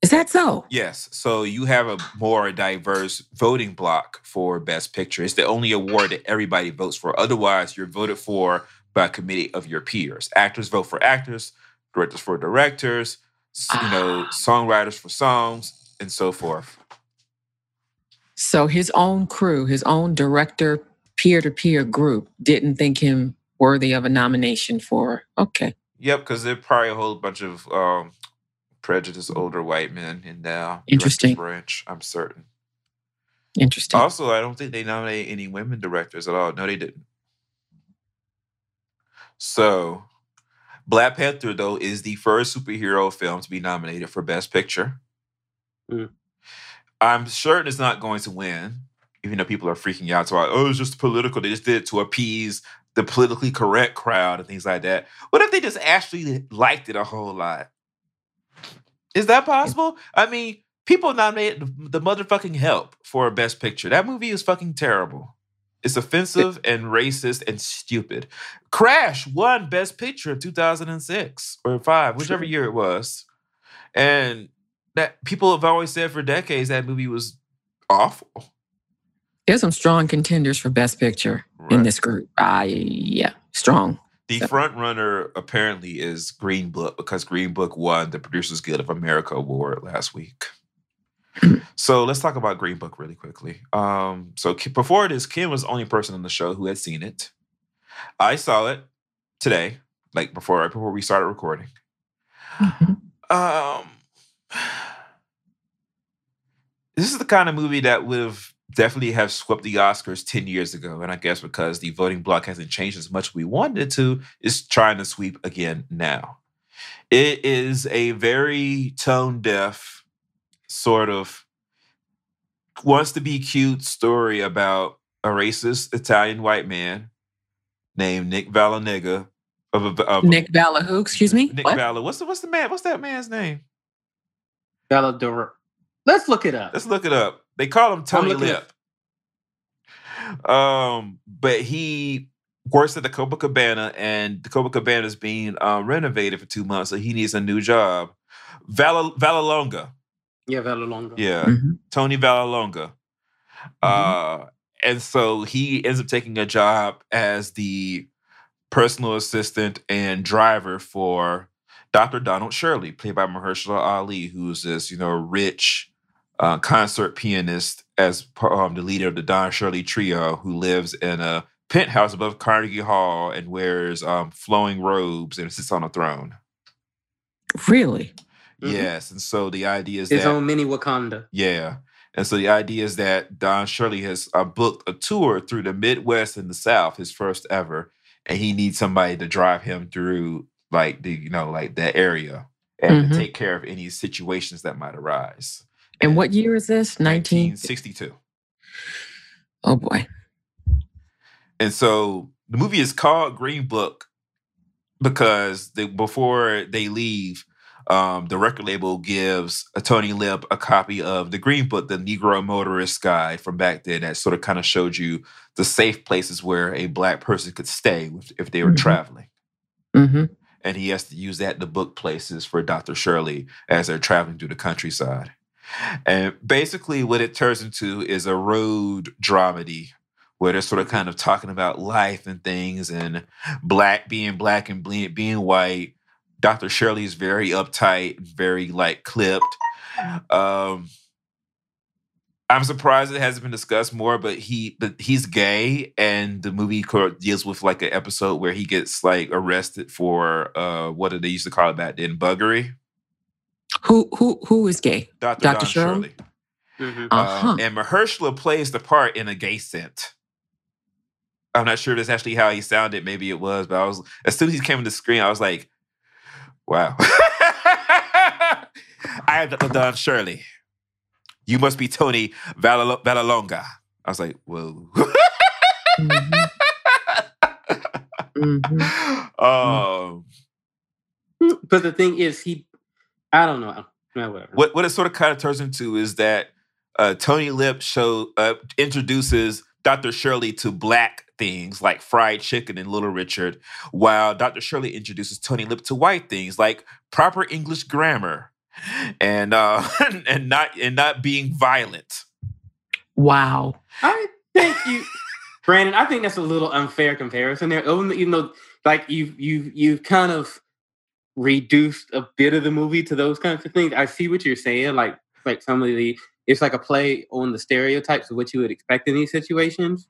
Is that so? Yes. So you have a more diverse voting block for Best Picture. It's the only award that everybody votes for. Otherwise, you're voted for by a committee of your peers. Actors vote for actors, directors for directors, s- you know, Ah. songwriters for songs, and so forth. So his own crew, his own director, peer to peer group didn't think him worthy of a nomination for. Okay. Yep, because there's probably a whole bunch of um, prejudiced older white men in the Interesting. branch. I'm certain. Interesting. Also, I don't think they nominated any women directors at all. No, they didn't. So, Black Panther, though, is the first superhero film to be nominated for Best Picture. Mm. I'm certain it's not going to win, even though people are freaking out about, oh, it's just political. They just did it to appease the politically correct crowd and things like that. What if they just actually liked it a whole lot? Is that possible? I mean, people nominated the, the motherfucking help for Best Picture. That movie is fucking terrible. It's offensive and racist and stupid. Crash won Best Picture in 2006 or five, whichever year it was. And that people have always said for decades that movie was awful. There's some strong contenders for Best Picture in this group. I yeah, strong. The So- front runner apparently is Green Book because Green Book won the Producers Guild of America award last week. So let's talk about Green Book really quickly. Um, so before this, Kim was the only person on the show who had seen it. I saw it today, like before right before we started recording. Mhm. Um, this is the kind of movie that would have definitely have swept the Oscars 10 years ago. And I guess because the voting block hasn't changed as much as we wanted it to, it's trying to sweep again now. It is a very tone deaf, sort of wants to be cute story about a racist Italian white man named Nick Valanega. Of, of, Nick Balla who? Excuse me? Nick what? Vala. What's the what's the man? What's that man's name? Valador. Let's look it up. Let's look it up. They call him Tony Lip. Um, but he works at the Copacabana, and the Copacabana is being um, renovated for two months, so he needs a new job. Val Vallelonga, Yeah, Vallelonga. yeah, Mhm. Tony Vallelonga. Uh, and so he ends up taking a job as the personal assistant and driver for Dr. Donald Shirley, played by Mahershala Ali, who's this, you know, rich uh, concert pianist as um, the leader of the Don Shirley trio, who lives in a penthouse above Carnegie Hall and wears um, flowing robes and sits on a throne. Really? Mhm. Yes, and so the idea is His that own mini Wakanda. yeah. And so the idea is that Don Shirley has uh, booked a tour through the Midwest and the South, his first ever, and he needs somebody to drive him through like the you know like that area and to Mhm. take care of any situations that might arise. And what year is this? 1962. Oh boy. And so the movie is called Green Book because they, before they leave, um, the record label gives a Tony Lip a copy of the Green Book, the Negro Motorist Guide from back then, that sort of kind of showed you the safe places where a black person could stay if- they were Mhm. traveling. hmm And he has to use that to book places for Dr. Shirley as they're traveling through the countryside. And basically, what it turns into is a road dramedy where they're sort of kind of talking about life and things and black being black and being white. Dr. Shirley is very uptight, very like clipped. Um, I'm surprised it hasn't been discussed more, but he but he's gay, and the movie co- deals with like an episode where he gets like arrested for uh what did they used to call it back then buggery. Who who who is gay? Dr. Dr. Don Shirley? Shirley. Mhm. Uh-huh. Um, and Mahershala plays the part in a gay scent. I'm not sure if that's actually how he sounded. Maybe it was, but I was as soon as he came on the screen, I was like, "Wow, I am Dr. Don Shirley. You must be Tony Valal- Vallelonga." I was like, "Whoa." Mhm. Mhm. um, But the thing is, he, I don't know. No, whatever. what what it sort of kind of turns into is that uh, Tony Lip show uh, introduces Dr. Shirley to black things like fried chicken and Little Richard, while Dr. Shirley introduces Tony Lip to white things like proper English grammar and uh, and not and not being violent. Wow. I think you, Brandon. I think that's a little unfair comparison there. Only even though, like you, you, you've kind of reduced a bit of the movie to those kinds of things. I see what you're saying. Like, like some of the, it's like a play on the stereotypes of what you would expect in these situations.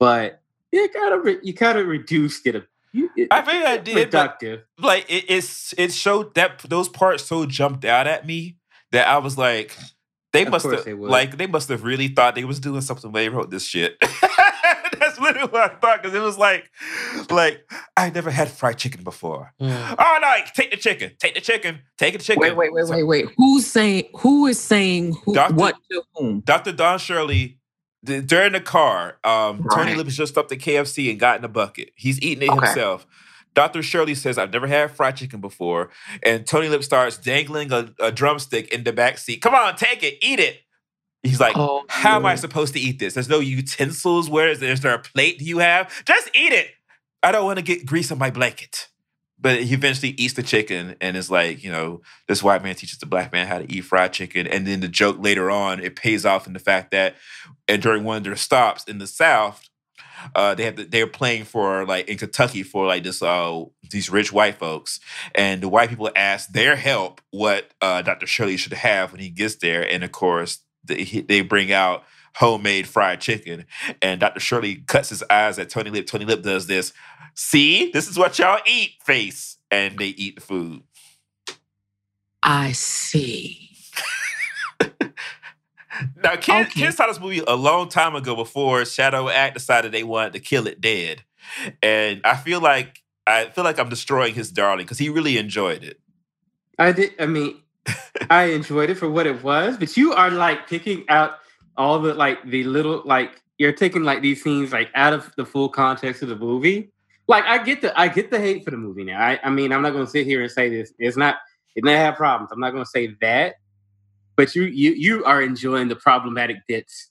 But you kind of, re- you kind of reduced it. A, you, it I think I did, but Productive. like it, it's it showed that those parts so jumped out at me that I was like, they Of must have they like they must have really thought they was doing something when they wrote this shit. That's literally what I thought because it was like, like I never had fried chicken before. Mm. Oh no! Take the chicken. Take the chicken. Take the chicken. Wait, wait, wait, So wait, wait. Who's saying who is saying who, Doctor- what to whom? Dr. Don Shirley, the, during the car, um, Tony Right. Lip has just stopped at KFC and got in a bucket. He's eating it Okay. himself. Dr. Shirley says, I've never had fried chicken before. And Tony Lip starts dangling a, a drumstick in the back seat. Come on, take it, eat it. He's like, Oh, How am I supposed to eat this? There's no utensils. Where is there? Is there a plate you have? Just eat it. I don't want to get grease on my blanket. But he eventually eats the chicken and is like, you know, this white man teaches the black man how to eat fried chicken. And then the joke later on, it pays off in the fact that and during one of their stops in the South, uh, they have the, they're playing for like in Kentucky for like this uh these rich white folks, and the white people ask their help what uh, Dr. Shirley should have when he gets there, and of course they, they bring out homemade fried chicken, and Dr. Shirley cuts his eyes at Tony Lip. Tony Lip does this. See, this is what y'all eat, face, and they eat the food. I see. Now, kids, Okay. kids saw this movie a long time ago before Shadow Act decided they wanted to kill it dead, and I feel like I feel like I'm destroying his darling because he really enjoyed it. I did. I mean, I enjoyed it for what it was, but you are like picking out all the like the little like you're taking like these scenes like out of the full context of the movie. Like I get the I get the hate for the movie now. I, I mean I'm not gonna sit here and say this. It's not it may have problems. I'm not gonna say that. But you you you are enjoying the problematic bits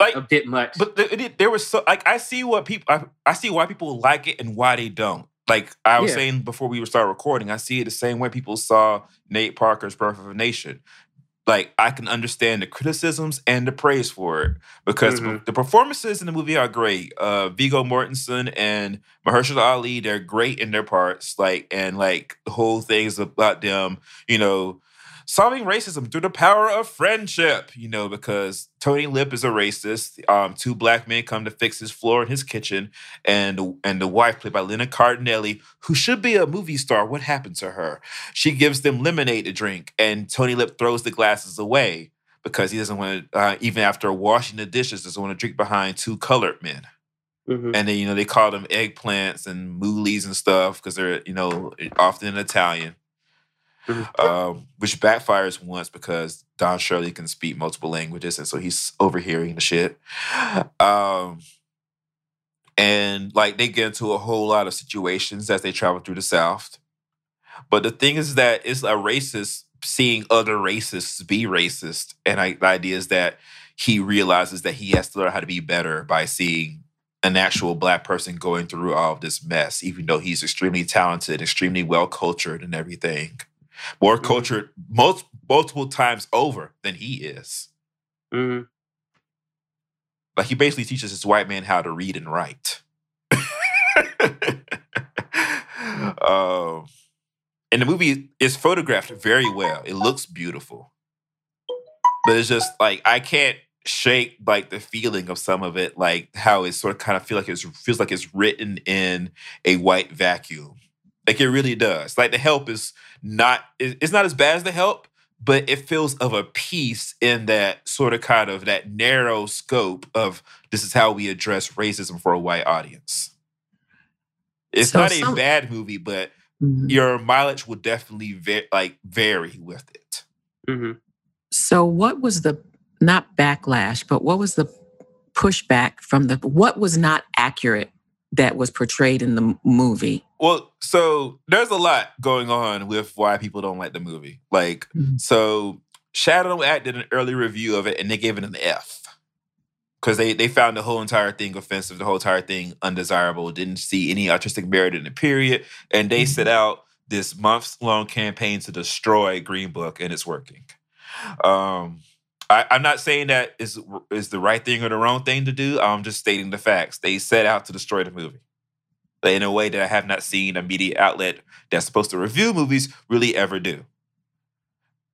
Like, a bit much. But th- it, there was so like I see what people I, I see why people like it and why they don't. Like I was Yeah. saying before we would start recording, I see it the same way people saw Nate Parker's Birth of a Nation. Like I can understand the criticisms and the praise for it because Mhm. the performances in the movie are great. Uh, Viggo Mortensen and Mahershala Ali, they're great in their parts. Like and like the whole thing is about them, you know, solving racism through the power of friendship, you know, because Tony Lip is a racist. Um, two black men come to fix his floor in his kitchen, and and the wife, played by Lena Cardinelli, who should be a movie star. What happened to her? She gives them lemonade to drink, and Tony Lip throws the glasses away because he doesn't want to, uh, even after washing the dishes, doesn't want to drink behind two colored men Mhm. and then you know they call them eggplants and moolies and stuff because they're you know often Italian. Um, which backfires once because Don Shirley can speak multiple languages and so he's overhearing the shit. Um, and like they get into a whole lot of situations as they travel through the South. But the thing is that it's a racist seeing other racists be racist, and I, the idea is that he realizes that he has to learn how to be better by seeing an actual black person going through all of this mess, even though he's extremely talented, extremely well cultured, and everything. More Mhm. cultured, most multiple times over than he is. Mhm. Like he basically teaches this white man how to read and write. um, and the movie is photographed very well. It looks beautiful, but it's just like I can't shake like the feeling of some of it, like how it sort of kind of feel like it's feels like it's written in a white vacuum. Like it really does. Like the help is not it's not as bad as the help, but it feels of a piece in that sort of kind of that narrow scope of this is how we address racism for a white audience. It's So not a bad movie, but Mhm. your mileage will definitely va- like vary with it. Mhm. So, what was the not backlash, but what was the pushback from the what was not accurate that was portrayed in the movie? Well, so there's a lot going on with why people don't like the movie. Like, Mhm. so Shadow Act did an early review of it and they gave it an F. Because they, they found the whole entire thing offensive, the whole entire thing undesirable, didn't see any artistic merit in the period. And they set out this months long campaign to destroy Green Book, and it's working. Um, I, I'm not saying that is is the right thing or the wrong thing to do. I'm just stating the facts. They set out to destroy the movie in a way that I have not seen a media outlet that's supposed to review movies really ever do.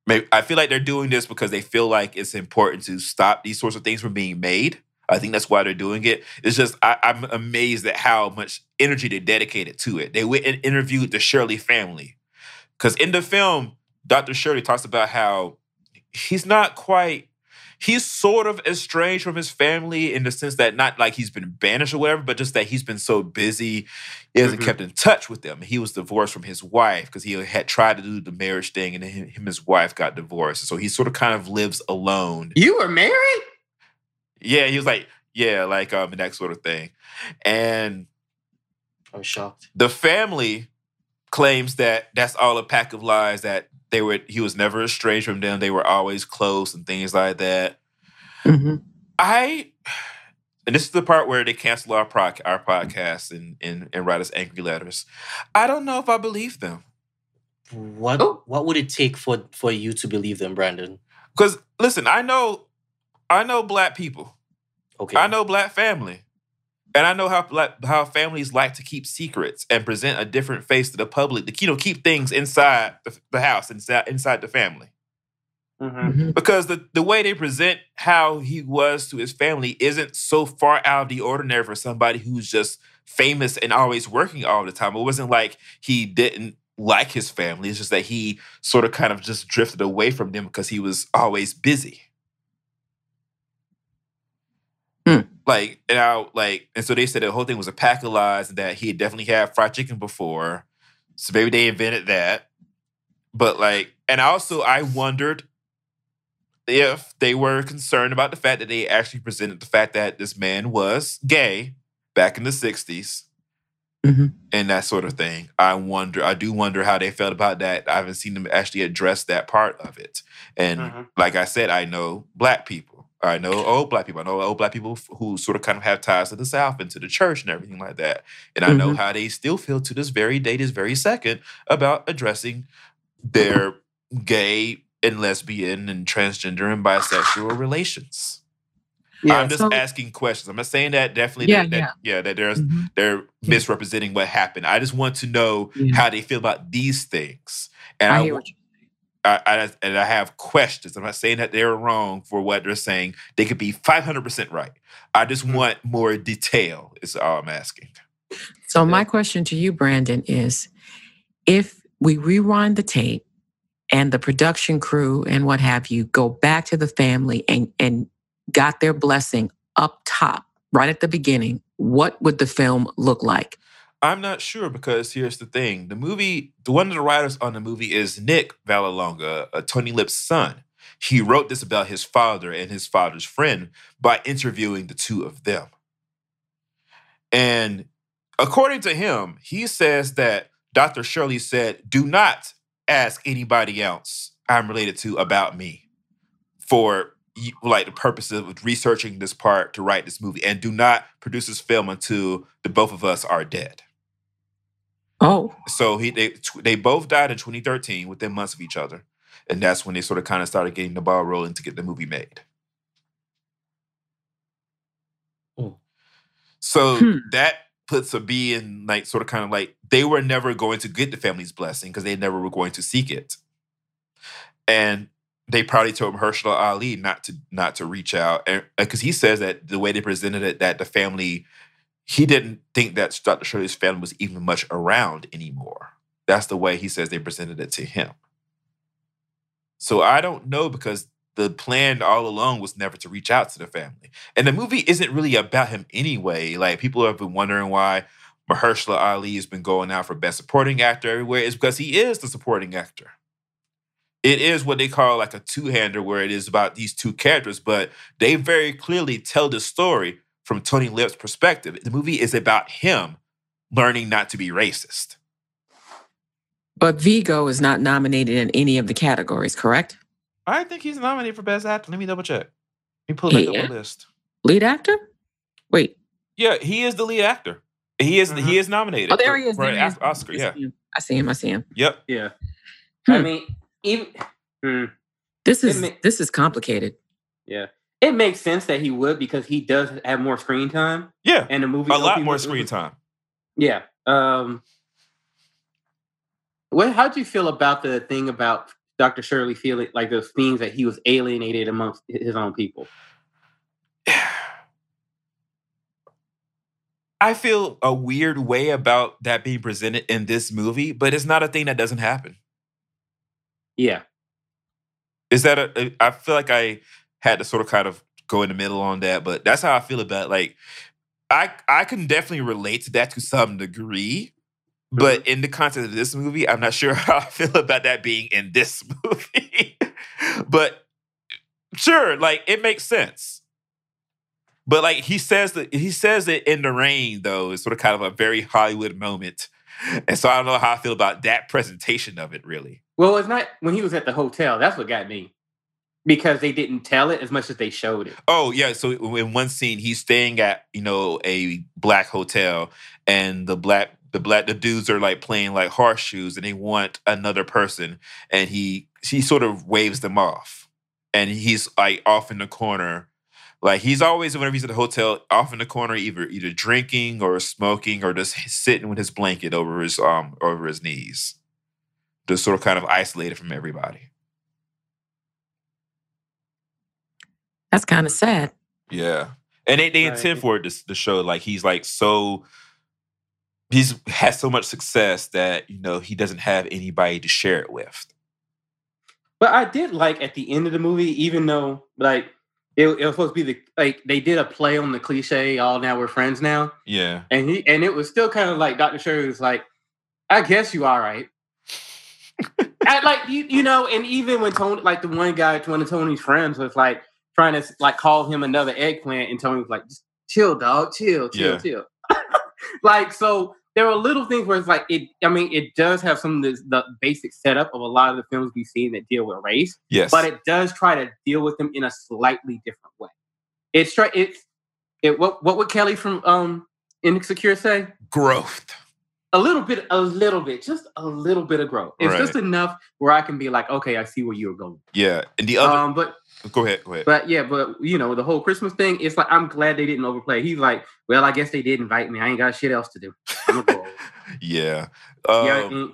I feel like they're doing this because they feel like it's important to stop these sorts of things from being made. I think that's why they're doing it. It's just I, I'm amazed at how much energy they dedicated to it. They went and interviewed the Shirley family because in the film, Dr. Shirley talks about how he's not quite he's sort of estranged from his family in the sense that not like he's been banished or whatever, but just that he's been so busy, he hasn't Mhm. kept in touch with them. He was divorced from his wife because he had tried to do the marriage thing, and him, him and his wife got divorced. So he sort of kind of lives alone. You were married? Yeah, he was like, yeah, like um, and that sort of thing. And I'm shocked. the family claims that that's all a pack of lies that they were he was never estranged from them they were always close and things like that Mhm. i and this is the part where they cancel our proc our podcast and, and and write us angry letters i don't know if i believe them What Oh. what would it take for for you to believe them, Brandon? because listen i know i know black people Okay. i know black family and I know how black, how families like to keep secrets and present a different face to the public to you know keep things inside the, the house inside inside the family. Mhm. because the, the way they present how he was to his family isn't so far out of the ordinary for somebody who's just famous and always working all the time. It wasn't like he didn't like his family. It's just that he sort of kind of just drifted away from them because he was always busy. Hmm. Like and I like and so they said the whole thing was a pack of lies and that he had definitely had fried chicken before. So maybe they invented that. But like and also I wondered if they were concerned about the fact that they actually presented the fact that this man was gay back in the 60s Mhm. and that sort of thing. I wonder, I do wonder how they felt about that. I haven't seen them actually address that part of it. And Mhm. like I said, I know black people. I know old black people. I know old black people who sort of kind of have ties to the South and to the church and everything like that. And I know how they still feel to this very day, this very second, about addressing their gay and lesbian and transgender and bisexual relations. Yeah, I'm just so- asking questions. I'm not saying that definitely Yeah, that, that yeah, that there's Mhm. they're misrepresenting what happened. I just want to know Yeah. how they feel about these things. And I I, hear wa- what you I, I and I have questions. I'm not saying that they're wrong for what they're saying. They could be 500% right. I just Mm. want more detail. Is all I'm asking. So my question to you, Brandon, is if we rewind the tape and the production crew and what have you go back to the family and, and got their blessing up top, right at the beginning, what would the film look like? I'm not sure because here's the thing: the movie, the one of the writers on the movie is Nick Vallelonga, uh, Tony Lip's son. He wrote this about his father and his father's friend by interviewing the two of them. And according to him, he says that Dr. Shirley said, "Do not ask anybody else I'm related to about me for like the purpose of researching this part to write this movie, and do not produce this film until the both of us are dead." Oh, So he they they both died in 2013 within months of each other, and that's when they sort of kind of started getting the ball rolling to get the movie made. Oh. So Hmm. that puts a B in like sort of kind of like they were never going to get the family's blessing because they never were going to seek it, and they probably told Mahershala Ali not to not to reach out, because he says that the way they presented it, that the family he didn't think that Dr. Shirley's family was even much around anymore. That's the way he says they presented it to him. So I don't know because the plan all along was never to reach out to the family. And the movie isn't really about him anyway. Like people have been wondering why Mahershala Ali has been going out for best supporting actor everywhere. It's because he is the supporting actor. It is what they call like a two-hander where it is about these two characters, but they very clearly tell the story from Tony Lip's perspective. The movie is about him learning not to be racist. but Viggo is not nominated in any of the categories, correct? I think he's nominated for Best Actor. Let me double check. Let me pull back Yeah. up the list. Lead actor? Wait. Yeah, he is the lead actor. He is he is nominated. Oh, there for- he is. for There an he is. Os- Oscar. I Yeah. him. I see him. I see him. Yep. yeah. I Hmm. mean, even hmm, This is ma- this is complicated. yeah, it makes sense that he would because he does have more screen time, Yeah. and the movie A lot more screen time. Yeah. Um. What? How'd you feel about the thing about Dr. Shirley feeling like those things that he was alienated amongst his own people? I feel a weird way about that being presented in this movie, but it's not a thing that doesn't happen. Yeah. Is that a? I feel like I had to sort of kind of go in the middle on that, but that's how I feel about it. like I I can definitely relate to that to some degree. Mm-hmm. But in the context of this movie, I'm not sure how I feel about that being in this movie. but sure, like it makes sense. But like he says that he says it in the rain though, is sort of kind of a very Hollywood moment. And so I don't know how I feel about that presentation of it really. Well, it's not when he was at the hotel. That's what got me because they didn't tell it as much as they showed it. Oh yeah, so in one scene he's staying at you know a black hotel, and the black the black the dudes are like playing like horseshoes, and they want another person, and he he sort of waves them off, and he's like off in the corner, like he's always whenever he's at the hotel off in the corner, either either drinking or smoking or just sitting with his blanket over his um over his knees, just sort of kind of isolated from everybody. That's kind of sad. Yeah. And they, they Right. intend for it to, to show like he's like so he's has so much success that you know he doesn't have anybody to share it with. But I did like at the end of the movie, even though like it, it was supposed to be the like they did a play on the cliche, all now we're friends now. Yeah. And he and it was still kind of like Dr. Shirley was like, I guess you all right. I, like you, you know, and even when Tony, like the one guy, one of Tony's friends was like trying to like call him another eggplant, and Tony was like, "Just chill, dog, chill, chill, Yeah. chill." like so, there are little things where it's like it. I mean, it does have some of the, the basic setup of a lot of the films we've seen that deal with race, Yes. but it does try to deal with them in a slightly different way. It's try it's it. What what would Kelly from um Insecure say? growth. A little bit, a little bit, just a little bit of growth. It's Right. just enough where I can be like, okay, I see where you're going. Yeah. And the other Um, but go ahead, go ahead. but yeah, but you know, the whole Christmas thing, it's like I'm glad they didn't overplay. He's like, well, I guess they did invite me. I ain't got shit else to do. I'm gonna go. yeah. Um, yeah,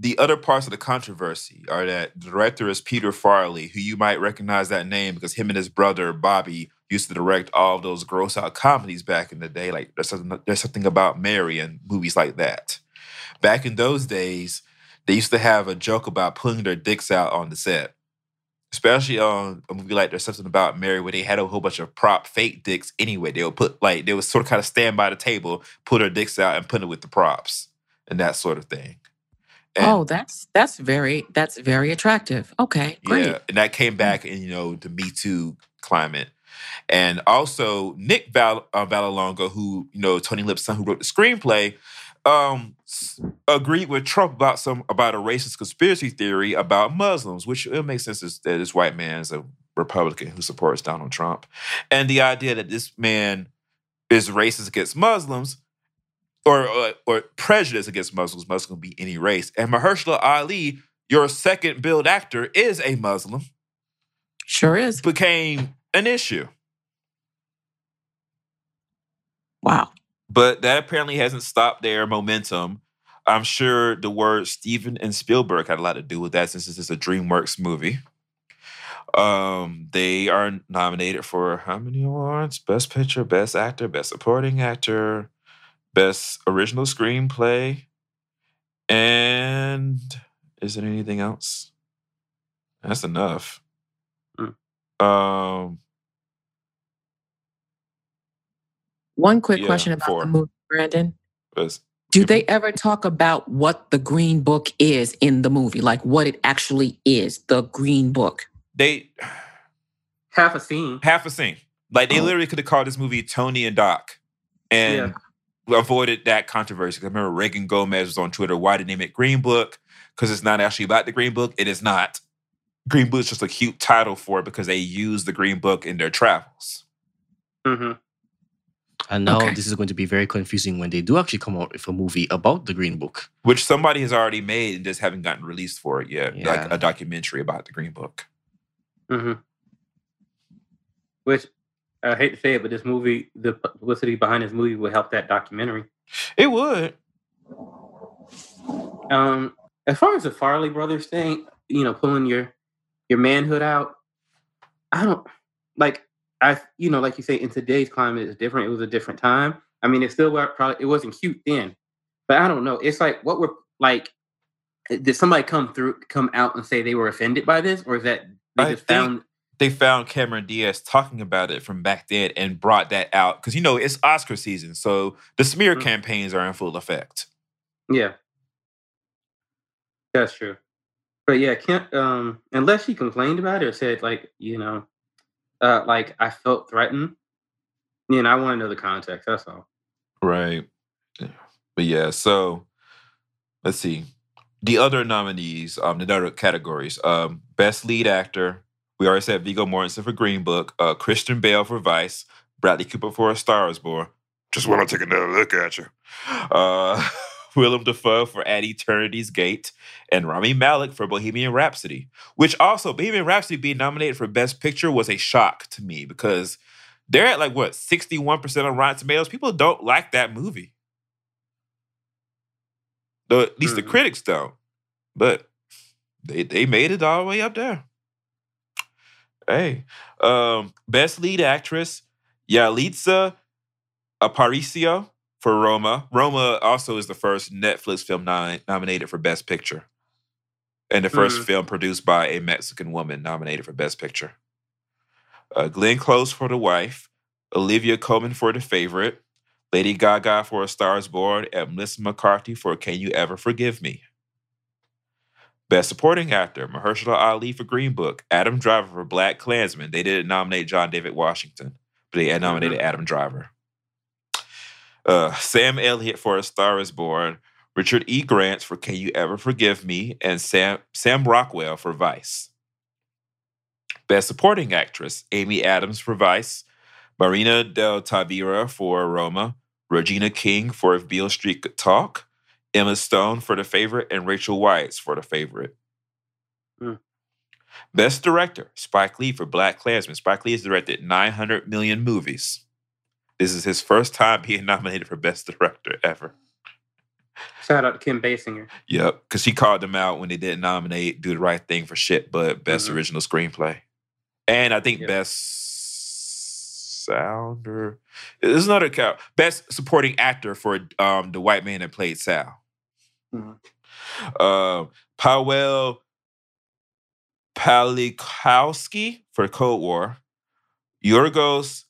the other parts of the controversy are that the director is Peter Farrelly, who you might recognize that name because him and his brother Bobby used to direct all those gross out comedies back in the day. Like there's something, there's something about Mary and movies like that. Back in those days, they used to have a joke about pulling their dicks out on the set. Especially on a movie like There's Something About Mary, where they had a whole bunch of prop fake dicks anyway. They would put like they would sort of kind of stand by the table, pull their dicks out, and put it with the props and that sort of thing. And- oh, that's that's very that's very attractive. Okay, great. Yeah, and that came back in you know the Me Too climate, and also Nick Val- uh, Vallelonga, who you know Tony Lip's son, who wrote the screenplay, um, s- agreed with Trump about some about a racist conspiracy theory about Muslims, which it makes sense is that this white man is a Republican who supports Donald Trump, and the idea that this man is racist against Muslims. Or, or, or prejudice against Muslims, Muslim can be any race. And Mahershala Ali, your second billed actor, is a Muslim Sure is. became an issue. Wow. But that apparently hasn't stopped their momentum. I'm sure the word Steven and Spielberg had a lot to do with that since this is a DreamWorks movie. Um, they are nominated for how many awards? Best Picture, Best Actor, Best Supporting Actor, Best Original Screenplay, and is there anything else? That's enough. Um, One quick Yeah, question about four. the movie, Brandon. best Do they ever talk about what the Green Book is in the movie? Like what it actually is, the Green Book? they half a scene. half a scene. Like they Oh. literally could have called this movie Tony and Doc and avoided that controversy. 'Cause I remember Reagan Gomez was on Twitter. Why did they name it Green Book? Because it's not actually about the Green Book. It is not. Green Book is just a cute title for it because they use the Green Book in their travels. hmm And now Okay. this is going to be very confusing when they do actually come out with a movie about the Green Book. Which somebody has already made and just haven't gotten released for it yet. Like a documentary about the Green Book. hmm Which I hate to say it, but this movie, the publicity behind this movie will help that documentary. It would. Um, as far as the Farrelly brothers thing, you know, pulling your your manhood out, I don't like. I you know, like you say, in today's climate, it's different. It was a different time. I mean, it still were probably it wasn't cute then, but I don't know. It's like what were like. Did somebody come through, come out and say they were offended by this, or is that they I just think- found? They found Cameron Diaz talking about it from back then and brought that out because you know it's Oscar season, so the smear Mhm. campaigns are in full effect. Yeah, that's true. But yeah, can't um unless she complained about it or said like you know, uh like I felt threatened. You know, I want to know the context. That's all. Right. But yeah, so let's see. The other nominees, um, the other categories, um, best lead actor. We already said Viggo Mortensen for Green Book, uh, Christian Bale for Vice, Bradley Cooper for A Star Is Born. Just want to take another look at you. Uh, Willem Dafoe for At Eternity's Gate, and Rami Malek for Bohemian Rhapsody. Which also, Bohemian Rhapsody being nominated for Best Picture was a shock to me because they're at like what 61% on Rotten Tomatoes. People don't like that movie. The, at least the Mhm. critics don't. But they they made it all the way up there. Hey. Um, best lead actress, Yalitza Aparicio for Roma. Roma also is the first Netflix film nom- nominated for Best Picture. And the 1st Mhm. film produced by a Mexican woman nominated for Best Picture. Uh, Glenn Close for The Wife, Olivia Colman for The Favorite, Lady Gaga for A Star is Born, and Melissa McCarthy for Can You Ever Forgive Me? Best Supporting Actor, Mahershala Ali for Green Book, Adam Driver for BlacKkKlansman. They didn't nominate John David Washington, but they nominated Adam Driver. Uh, Sam Elliott for A Star Is Born, Richard E. Grant for Can You Ever Forgive Me, and Sam Sam Rockwell for Vice. Best Supporting Actress, Amy Adams for Vice, Marina Del Tavira for Roma, Regina King for If Beale Street Could Talk, Emma Stone for The Favorite, and Rachel Weisz for The Favorite. Hmm. Best Director, Spike Lee for BlacKkKlansman. Spike Lee has directed 900 million movies. This is his first time being nominated for Best Director ever. Shout out to Kim Basinger. Yep, because he called them out when they didn't nominate Do the Right Thing for shit, but Best Mhm. Original Screenplay. And I think Yep. Best Sound or there's another count. Best Supporting Actor for um, the white man that played Sal. Mhm. Um, Powell Pawlikowski for Cold War. Yorgos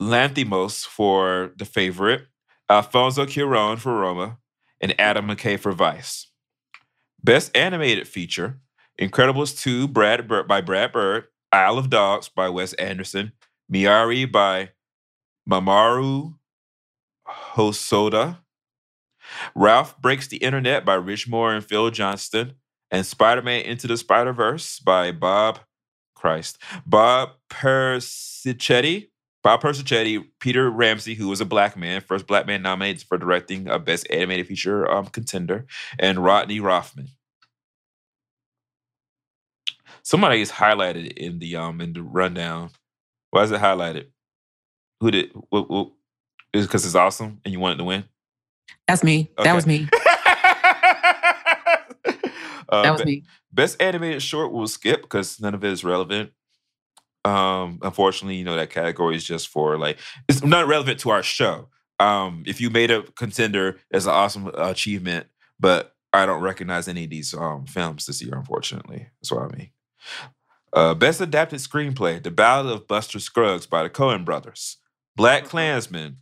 Lanthimos for The Favorite. Alfonso Cuarón for Roma. And Adam McKay for Vice. Best Animated Feature. Incredibles 2 Brad by Brad Bird. Isle of Dogs by Wes Anderson. Mirai by Mamoru Hosoda. Ralph Breaks the Internet by Rich Moore and Phil Johnston. And Spider-Man Into the Spider-Verse by Bob Christ. Bob Persichetti. Bob Persichetti, Peter Ramsey, who was a black man, first black man nominated for directing a Best Animated Feature um, contender, and Rodney Rothman. Somebody is highlighted in the um in the rundown. Why is it highlighted? Who did? Is because it's awesome and you wanted to win? That's me. Okay. That was me. Uh, That was me. Best animated short will skip because none of it is relevant. Um, unfortunately, you know that category is just for like it's not relevant to our show. Um, if you made a contender, it's an awesome achievement, but I don't recognize any of these um films this year. Unfortunately, that's what I mean. Uh, best adapted screenplay: The Ballad of Buster Scruggs by the Coen Brothers, BlacKkKlansman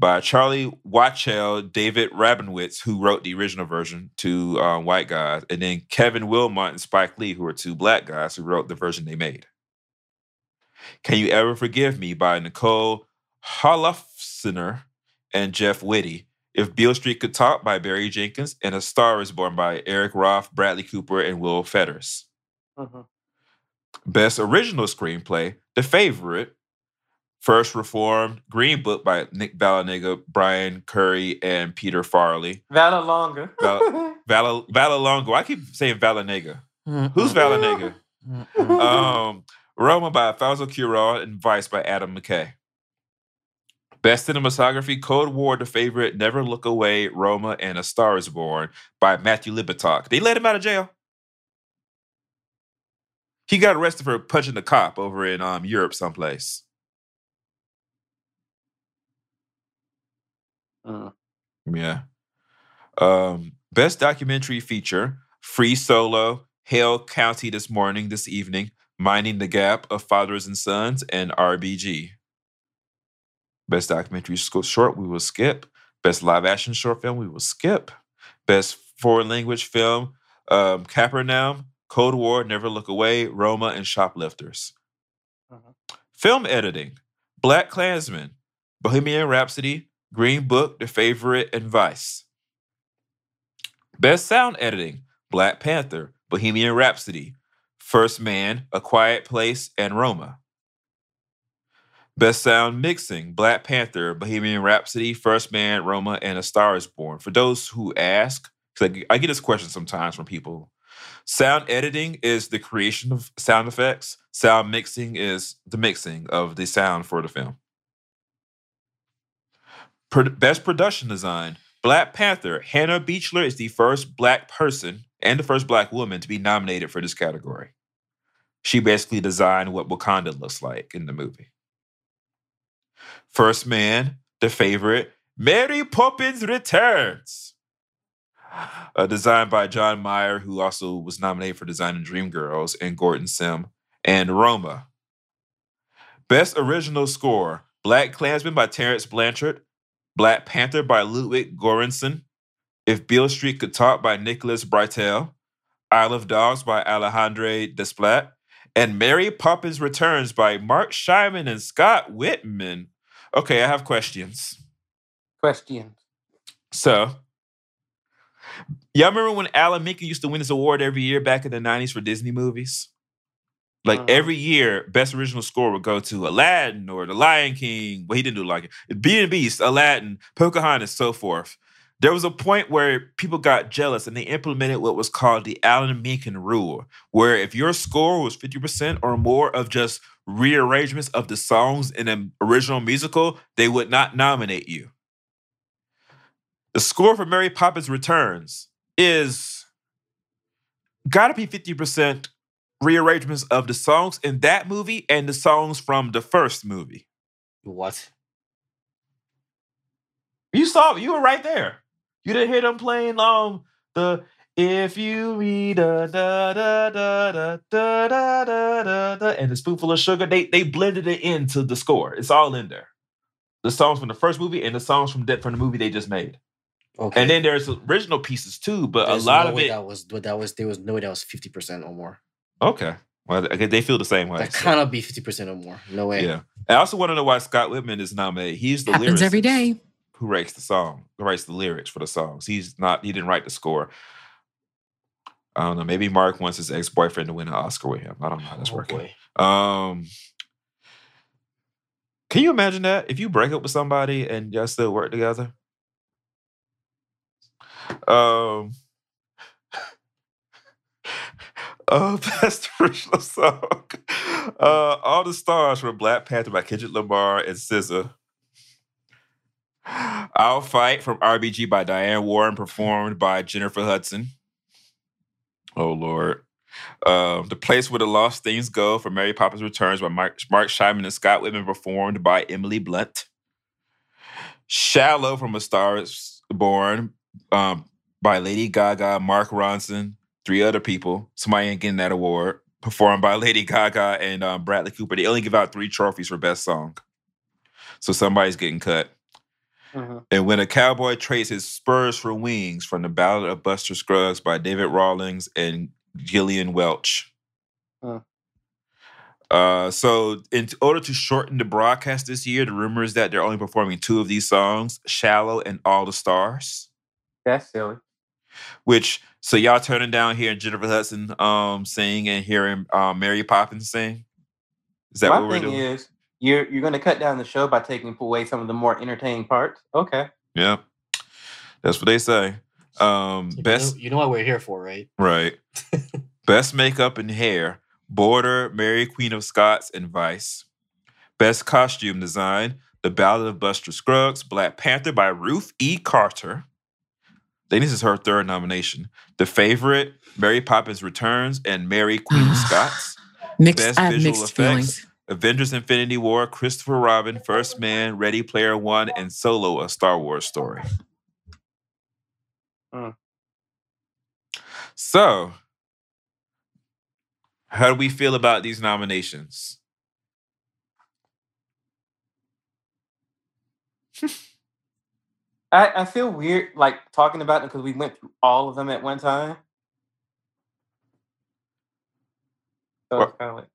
by Charlie Wachtel, David Rabinowitz, who wrote the original version, two um, white guys, and then Kevin Willmott and Spike Lee, who are two black guys who wrote the version they made. Can You Ever Forgive Me by Nicole Holofcener and Jeff Whitty. If Beale Street Could Talk by Barry Jenkins, and A Star is Born by Eric Roth, Bradley Cooper, and Will Fetters. Mhm. Best Original Screenplay, The Favorite, First Reformed, Green Book by Nick Valanega, Brian Currie, and Peter Farrelly. Valor Longa. Val- Val- Valalongo. I keep saying Valanega. Who's Valanega? Um, Roma by Alfonso Cuarón and Vice by Adam McKay. Best Cinematography, Cold War, The Favorite, Never Look Away, Roma, and A Star is Born by Matthew Libatique. They let him out of jail. He got arrested for punching the cop over in um, Europe someplace. Mm. Yeah. Um, best documentary feature: Free Solo, Hale County this morning, this evening, Minding the Gap of Fathers and Sons, and RBG. Best documentary short, we will skip. Best live action short film, we will skip. Best foreign language film, um, Capernaum, Cold War, Never Look Away, Roma, and Shoplifters. Mhm. Film editing, BlacKkKlansman, Bohemian Rhapsody, Green Book, The Favorite, and Vice. Best sound editing Black Panther, Bohemian Rhapsody, First Man, A Quiet Place, and Roma. Best sound mixing Black Panther, Bohemian Rhapsody, First Man, Roma, and A Star is Born. For those who ask, I get this question sometimes from people. Sound editing is the creation of sound effects. Sound mixing is the mixing of the sound for the film. Best production design Black Panther. Hannah Beachler is the first black person and the first black woman to be nominated for this category. She basically designed what Wakanda looks like in the movie. First Man, the favorite, Mary Poppins Returns. Uh, designed by John Myhre, who also was nominated for designing Dreamgirls, and Gordon Sim, and Roma. Best original score BlacKkKlansman by Terence Blanchard, Black Panther by Ludwig Göransson, If Beale Street Could Talk by Nicholas Britell, Isle of Dogs by Alejandro Desplat, and Mary Poppins Returns by Marc Shaiman and Scott Wittman. Okay, I have questions. Questions. So, y'all remember when Alan Menken used to win this award every year back in the 90s for Disney movies? Like Uh-huh. every year, best original score would go to Aladdin or The Lion King. Well, he didn't do Lion King. Beauty and Beast, Aladdin, Pocahontas, so forth. There was a point where people got jealous and they implemented what was called the Alan Menken rule, where if your score was 50% or more of just rearrangements of the songs in an original musical, they would not nominate you. The score for Mary Poppins Returns is gotta be 50% rearrangements of the songs in that movie and the songs from the first movie. What? You saw you were right there. You didn't hear them playing um the if you read da da da da da da da da da da and the spoonful of sugar, they they blended it into the score. It's all in there. The songs from the first movie and the songs from that from the movie they just made. Okay. And then there's original pieces too, but There's a lot no of it. that was but that was there was no way that was fifty percent or more. Okay. Well, they feel the same way. That so, cannot be fifty percent or more. No way. yeah. I also want to know why Scott Wittman is nominated. He's the Happens every lyricist day. Who writes the song? Who writes the lyrics for the songs? He's not. He didn't write the score. I don't know. Maybe Mark wants his ex boyfriend to win an Oscar with him. I don't know how that's Oh, working. boy. Um, can you imagine that if you break up with somebody and y'all still work together? Um, uh, best original song. Uh, All the Stars from Black Panther by Kendrick Lamar and SZA. I'll Fight from RBG by Diane Warren, performed by Jennifer Hudson. Oh Lord. Um, the Place Where the Lost Things Go for Mary Poppins Returns by Mark, Mark and Scott Wittman, performed by Emily Blunt. Shallow from A Star is Born um, by Lady Gaga, Mark Ronson, three other people. Somebody ain't getting that award. Performed by Lady Gaga and um, Bradley Cooper. They only give out three trophies for best song. So somebody's getting cut. Mhm. And when a cowboy trades his spurs for wings from the Ballad of Buster Scruggs by David Rawlings and Gillian Welch. Huh. Uh, so, in order to shorten the broadcast this year, the rumor is that they're only performing two of these songs, "Shallow" and "All the Stars." That's silly. Which, so y'all turning down hearing Jennifer Hudson um sing and hearing um, Mary Poppins sing? Is that My what we're thing doing? is, you're you're going to cut down the show by taking away some of the more entertaining parts. Okay. yeah, that's what they say. Um, You best know, you know what we're here for, right? Right. Best makeup and hair. Border, Mary Queen of Scots, and Vice. Best costume design. The Ballad of Buster Scruggs, Black Panther by Ruth E. Carter. I think this is her third nomination. The Favorite, Mary Poppins Returns, and Mary Queen of Scots. Mixed, Best I have visual mixed effects. feelings. Avengers Infinity War, Christopher Robin, First Man, Ready Player One, and Solo, a Star Wars story. Hmm. So, how do we feel about these nominations? I, I feel weird like talking about them because we went through all of them at one time. So it's kind of like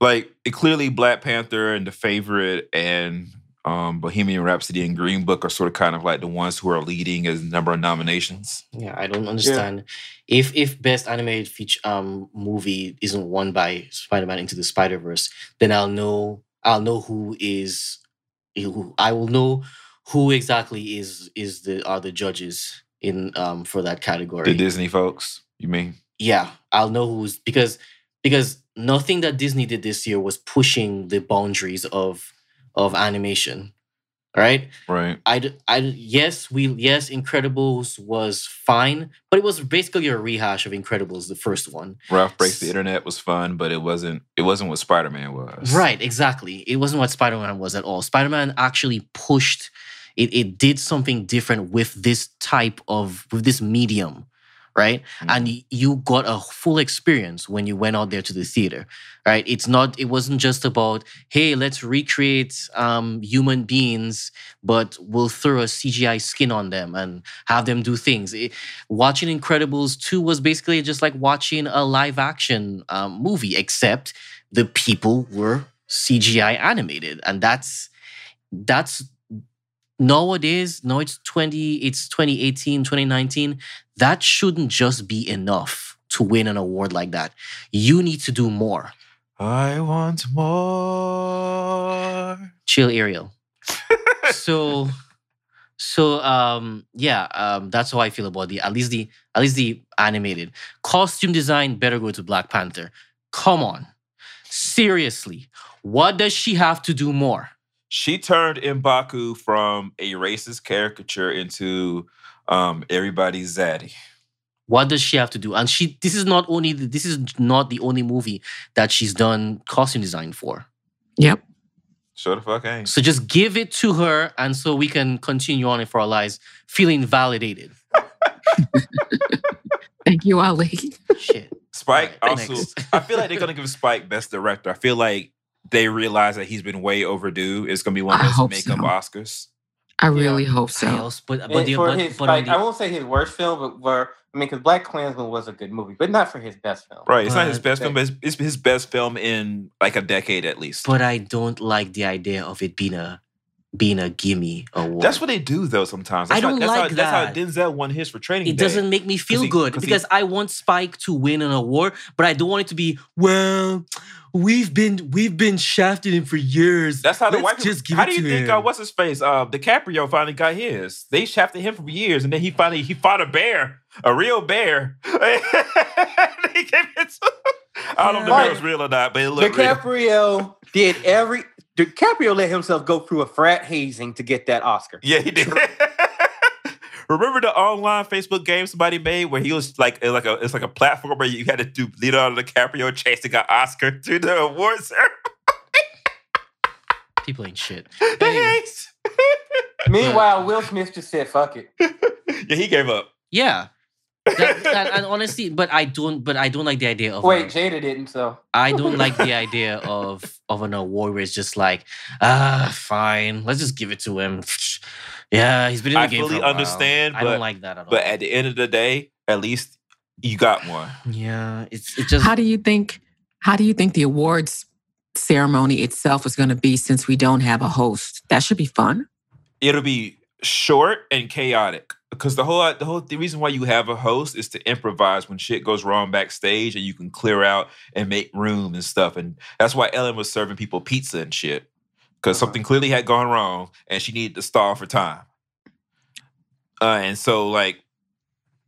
Like, it- clearly, Black Panther and The Favorite and um, Bohemian Rhapsody and Green Book are sort of kind of like the ones who are leading as number of nominations. Yeah, I don't understand. If if best animated feature um movie isn't won by Spider-Man Into the Spider-Verse, then I'll know I'll know who is who I will know who exactly is is the are the judges in um for that category. The Disney folks, you mean? yeah, I'll know who's because because nothing that Disney did this year was pushing the boundaries of of animation. Right? Right. I I yes we yes Incredibles was fine, but it was basically a rehash of Incredibles, the first one. Ralph Breaks the Internet was fun, but it wasn't. It wasn't what Spider Man was. Right, exactly. It wasn't what Spider Man was at all. Spider Man actually pushed. It, it did something different with this type of with this medium, right? Mhm. And you got a full experience when you went out there to the theater, right? It's not, it wasn't just about, hey, let's recreate um, human beings, but we'll throw a CGI skin on them and have them do things. It- watching Incredibles 2 was basically just like watching a live action um, movie, except the people were CGI animated. And that's, that's, nowadays no it's 20 it's 2018 2019 that shouldn't just be enough to win an award like that. You need to do more. I want more. chill ariel. So so um yeah um that's how i feel about the at least the at least the animated. Costume design better go to black panther. Come on. Seriously what does she have to do more She turned Mbaku from a racist caricature into um, everybody's zaddy. What does she have to do? And she this is not only the, this is not the only movie that she's done costume design for. Yep. Sure the fuck ain't. So just give it to her and so we can continue on it for our lives feeling validated. Thank you, Ali. Shit. Spike Right, also. next. I feel like they're gonna give Spike best director. I feel like they realize that he's been way overdue. It's gonna be one of those hope makeup so. Oscars. I really hope so. also- but but, the, for but, his, but like, on I won't say his worst film, but where I mean, because BlacKkKlansman was a good movie, but not for his best film. Right. It's not his best film, but it's, it's his best film in like a decade at least. but I don't like the idea of it being a being a gimme award. That's what they do though sometimes. That's I don't how, that's like how, That's how that. Denzel won his for training. it Day. doesn't make me feel he- good 'cause he- because I want Spike to win an award, but I don't want it to be well. We've been we've been shafting him for years. That's how the Let's white people. just give how it do you to think? him. Uh, what's his face? Uh, DiCaprio finally got his. They shafted him for years, and then he finally he fought a bear, a real bear. he gave it to. I don't know if the bear was real or not, but it looked real. DiCaprio did every. DiCaprio let himself go through a frat hazing to get that Oscar. Yeah, he did. Remember the online Facebook game somebody made where he was like it's like a it's like a platform where you had to do Leonardo DiCaprio chasing an Oscar to the awards ceremony. People ain't shit. They Anyway. hate. Meanwhile, Will Smith just said, "Fuck it." yeah, he gave up. Yeah. That- and, and honestly, but I don't. But I don't like the idea of. Wait, a- Jada didn't. So I don't like the idea of of an award where it's just like, ah, fine, let's just give it to him. Yeah, he's been in the I game. fully for a while. understand, I but- don't like that at all. But at the end of the day, at least you got one. yeah, it's it just How do you think? How do you think the awards ceremony itself is going to be since we don't have a host? That should be fun. It'll be short and chaotic because the whole the whole the reason why you have a host is to improvise when shit goes wrong backstage and you can clear out and make room and stuff. And that's why Ellen was serving people pizza and shit because Uh-huh. something clearly had gone wrong and she needed to stall for time. Uh, and so like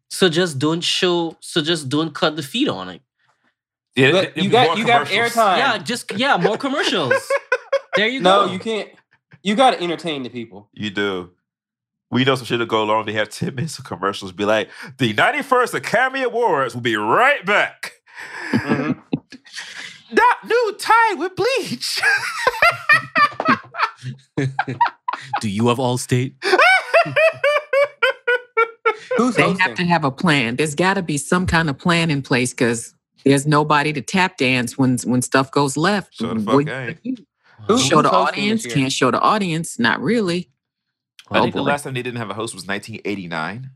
so just don't show. So just don't cut the feed on it. yeah, But it'd you got more you got airtime. Yeah, just yeah, more commercials. there you no, go. you can't. You got to entertain the people. You do. We know some shit to go along. They have 10 minutes of commercials. Be like, the 91st Academy Awards will be right back. Mhm. That new tie with bleach. Do you have Allstate? Who's They hosting? have to have a plan. There's got to be some kind of plan in place because there's nobody to tap dance when when stuff goes left. Sure the fuck ain't. Who- show the audience? Can't show the audience. Not really. I Oh, think the last time they didn't have a host was 1989.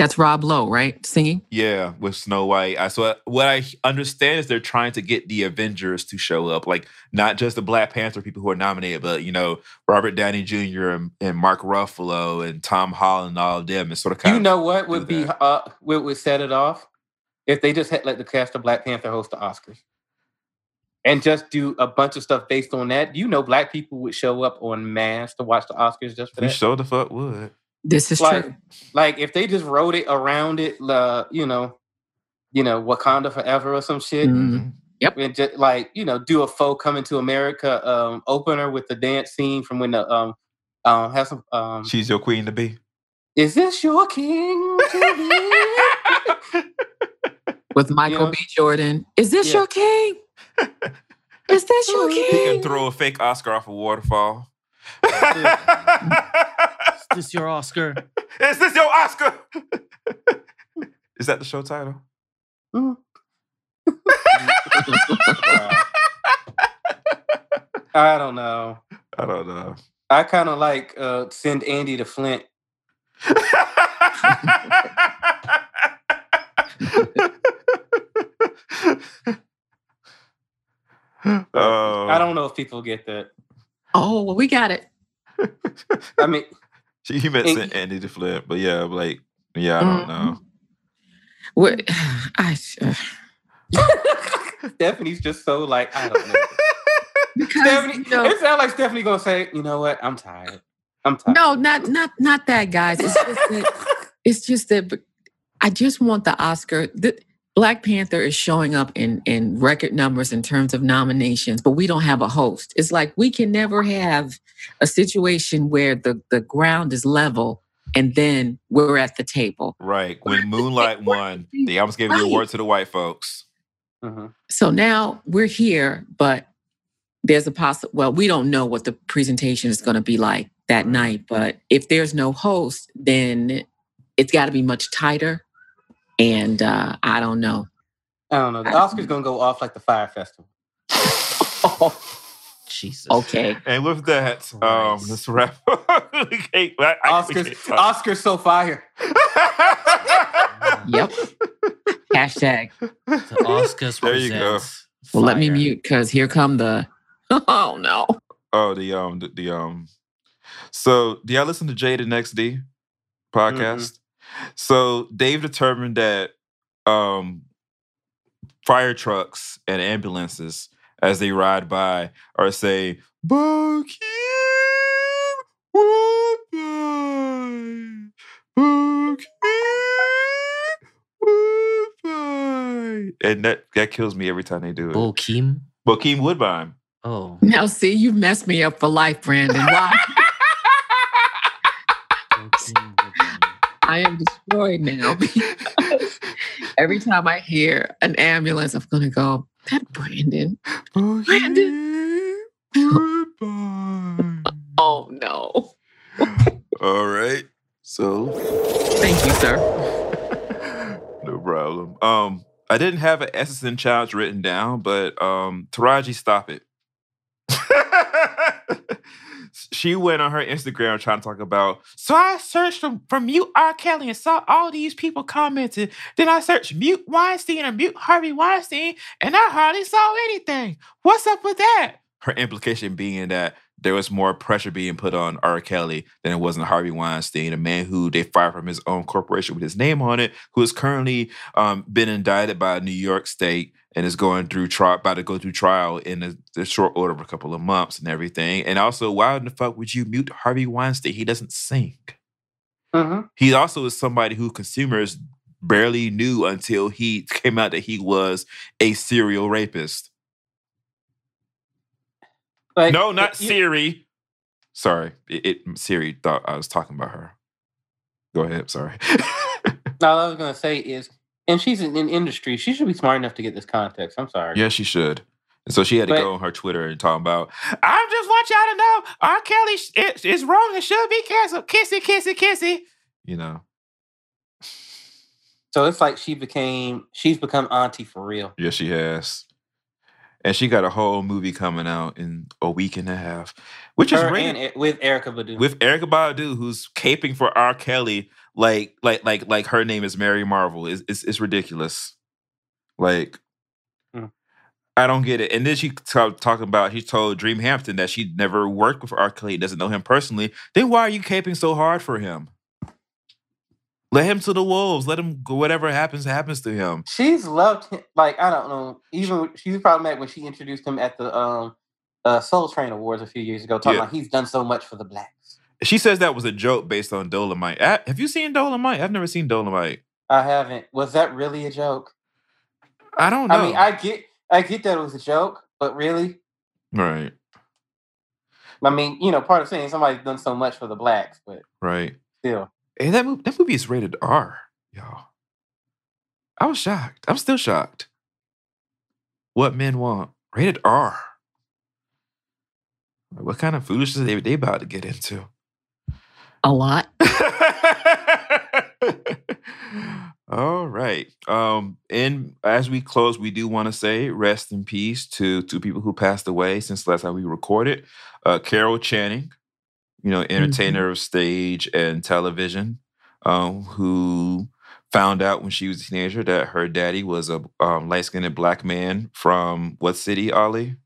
That's Rob Lowe, right? Singing. Yeah, with Snow White. I so what I understand is they're trying to get the Avengers to show up, like not just the Black Panther people who are nominated, but you know Robert Downey Jr. and, and Mark Ruffalo and Tom Holland, and all of them, and sort of kind You of know what would be uh what would set it off if they just had let the cast of Black Panther host the Oscars and just do a bunch of stuff based on that. You know, black people would show up on mass to watch the Oscars just for we that. sure the fuck would. This is like, true. like if they just wrote it around it, uh, you know, you know, Wakanda Forever or some shit. Mhm. And just like you know, do a faux coming to America um, opener with the dance scene from when the um um have some um She's your queen to be. is this your king to be? With Michael know? B. Jordan. Is this Yeah. your king? Is this your king? He king? can throw a fake Oscar off a waterfall. Is this your Oscar? Is this your Oscar? Is that the show title? I don't know. I don't know. I kind of like uh, send Andy to Flint. Uh, I don't know if people get that. Oh, well, we got it. I mean, She he meant And- Andy to flip, but yeah, like yeah, I don't know. We're, I, uh, Stephanie's just so like I don't know. because Stephanie, you know, it sounds like Stephanie gonna say, you know what? I'm tired. I'm tired. no, not not not that, guys. It's just that, it's just that but I just want the Oscar. The, Black Panther is showing up in in record numbers in terms of nominations, but we don't have a host. It's like we can never have a situation where the the ground is level and then we're at the table. Right. When Moonlight won, they almost gave the award to the white folks. Mhm. So now we're here, but there's a possible. Well, we don't know what the presentation is going to be like that night, but if there's no host, then it's got to be much tighter. And uh, I don't know. I don't know. The Oscars gonna go off like the Fyre Festival. Jesus. Okay. And with that, um, Christ. let's wrap. we can't, I, I, Oscars, can't. Oscars so fire. Yep. Hashtag. The Oscars There you go. presents Well, let me mute because here come the. Oh no. oh, the um, the, the um. So, do y'all listen to Jada Next D podcast? So, Dave determined that um, fire trucks and ambulances, as they ride by, are saying "Bokeem Woodbine, Bokeem Woodbine," and that that kills me every time they do it. Bokeem. Bokeem Woodbine. Oh. Now see, you've messed me up for life, Brandon. Why? I am destroyed now every time I hear an ambulance, I'm gonna go, that Brandon. Brandon. Goodbye. Oh no. All right. So, Thank you, sir. no problem. Um, I didn't have an Essendon challenge written down, but um, Taraji, stop it. She went on her Instagram trying to talk about. So I searched from from mute R. Kelly and saw all these people commenting. Then I searched mute Weinstein or mute Harvey Weinstein, and I hardly saw anything. What's up with that? Her implication being that there was more pressure being put on R. Kelly than it was on Harvey Weinstein, a man who they fired from his own corporation with his name on it, who has currently um, been indicted by New York State and is going through trial, about to go through trial in a, a short order of a couple of months and everything. And also, why in the fuck would you mute Harvey Weinstein? He doesn't sing. hmm He also is somebody who consumers barely knew until he came out that he was a serial rapist. Like, no, not you- Siri. Sorry, it, it Siri thought I was talking about her. Go ahead. Sorry. All I was gonna say is, and she's in, in industry. She should be smart enough to get this context. I'm sorry. yeah, she should. And so she had to But- go on her Twitter and talk about. I just want y'all to know R. Kelly sh- is, is wrong and should be canceled. Kissy, kissy, kissy. You know. So it's like she became, she's become auntie for real. Yes, she has. And she got a whole movie coming out in a week and a half, which is Her rated, and E- with Erykah Badu. with Erykah Badu, who's caping for R. Kelly, like like like like her name is Mary Marvel. It's it's, it's ridiculous. Like, Hmm. I don't get it. And then she talk, talking about she told Dream Hampton that she never worked with R. Kelly, doesn't know him personally. Then why are you caping so hard for him? Let him to the wolves. Let him go. Whatever happens, happens to him. she's loved him. Like I don't know. Even she's probably mad when she introduced him at the um uh Soul Train Awards a few years ago, talking Yeah. about he's done so much for the blacks. She says that was a joke based on Dolomite. Have you seen Dolomite? I've never seen Dolomite. I haven't. Was that really a joke? I don't know. I mean, I get, I get that it was a joke, but really, right, I mean, you know, part of saying somebody's done so much for the blacks, but right. still, And that movie, that movie is rated R, y'all. I was shocked. I'm still shocked. What men want rated R. What kind of foolishness they they about to get into? A lot. All right. Um, and as we close, we do want to say rest in peace to two people who passed away since last time we recorded. Uh, Carol Channing, you know, entertainer of stage and television, um, who found out when she was a teenager that her daddy was a um, light skinned black man from what city, Ollie?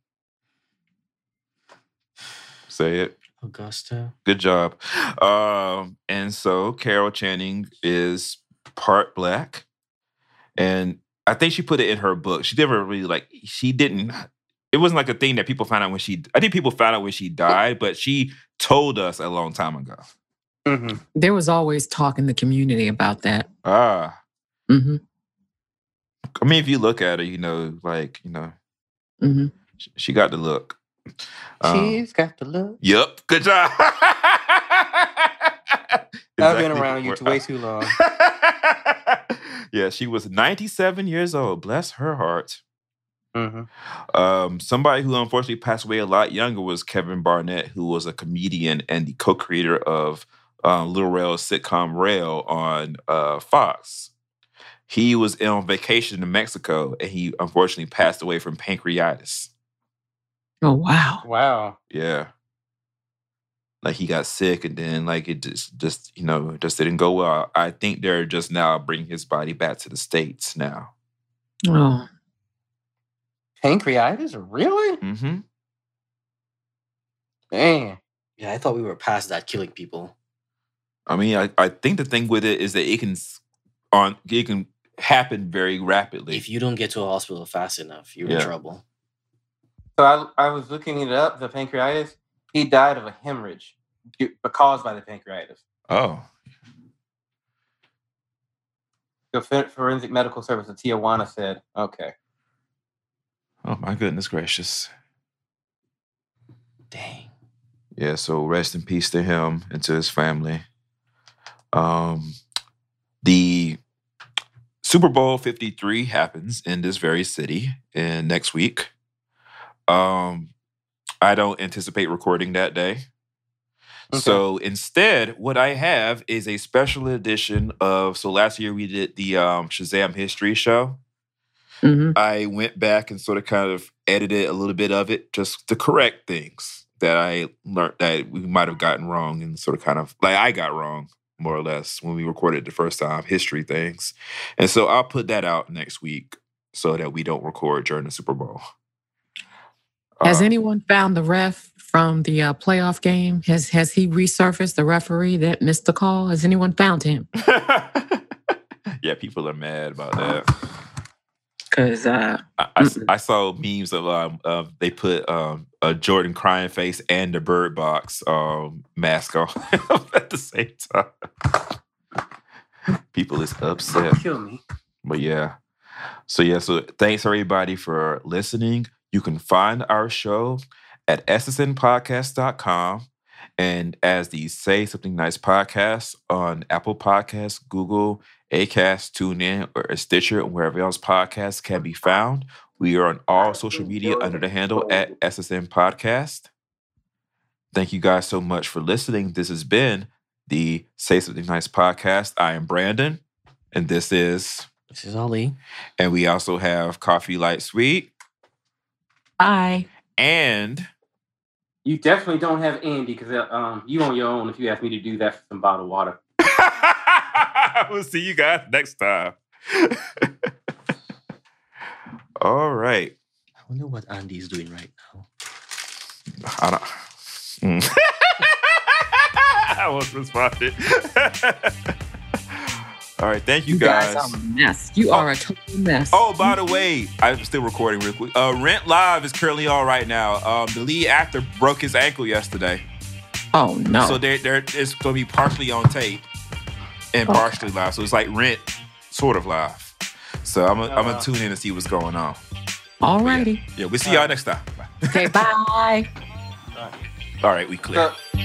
Say it. Augusta. Good job. Um, and so Carol Channing is part black. And I think she put it in her book. She never really like she didn't it wasn't like a thing that people found out when she I think people found out when she died, but she told us a long time ago. hmm There was always talk in the community about that. Ah. hmm I mean, if you look at her, you know, like, you know, hmm she got the look. Um, She's got the look. Yep. Good job. I've been around you way too long. yeah, she was 97 years old. Bless her heart. hmm Um, somebody who unfortunately passed away a lot younger was Kevin Barnett, who was a comedian and the co-creator of um, Lil Rel's sitcom Rail on uh, Fox. He was on vacation in Mexico, and he unfortunately passed away from pancreatitis. Oh wow. Wow. Yeah, like he got sick, and then like it just, just you know, just didn't go well. I think they're just now bringing his body back to the states now. Oh. Pancreatitis? Really? Mm-hmm. Man. Yeah, I thought we were past that killing people. I mean, I, I think the thing with it is that it can on it can happen very rapidly. If you don't get to a hospital fast enough, you're Yeah. in trouble. So I, I was looking it up, the pancreatitis. He died of a hemorrhage due- caused by the pancreatitis. oh, The Forensic Medical Service of Tijuana said, okay. oh my goodness gracious! Dang. Yeah, so rest in peace to him and to his family. Um, the Super Bowl Fifty Three happens in this very city in next week. Um, I don't anticipate recording that day. Okay. So instead, what I have is a special edition of. So last year we did the um, Shazam History Show. hmm I went back and sort of kind of edited a little bit of it just to correct things that I learned that we might have gotten wrong and sort of kind of like I got wrong more or less when we recorded the first time history things. And so I'll put that out next week so that we don't record during the Super Bowl. Has Um, anyone found the ref from the uh, playoff game? Has has he resurfaced the referee that missed the call? Has anyone found him? yeah, people are mad about that. Because uh, I saw memes of um of they put um a Jordan crying face and the Bird Box um mask on at the same time. People is upset, Kill me. but yeah. So yeah, so thanks everybody for listening. You can find our show at ssnpodcast.com and as the Say Something Nice podcast on Apple Podcasts, Google, Acast, TuneIn, or Stitcher, and wherever else podcasts can be found. We are on all social media under the handle at SSN Podcast. Thank you guys so much for listening. This has been the Say Something Nice podcast. I am Brandon, and this is, This is Ali. and we also have Coffee Light Sweet bye. and You definitely don't have Andy because um, you on your own if you ask me to do that for some bottled water. we'll see you guys next time. All right. I wonder what Andy's doing right now. I don't. Mm. I was responded. All right. Thank you, You guys, guys. are a mess. You Oh. are a total mess. Oh, by the way, I'm still recording real quick. Uh, Rent Live is currently on right now. Um, the lead actor broke his ankle yesterday, Oh no. so there, there, it's going to be partially on tape and Okay. partially live. So it's like Rent, sort of live. So I'm gonna I'm gonna tune in and see what's going on. Alrighty. Yeah, we'll see y'all next time. Bye. Okay. Bye. All right, we clear. So,